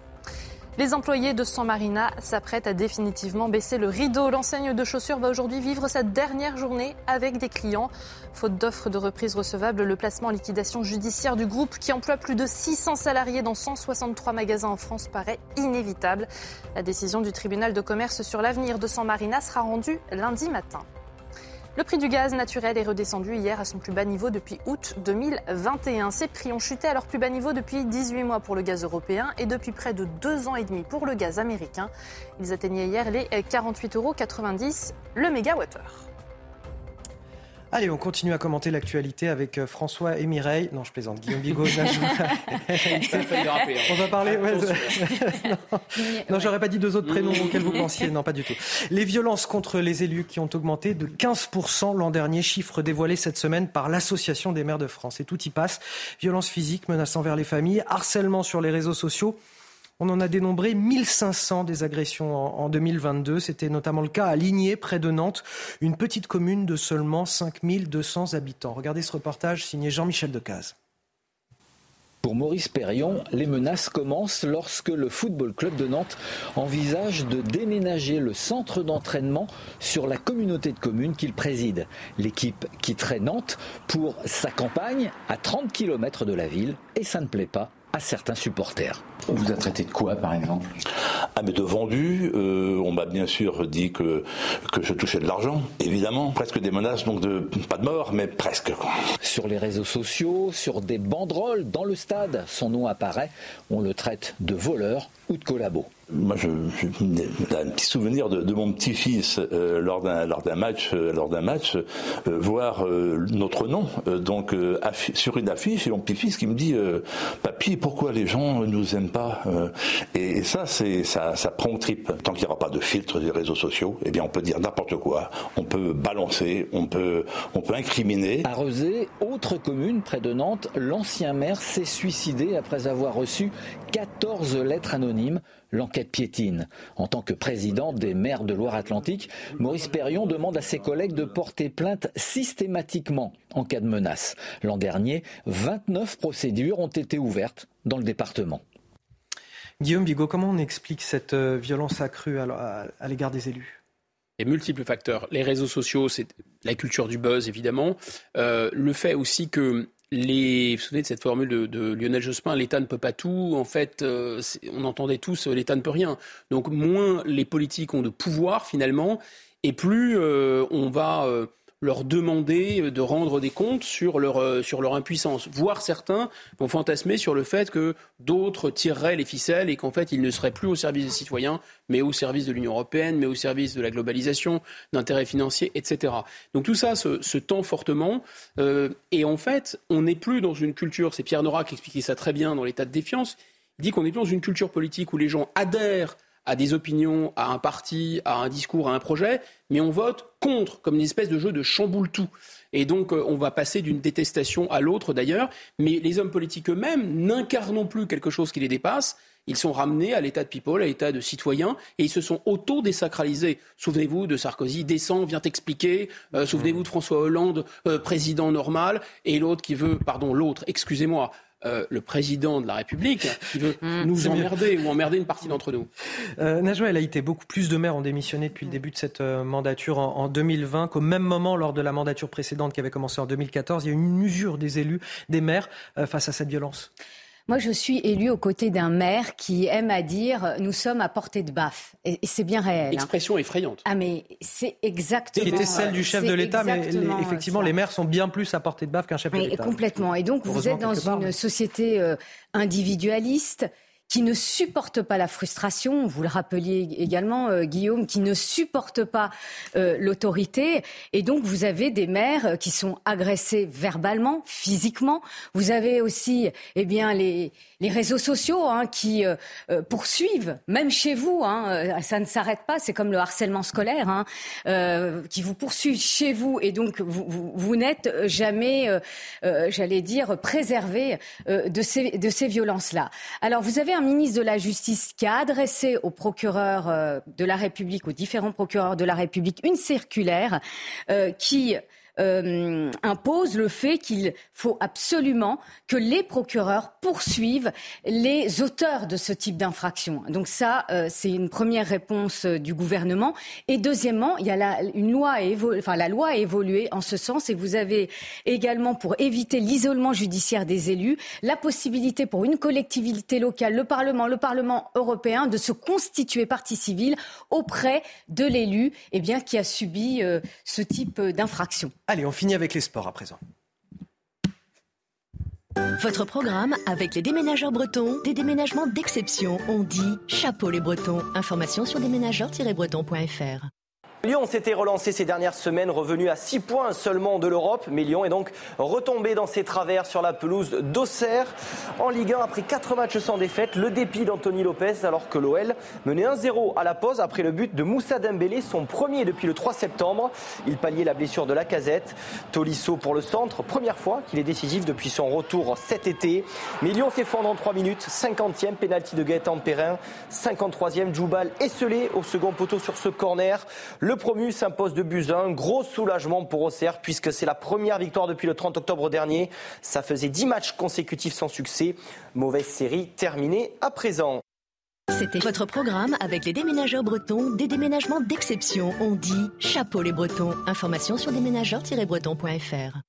Les employés de San Marina s'apprêtent à définitivement baisser le rideau. L'enseigne de chaussures va aujourd'hui vivre sa dernière journée avec des clients. Faute d'offres de reprise recevables, le placement en liquidation judiciaire du groupe, qui emploie plus de 600 salariés dans 163 magasins en France, paraît inévitable. La décision du tribunal de commerce sur l'avenir de San Marina sera rendue lundi matin. Le prix du gaz naturel est redescendu hier à son plus bas niveau depuis août 2021. Ces prix ont chuté à leur plus bas niveau depuis 18 mois pour le gaz européen et depuis près de deux ans et demi pour le gaz américain. Ils atteignaient hier les 48,90 euros le mégawattheure. Allez, on continue à commenter l'actualité avec euh, François et Mireille. Non, je plaisante. Guillaume Bigot, on va parler. non, j'aurais pas dit deux autres prénoms auxquels vous pensiez. Non, pas du tout. Les violences contre les élus qui ont augmenté de 15% l'an dernier, chiffre dévoilé cette semaine par l'Association des maires de France. Et tout y passe. Violence physique, menaces envers les familles, harcèlement sur les réseaux sociaux. On en a dénombré 1500 des agressions en, 2022. C'était notamment le cas à Ligné, près de Nantes, une petite commune de seulement 5200 habitants. Regardez ce reportage signé Jean-Michel Decaze. Pour Maurice Perrion, les menaces commencent lorsque le Football Club de Nantes envisage de déménager le centre d'entraînement sur la communauté de communes qu'il préside. L'équipe quitterait Nantes pour sa campagne à 30 km de la ville et ça ne plaît pas à certains supporters. On vous a traité de quoi, par exemple? Ah, mais de vendu. Euh, on m'a bien sûr dit que, que je touchais de l'argent, évidemment. Presque des menaces, donc de, pas de mort, mais presque. Sur les réseaux sociaux, sur des banderoles dans le stade, son nom apparaît. On le traite de voleur ou de collabo. Moi, je, j'ai un petit souvenir de, de mon petit-fils euh, lors d'un lors d'un match, euh, lors d'un match, euh, voir euh, notre nom euh, donc euh, sur une affiche et mon petit-fils qui me dit papy pourquoi les gens nous aiment pas et, et ça c'est ça ça prend au trip. Tant qu'il n'y aura pas de filtre des réseaux sociaux eh bien on peut dire n'importe quoi. On peut balancer on peut on peut incriminer. À Rezé, autre commune près de Nantes, l'ancien maire s'est suicidé après avoir reçu 14 lettres anonymes. L'enquête piétine. En tant que président des maires de Loire-Atlantique, Maurice Perrion demande à ses collègues de porter plainte systématiquement en cas de menace. L'an dernier, 29 procédures ont été ouvertes dans le département. Guillaume Bigot, comment on explique cette euh, violence accrue à, l'égard des élus? Il y a multiples facteurs. Les réseaux sociaux, c'est la culture du buzz, évidemment. Euh, le fait aussi que les, vous vous souvenez de cette formule de, de Lionel Jospin, l'État ne peut pas tout. En fait, euh, on entendait tous, euh, l'État ne peut rien. Donc, moins les politiques ont de pouvoir, finalement, et plus euh, on va euh, leur demander de rendre des comptes sur leur, euh, sur leur impuissance. Voire certains vont fantasmer sur le fait que d'autres tireraient les ficelles et qu'en fait, ils ne seraient plus au service des citoyens, mais au service de l'Union européenne, mais au service de la globalisation, d'intérêts financiers, etc. Donc tout ça se, se tend fortement. euh, et en fait, on n'est plus dans une culture, c'est Pierre Nora qui expliquait ça très bien dans l'état de défiance, il dit qu'on n'est plus dans une culture politique où les gens adhèrent à des opinions, à un parti, à un discours, à un projet, mais on vote contre, comme une espèce de jeu de chamboule tout. Et donc, euh, on va passer d'une détestation à l'autre d'ailleurs, mais les hommes politiques eux-mêmes n'incarnent plus quelque chose qui les dépasse. Ils sont ramenés à l'état de people, à l'état de citoyens, et ils se sont auto-désacralisés. Souvenez-vous de Sarkozy, descend, vient expliquer. Euh, Souvenez-vous de François Hollande, euh, président normal, et l'autre qui veut, pardon, l'autre, excusez-moi, euh, le président de la République, qui veut nous c'est mieux. emmerder ou emmerder une partie d'entre nous. Euh, Najwa El Haïty, beaucoup plus de maires ont démissionné depuis le début de cette euh, mandature en, en 2020 qu'au même moment lors de la mandature précédente qui avait commencé en 2014. Il y a eu une usure des élus, des maires euh, face à cette violence. Moi, je suis élue aux côtés d'un maire qui aime à dire nous sommes à portée de baffe. Et, et c'est bien réel. hein. Expression effrayante. Ah, mais c'est exactement. Qui était celle du chef de l'État, mais les- effectivement, ça. les maires sont bien plus à portée de baffe qu'un chef de l'État. complètement. Et donc, vous êtes dans part, une mais- société euh, individualiste qui ne supporte pas la frustration, vous le rappeliez également, euh, Guillaume, qui ne supporte pas euh, l'autorité. Et donc, vous avez des maires euh, qui sont agressés verbalement, physiquement. Vous avez aussi eh bien, les, les réseaux sociaux hein, qui euh, euh, poursuivent, même chez vous, hein, ça ne s'arrête pas, c'est comme le harcèlement scolaire, hein, qui vous poursuivent chez vous. Et donc, vous, vous, vous n'êtes jamais, j'allais dire, préservé de ces, de ces violences-là. Alors, vous avez un ministre de la Justice qui a adressé aux procureurs euh, de la République, aux différents procureurs de la République, une circulaire euh, qui euh, impose le fait qu'il faut absolument que les procureurs poursuivent les auteurs de ce type d'infraction. Donc ça, euh, c'est une première réponse euh, du gouvernement. Et deuxièmement, il y a la, une loi, enfin la loi a évolué en ce sens. Et vous avez également, pour éviter l'isolement judiciaire des élus, la possibilité pour une collectivité locale, le Parlement, le Parlement européen, de se constituer partie civile auprès de l'élu, eh bien, qui a subi ce type d'infraction. Allez, on finit avec les sports à présent. Votre programme avec les déménageurs bretons, des déménagements d'exception. On dit chapeau les bretons. Information sur déménageurs-bretons.fr. Lyon s'était relancé ces dernières semaines, revenu à 6 points seulement de l'Europe, mais Lyon est donc retombé dans ses travers sur la pelouse d'Auxerre. En Ligue 1, après 4 matchs sans défaite, le dépit d'Anthony Lopez, alors que l'OL menait 1-0 à la pause après le but de Moussa Dembélé, son premier depuis le 3 septembre. Il palliait la blessure de la casette. Tolisso pour le centre, première fois qu'il est décisif depuis son retour cet été. Mais Lyon s'effondre en 3 minutes, 50e pénalty de Gaëtan Perrin, 53e Djoubal esselé au second poteau sur ce corner. Promu s'impose de Buzyn. Gros soulagement pour Auxerre puisque c'est la première victoire depuis le 30 octobre dernier. Ça faisait 10 matchs consécutifs sans succès. Mauvaise série terminée à présent. C'était votre programme avec les déménageurs bretons, des déménagements d'exception. On dit chapeau les bretons. Information sur déménageurs-bretons.fr.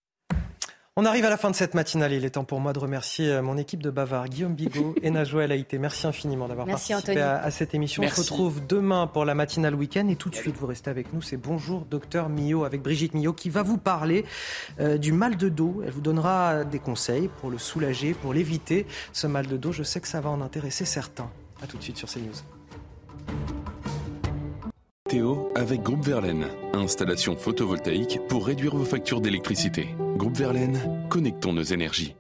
On arrive à la fin de cette matinale. Il est temps pour moi de remercier euh, mon équipe de Bavard, Guillaume Bigot et Najouel Haïté. Merci infiniment d'avoir participé à, cette émission. On se retrouve demain pour la matinale week-end. Et tout de suite, vous restez avec nous. C'est Bonjour Docteur Millot avec Brigitte Millot qui va vous parler euh, du mal de dos. Elle vous donnera des conseils pour le soulager, pour l'éviter. Ce mal de dos, je sais que ça va en intéresser certains. A tout de suite sur CNews. Théo avec Groupe Verlaine. Installation photovoltaïque pour réduire vos factures d'électricité. Groupe Verlaine, connectons nos énergies.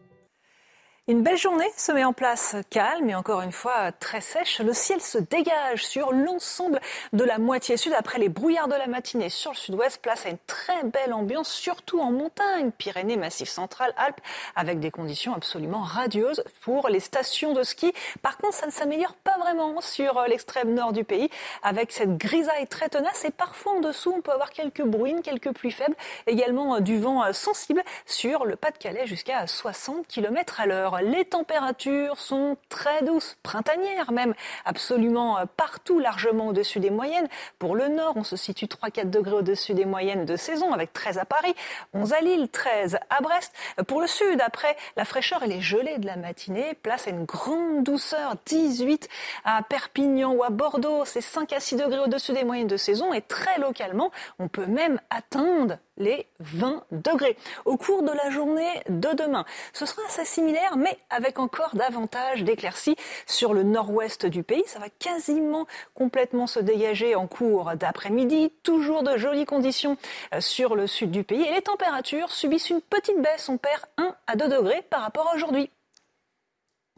Une belle journée se met en place, calme et encore une fois très sèche. Le ciel se dégage sur l'ensemble de la moitié sud après les brouillards de la matinée sur le sud-ouest. Place à une très belle ambiance, surtout en montagne, Pyrénées, Massif central, Alpes, avec des conditions absolument radieuses pour les stations de ski. Par contre, ça ne s'améliore pas vraiment sur l'extrême nord du pays, avec cette grisaille très tenace et parfois en dessous, on peut avoir quelques bruines, quelques pluies faibles, également du vent sensible sur le Pas-de-Calais jusqu'à 60 km à l'heure. Les températures sont très douces, printanières même, absolument euh, partout, largement au-dessus des moyennes. Pour le nord, on se situe 3-4 degrés au-dessus des moyennes de saison, avec 13 à Paris, 11 à Lille, 13 à Brest. Pour le sud, après la fraîcheur et les gelées de la matinée, place à une grande douceur, 18 à Perpignan ou à Bordeaux, c'est 5 à 6 degrés au-dessus des moyennes de saison et très localement, on peut même atteindre les 20 degrés au cours de la journée de demain. Ce sera assez similaire, mais avec encore davantage d'éclaircies sur le nord-ouest du pays. Ça va quasiment complètement se dégager en cours d'après-midi. Toujours de jolies conditions euh, sur le sud du pays. Et les températures subissent une petite baisse. On perd 1 à 2 degrés par rapport à aujourd'hui.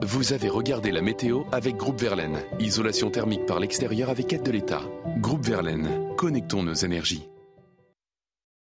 Vous avez regardé la météo avec Groupe Verlaine. Isolation thermique par l'extérieur avec aide de l'État. Groupe Verlaine, connectons nos énergies.